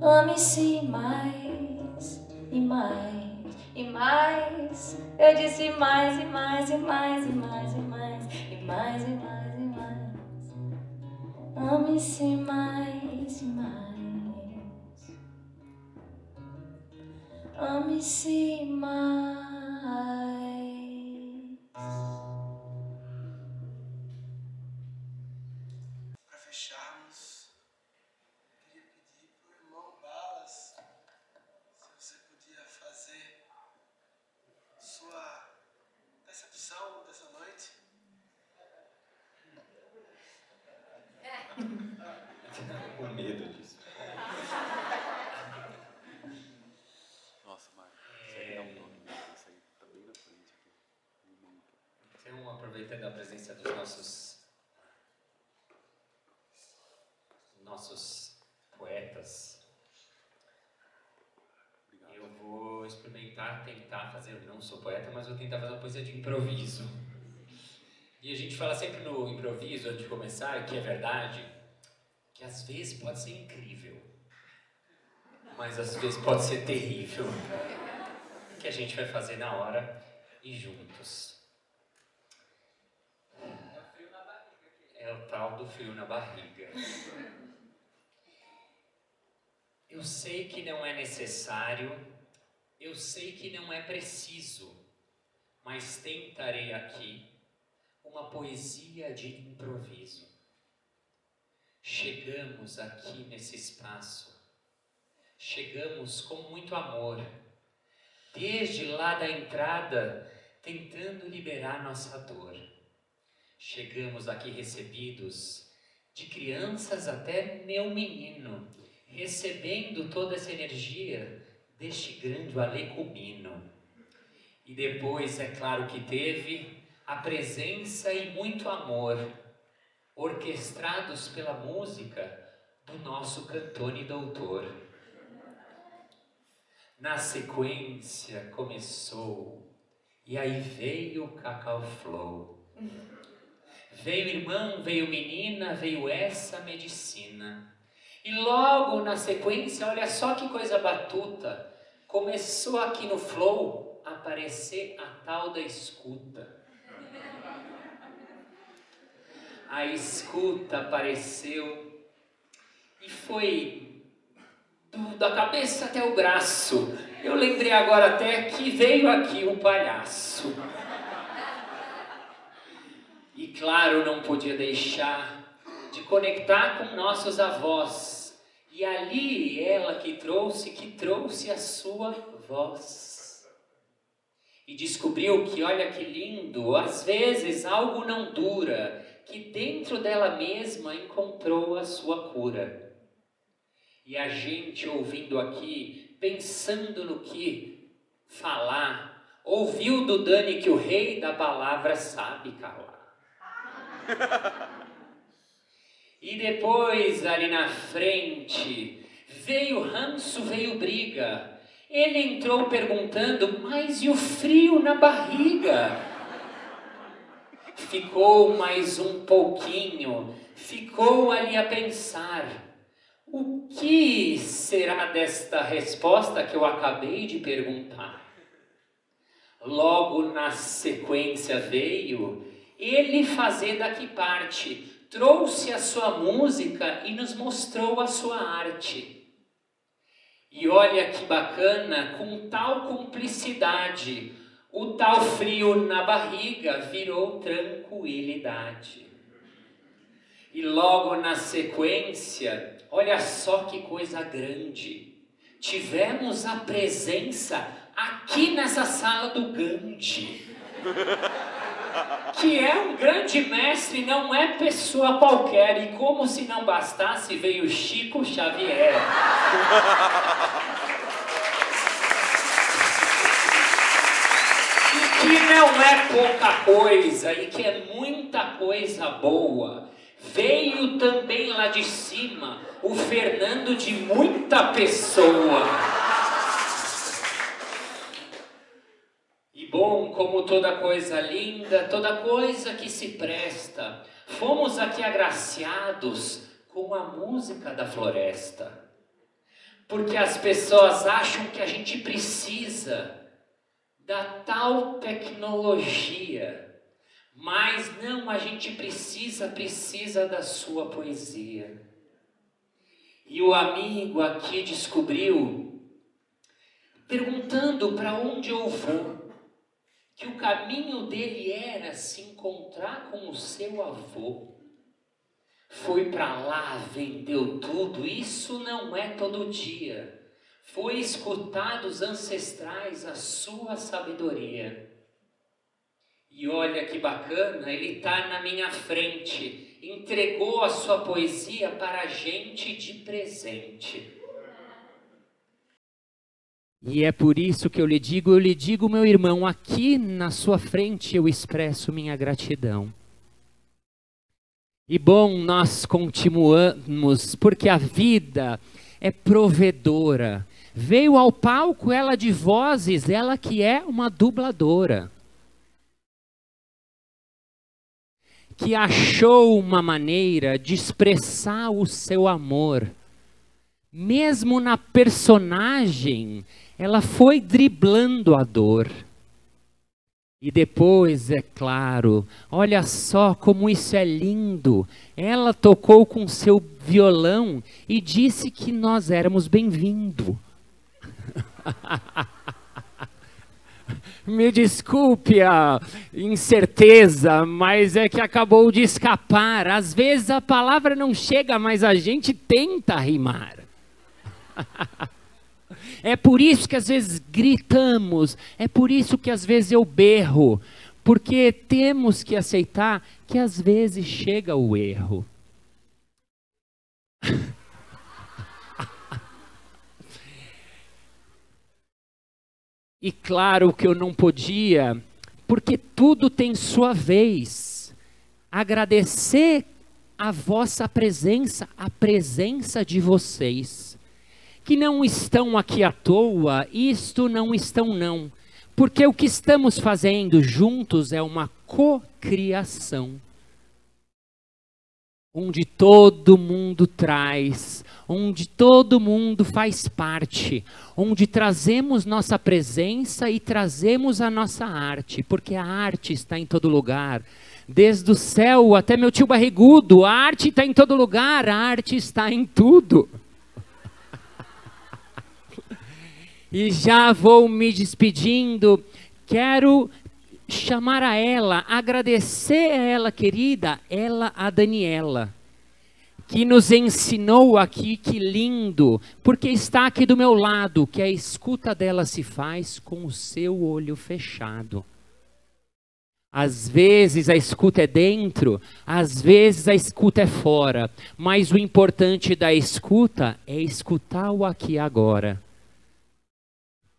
Ame-se mais, e mais, e mais. Eu disse mais, e mais, e mais, e mais, e mais, e mais, e mais, e mais. Ame-se mais, e mais. Ame-se mais. Sou poeta, mas vou tentar fazer uma poesia de improviso. E a gente fala sempre no improviso, antes de começar, que é verdade, que às vezes pode ser incrível, mas às vezes pode ser terrível. Que a gente vai fazer na hora e juntos. É o tal do frio na barriga. Eu sei que não é necessário, eu sei que não é preciso, mas tentarei aqui uma poesia de improviso. Chegamos aqui nesse espaço, chegamos com muito amor, desde lá da entrada, tentando liberar nossa dor. Chegamos aqui recebidos de crianças até meu menino, recebendo toda essa energia deste grande alecumino. E depois, é claro que teve a presença e muito amor, orquestrados pela música do nosso cantor e doutor. Na sequência começou, e aí veio o Cacau Flow. Veio irmão, veio menina, veio essa medicina. E logo na sequência, olha só que coisa batuta, começou aqui no Flow a aparecer a tal da escuta. A escuta apareceu e foi do, da cabeça até o braço. Eu lembrei agora até que veio aqui o palhaço. E claro, não podia deixar de conectar com nossos avós. E ali ela que trouxe, que trouxe a sua voz. E descobriu que, olha que lindo, às vezes algo não dura, que dentro dela mesma encontrou a sua cura. E a gente ouvindo aqui, pensando no que falar, ouviu do Dani que o rei da palavra sabe calar. E depois, ali na frente, veio ranço, veio briga. Ele entrou perguntando, mas e o frio na barriga? Ficou mais um pouquinho, ficou ali a pensar. O que será desta resposta que eu acabei de perguntar? Logo na sequência veio ele fazer daqui parte, trouxe a sua música e nos mostrou a sua arte. E olha que bacana, com tal cumplicidade, o tal frio na barriga virou tranquilidade. E logo na sequência, olha só que coisa grande, tivemos a presença aqui nessa sala do Gandhi que é um grande mestre, não é pessoa qualquer, e como se não bastasse, veio Chico Xavier. e que não é pouca coisa, e que é muita coisa boa. Veio também lá de cima o Fernando de muita pessoa. Bom como toda coisa linda, toda coisa que se presta. Fomos aqui agraciados com a música da floresta. Porque as pessoas acham que a gente precisa da tal tecnologia. Mas não, a gente precisa, precisa da sua poesia. E o amigo aqui descobriu, perguntando para onde eu vou que o caminho dele era se encontrar com o seu avô. Foi para lá, vendeu tudo, isso não é todo dia. Foi escutar dos ancestrais a sua sabedoria. E olha que bacana, ele está na minha frente, entregou a sua poesia para a gente de presente. E é por isso que eu lhe digo, eu lhe digo, meu irmão, aqui na sua frente eu expresso minha gratidão. E bom, nós continuamos, porque a vida é provedora. Veio ao palco ela de vozes, ela que é uma dubladora. Que achou uma maneira de expressar o seu amor, mesmo na personagem ela foi driblando a dor. E depois, é claro, olha só como isso é lindo. Ela tocou com seu violão e disse que nós éramos bem-vindos. Me desculpe a incerteza, mas é que acabou de escapar. Às vezes a palavra não chega, mas a gente tenta rimar. É por isso que às vezes gritamos, é por isso que às vezes eu berro, porque temos que aceitar que às vezes chega o erro. E claro que eu não podia, porque tudo tem sua vez. Agradecer a vossa presença, a presença de vocês, que não estão aqui à toa, isto não estão não, porque o que estamos fazendo juntos é uma cocriação onde todo mundo traz, onde todo mundo faz parte, onde trazemos nossa presença e trazemos a nossa arte, porque a arte está em todo lugar. Desde o céu até meu tio barrigudo, a arte está em todo lugar, a arte está em tudo. E já vou me despedindo. Quero chamar a ela, agradecer a ela, querida, ela, a Daniela, que nos ensinou aqui, que lindo, porque está aqui do meu lado, que a escuta dela se faz com o seu olho fechado. Às vezes a escuta é dentro, às vezes a escuta é fora, mas o importante da escuta é escutar o aqui e agora.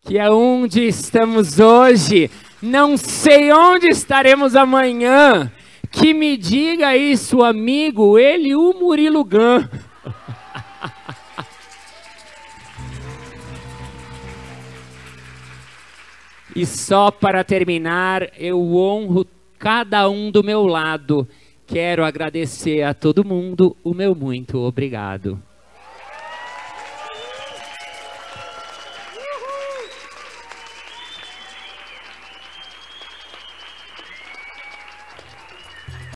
Que é onde estamos hoje, não sei onde estaremos amanhã. Que me diga isso, amigo, ele, o Murilo Gun. E só para terminar, eu honro cada um do meu lado. Quero agradecer a todo mundo o meu muito obrigado.